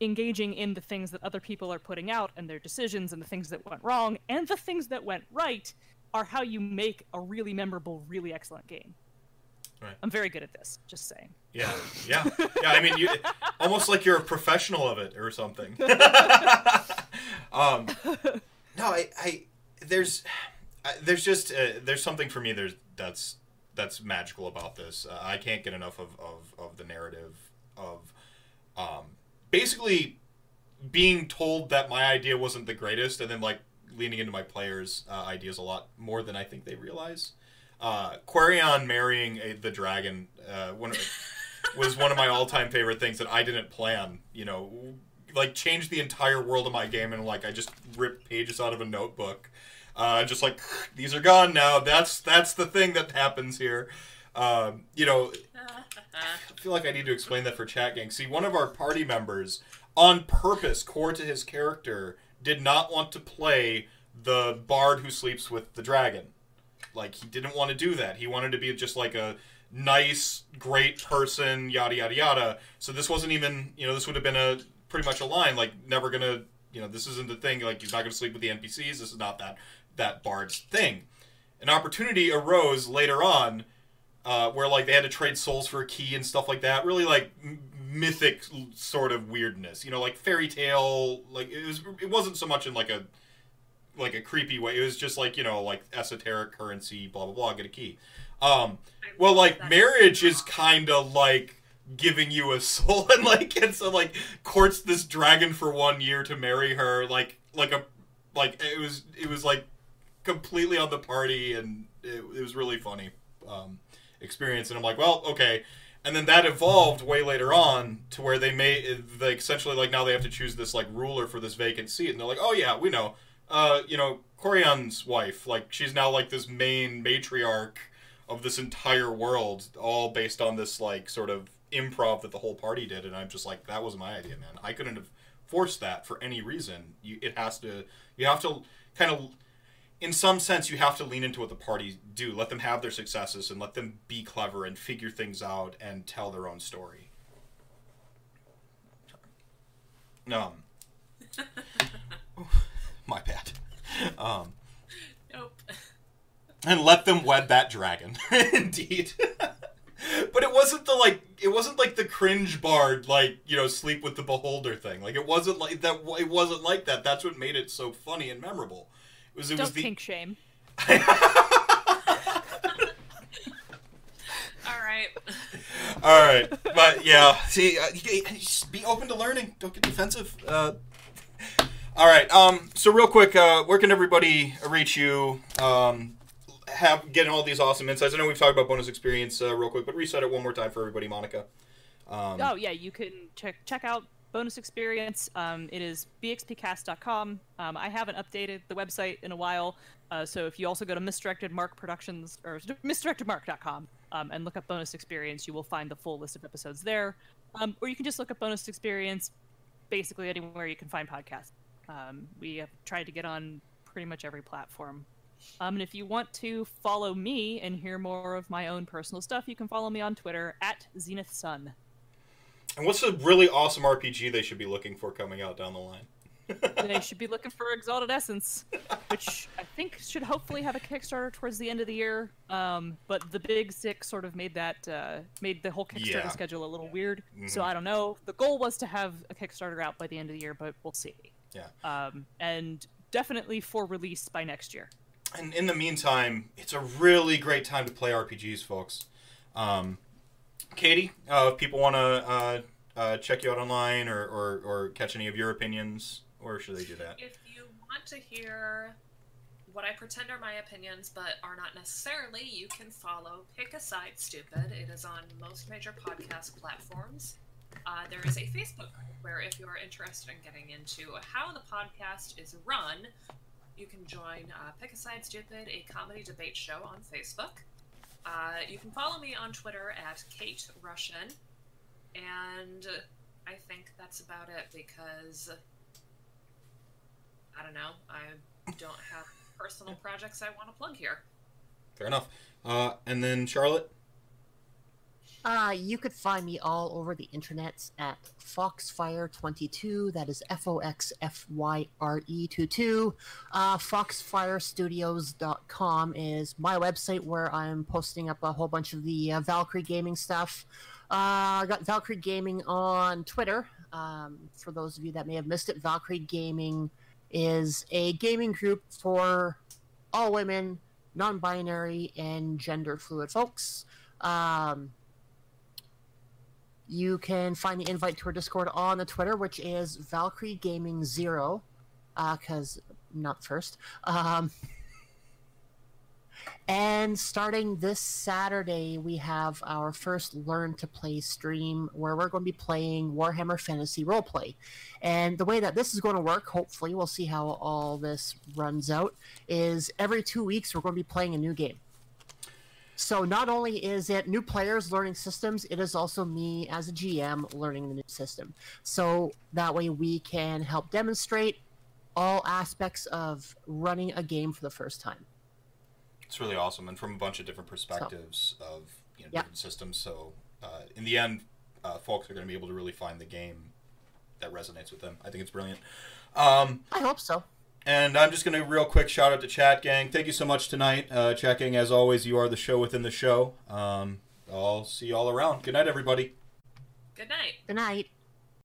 engaging in the things that other people are putting out and their decisions and the things that went wrong and the things that went right are how you make a really memorable, really excellent game. Right. I'm very good at this, just saying. Yeah, yeah, yeah. I mean, you almost like you're a professional of it or something. um, no, I, I, there's, I, there's just, uh, there's something for me. There's that's that's magical about this. Uh, I can't get enough of, of, of the narrative of, um, basically being told that my idea wasn't the greatest, and then like leaning into my players' uh, ideas a lot more than I think they realize. Uh, Quarion marrying a, the dragon uh, one, was one of my all-time favorite things that I didn't plan. You know, like changed the entire world of my game, and like I just ripped pages out of a notebook. Uh, just like these are gone now. That's that's the thing that happens here. Um, you know, I feel like I need to explain that for chat gang. See, one of our party members, on purpose, core to his character, did not want to play the bard who sleeps with the dragon. Like he didn't want to do that. He wanted to be just like a nice, great person, yada yada yada. So this wasn't even, you know, this would have been a pretty much a line like never gonna, you know, this isn't the thing. Like he's not gonna sleep with the NPCs. This is not that that bard's thing. An opportunity arose later on uh, where like they had to trade souls for a key and stuff like that. Really like m- mythic sort of weirdness, you know, like fairy tale. Like it was, it wasn't so much in like a like a creepy way. It was just like you know like esoteric currency, blah blah blah. Get a key. Um, well, like marriage is kind of like giving you a soul and like and so like courts this dragon for one year to marry her like like a like it was it was like completely on the party and it, it was really funny um experience and i'm like well okay. And then that evolved way later on to where they made like essentially like now they have to choose this like ruler for this vacant seat and they're like oh yeah we know. Uh you know Corion's wife like she's now like this main matriarch of this entire world all based on this like sort of improv that the whole party did and i'm just like that was my idea man. I couldn't have forced that for any reason. You it has to you have to kind of in some sense you have to lean into what the parties do. Let them have their successes and let them be clever and figure things out and tell their own story. Um my bad. Um Nope. and let them wed that dragon. Indeed. But it wasn't the like it wasn't like the cringe bard like you know sleep with the beholder thing. Like it wasn't like that it wasn't like that. That's what made it so funny and memorable was it Don't was the kink shame. All right. all right. But yeah. See uh, you- you- just be open to learning. Don't get defensive. Uh, all right um so real quick uh where can everybody reach you um have getting all these awesome insights? I know we've talked about bonus experience uh, real quick but reset it one more time for everybody monica. Um, Oh yeah, you can check check out bonus experience. Um, it is bxpcast.com. Um, I haven't updated the website in a while, uh, so if you also go to misdirected mark productions or misdirectedmark.com um, and look up bonus experience, you will find the full list of episodes there. Um, or you can just look up bonus experience basically anywhere you can find podcasts. Um, we have tried to get on pretty much every platform. Um, and if you want to follow me and hear more of my own personal stuff, you can follow me on Twitter at Zenith Sun. And what's a really awesome RPG they should be looking for coming out down the line? they should be looking for Exalted Essence, which I think should hopefully have a Kickstarter towards the end of the year. Um, but the Big Six sort of made that uh, made the whole Kickstarter Yeah. schedule a little weird. So Mhm. I don't know. The goal was to have a Kickstarter out by the end of the year, but we'll see. Yeah. Um, and definitely for release by next year. And in the meantime, it's a really great time to play RPGs, folks. Um, Katie, uh, if people want to uh, uh, check you out online or, or, or catch any of your opinions, where should they do that? If you want to hear what I pretend are my opinions but are not necessarily, you can follow Pick a Side Stupid. It is on most major podcast platforms. Uh, there is a Facebook where, if you are interested in getting into how the podcast is run, you can join uh, Pick a Side Stupid, a comedy debate show on Facebook. Uh, you can follow me on Twitter at Kate Russian, and I think that's about it because I don't know. I don't have personal projects I want to plug here. Fair enough. Uh, and then Charlotte. Uh, you could find me all over the internet at Foxfyre22. That is F O X F Y R E 22. Uh, Foxfyrestudios.com is my website where I'm posting up a whole bunch of the uh, Valkyrie gaming stuff. Uh, I got Valkyrie Gaming on Twitter. Um, for those of you that may have missed it, Valkyrie Gaming is a gaming group for all women, non binary, and gender fluid folks. Um, you can find the invite to our Discord on the Twitter, which is Valkyrie Gaming Zero, because not first. Um, and starting this Saturday, we have our first Learn to Play stream where we're going to be playing Warhammer Fantasy Roleplay. And the way that this is going to work, hopefully, we'll see how all this runs out, is every two weeks we're going to be playing a new game. So not only is it new players learning systems, it is also me as a GM learning the new system. So that way we can help demonstrate all aspects of running a game for the first time. It's really awesome, and from a bunch of different perspectives of you know, Yeah. different systems. So uh, in the end, uh, folks are going to be able to really find the game that resonates with them. I think it's brilliant. Um, I hope so. And I'm just going to real quick shout out to Chat Gang. Thank you so much tonight, uh, Chat Gang. As always, you are the show within the show. Um, I'll see you all around. Good night, everybody. Good night. Good night.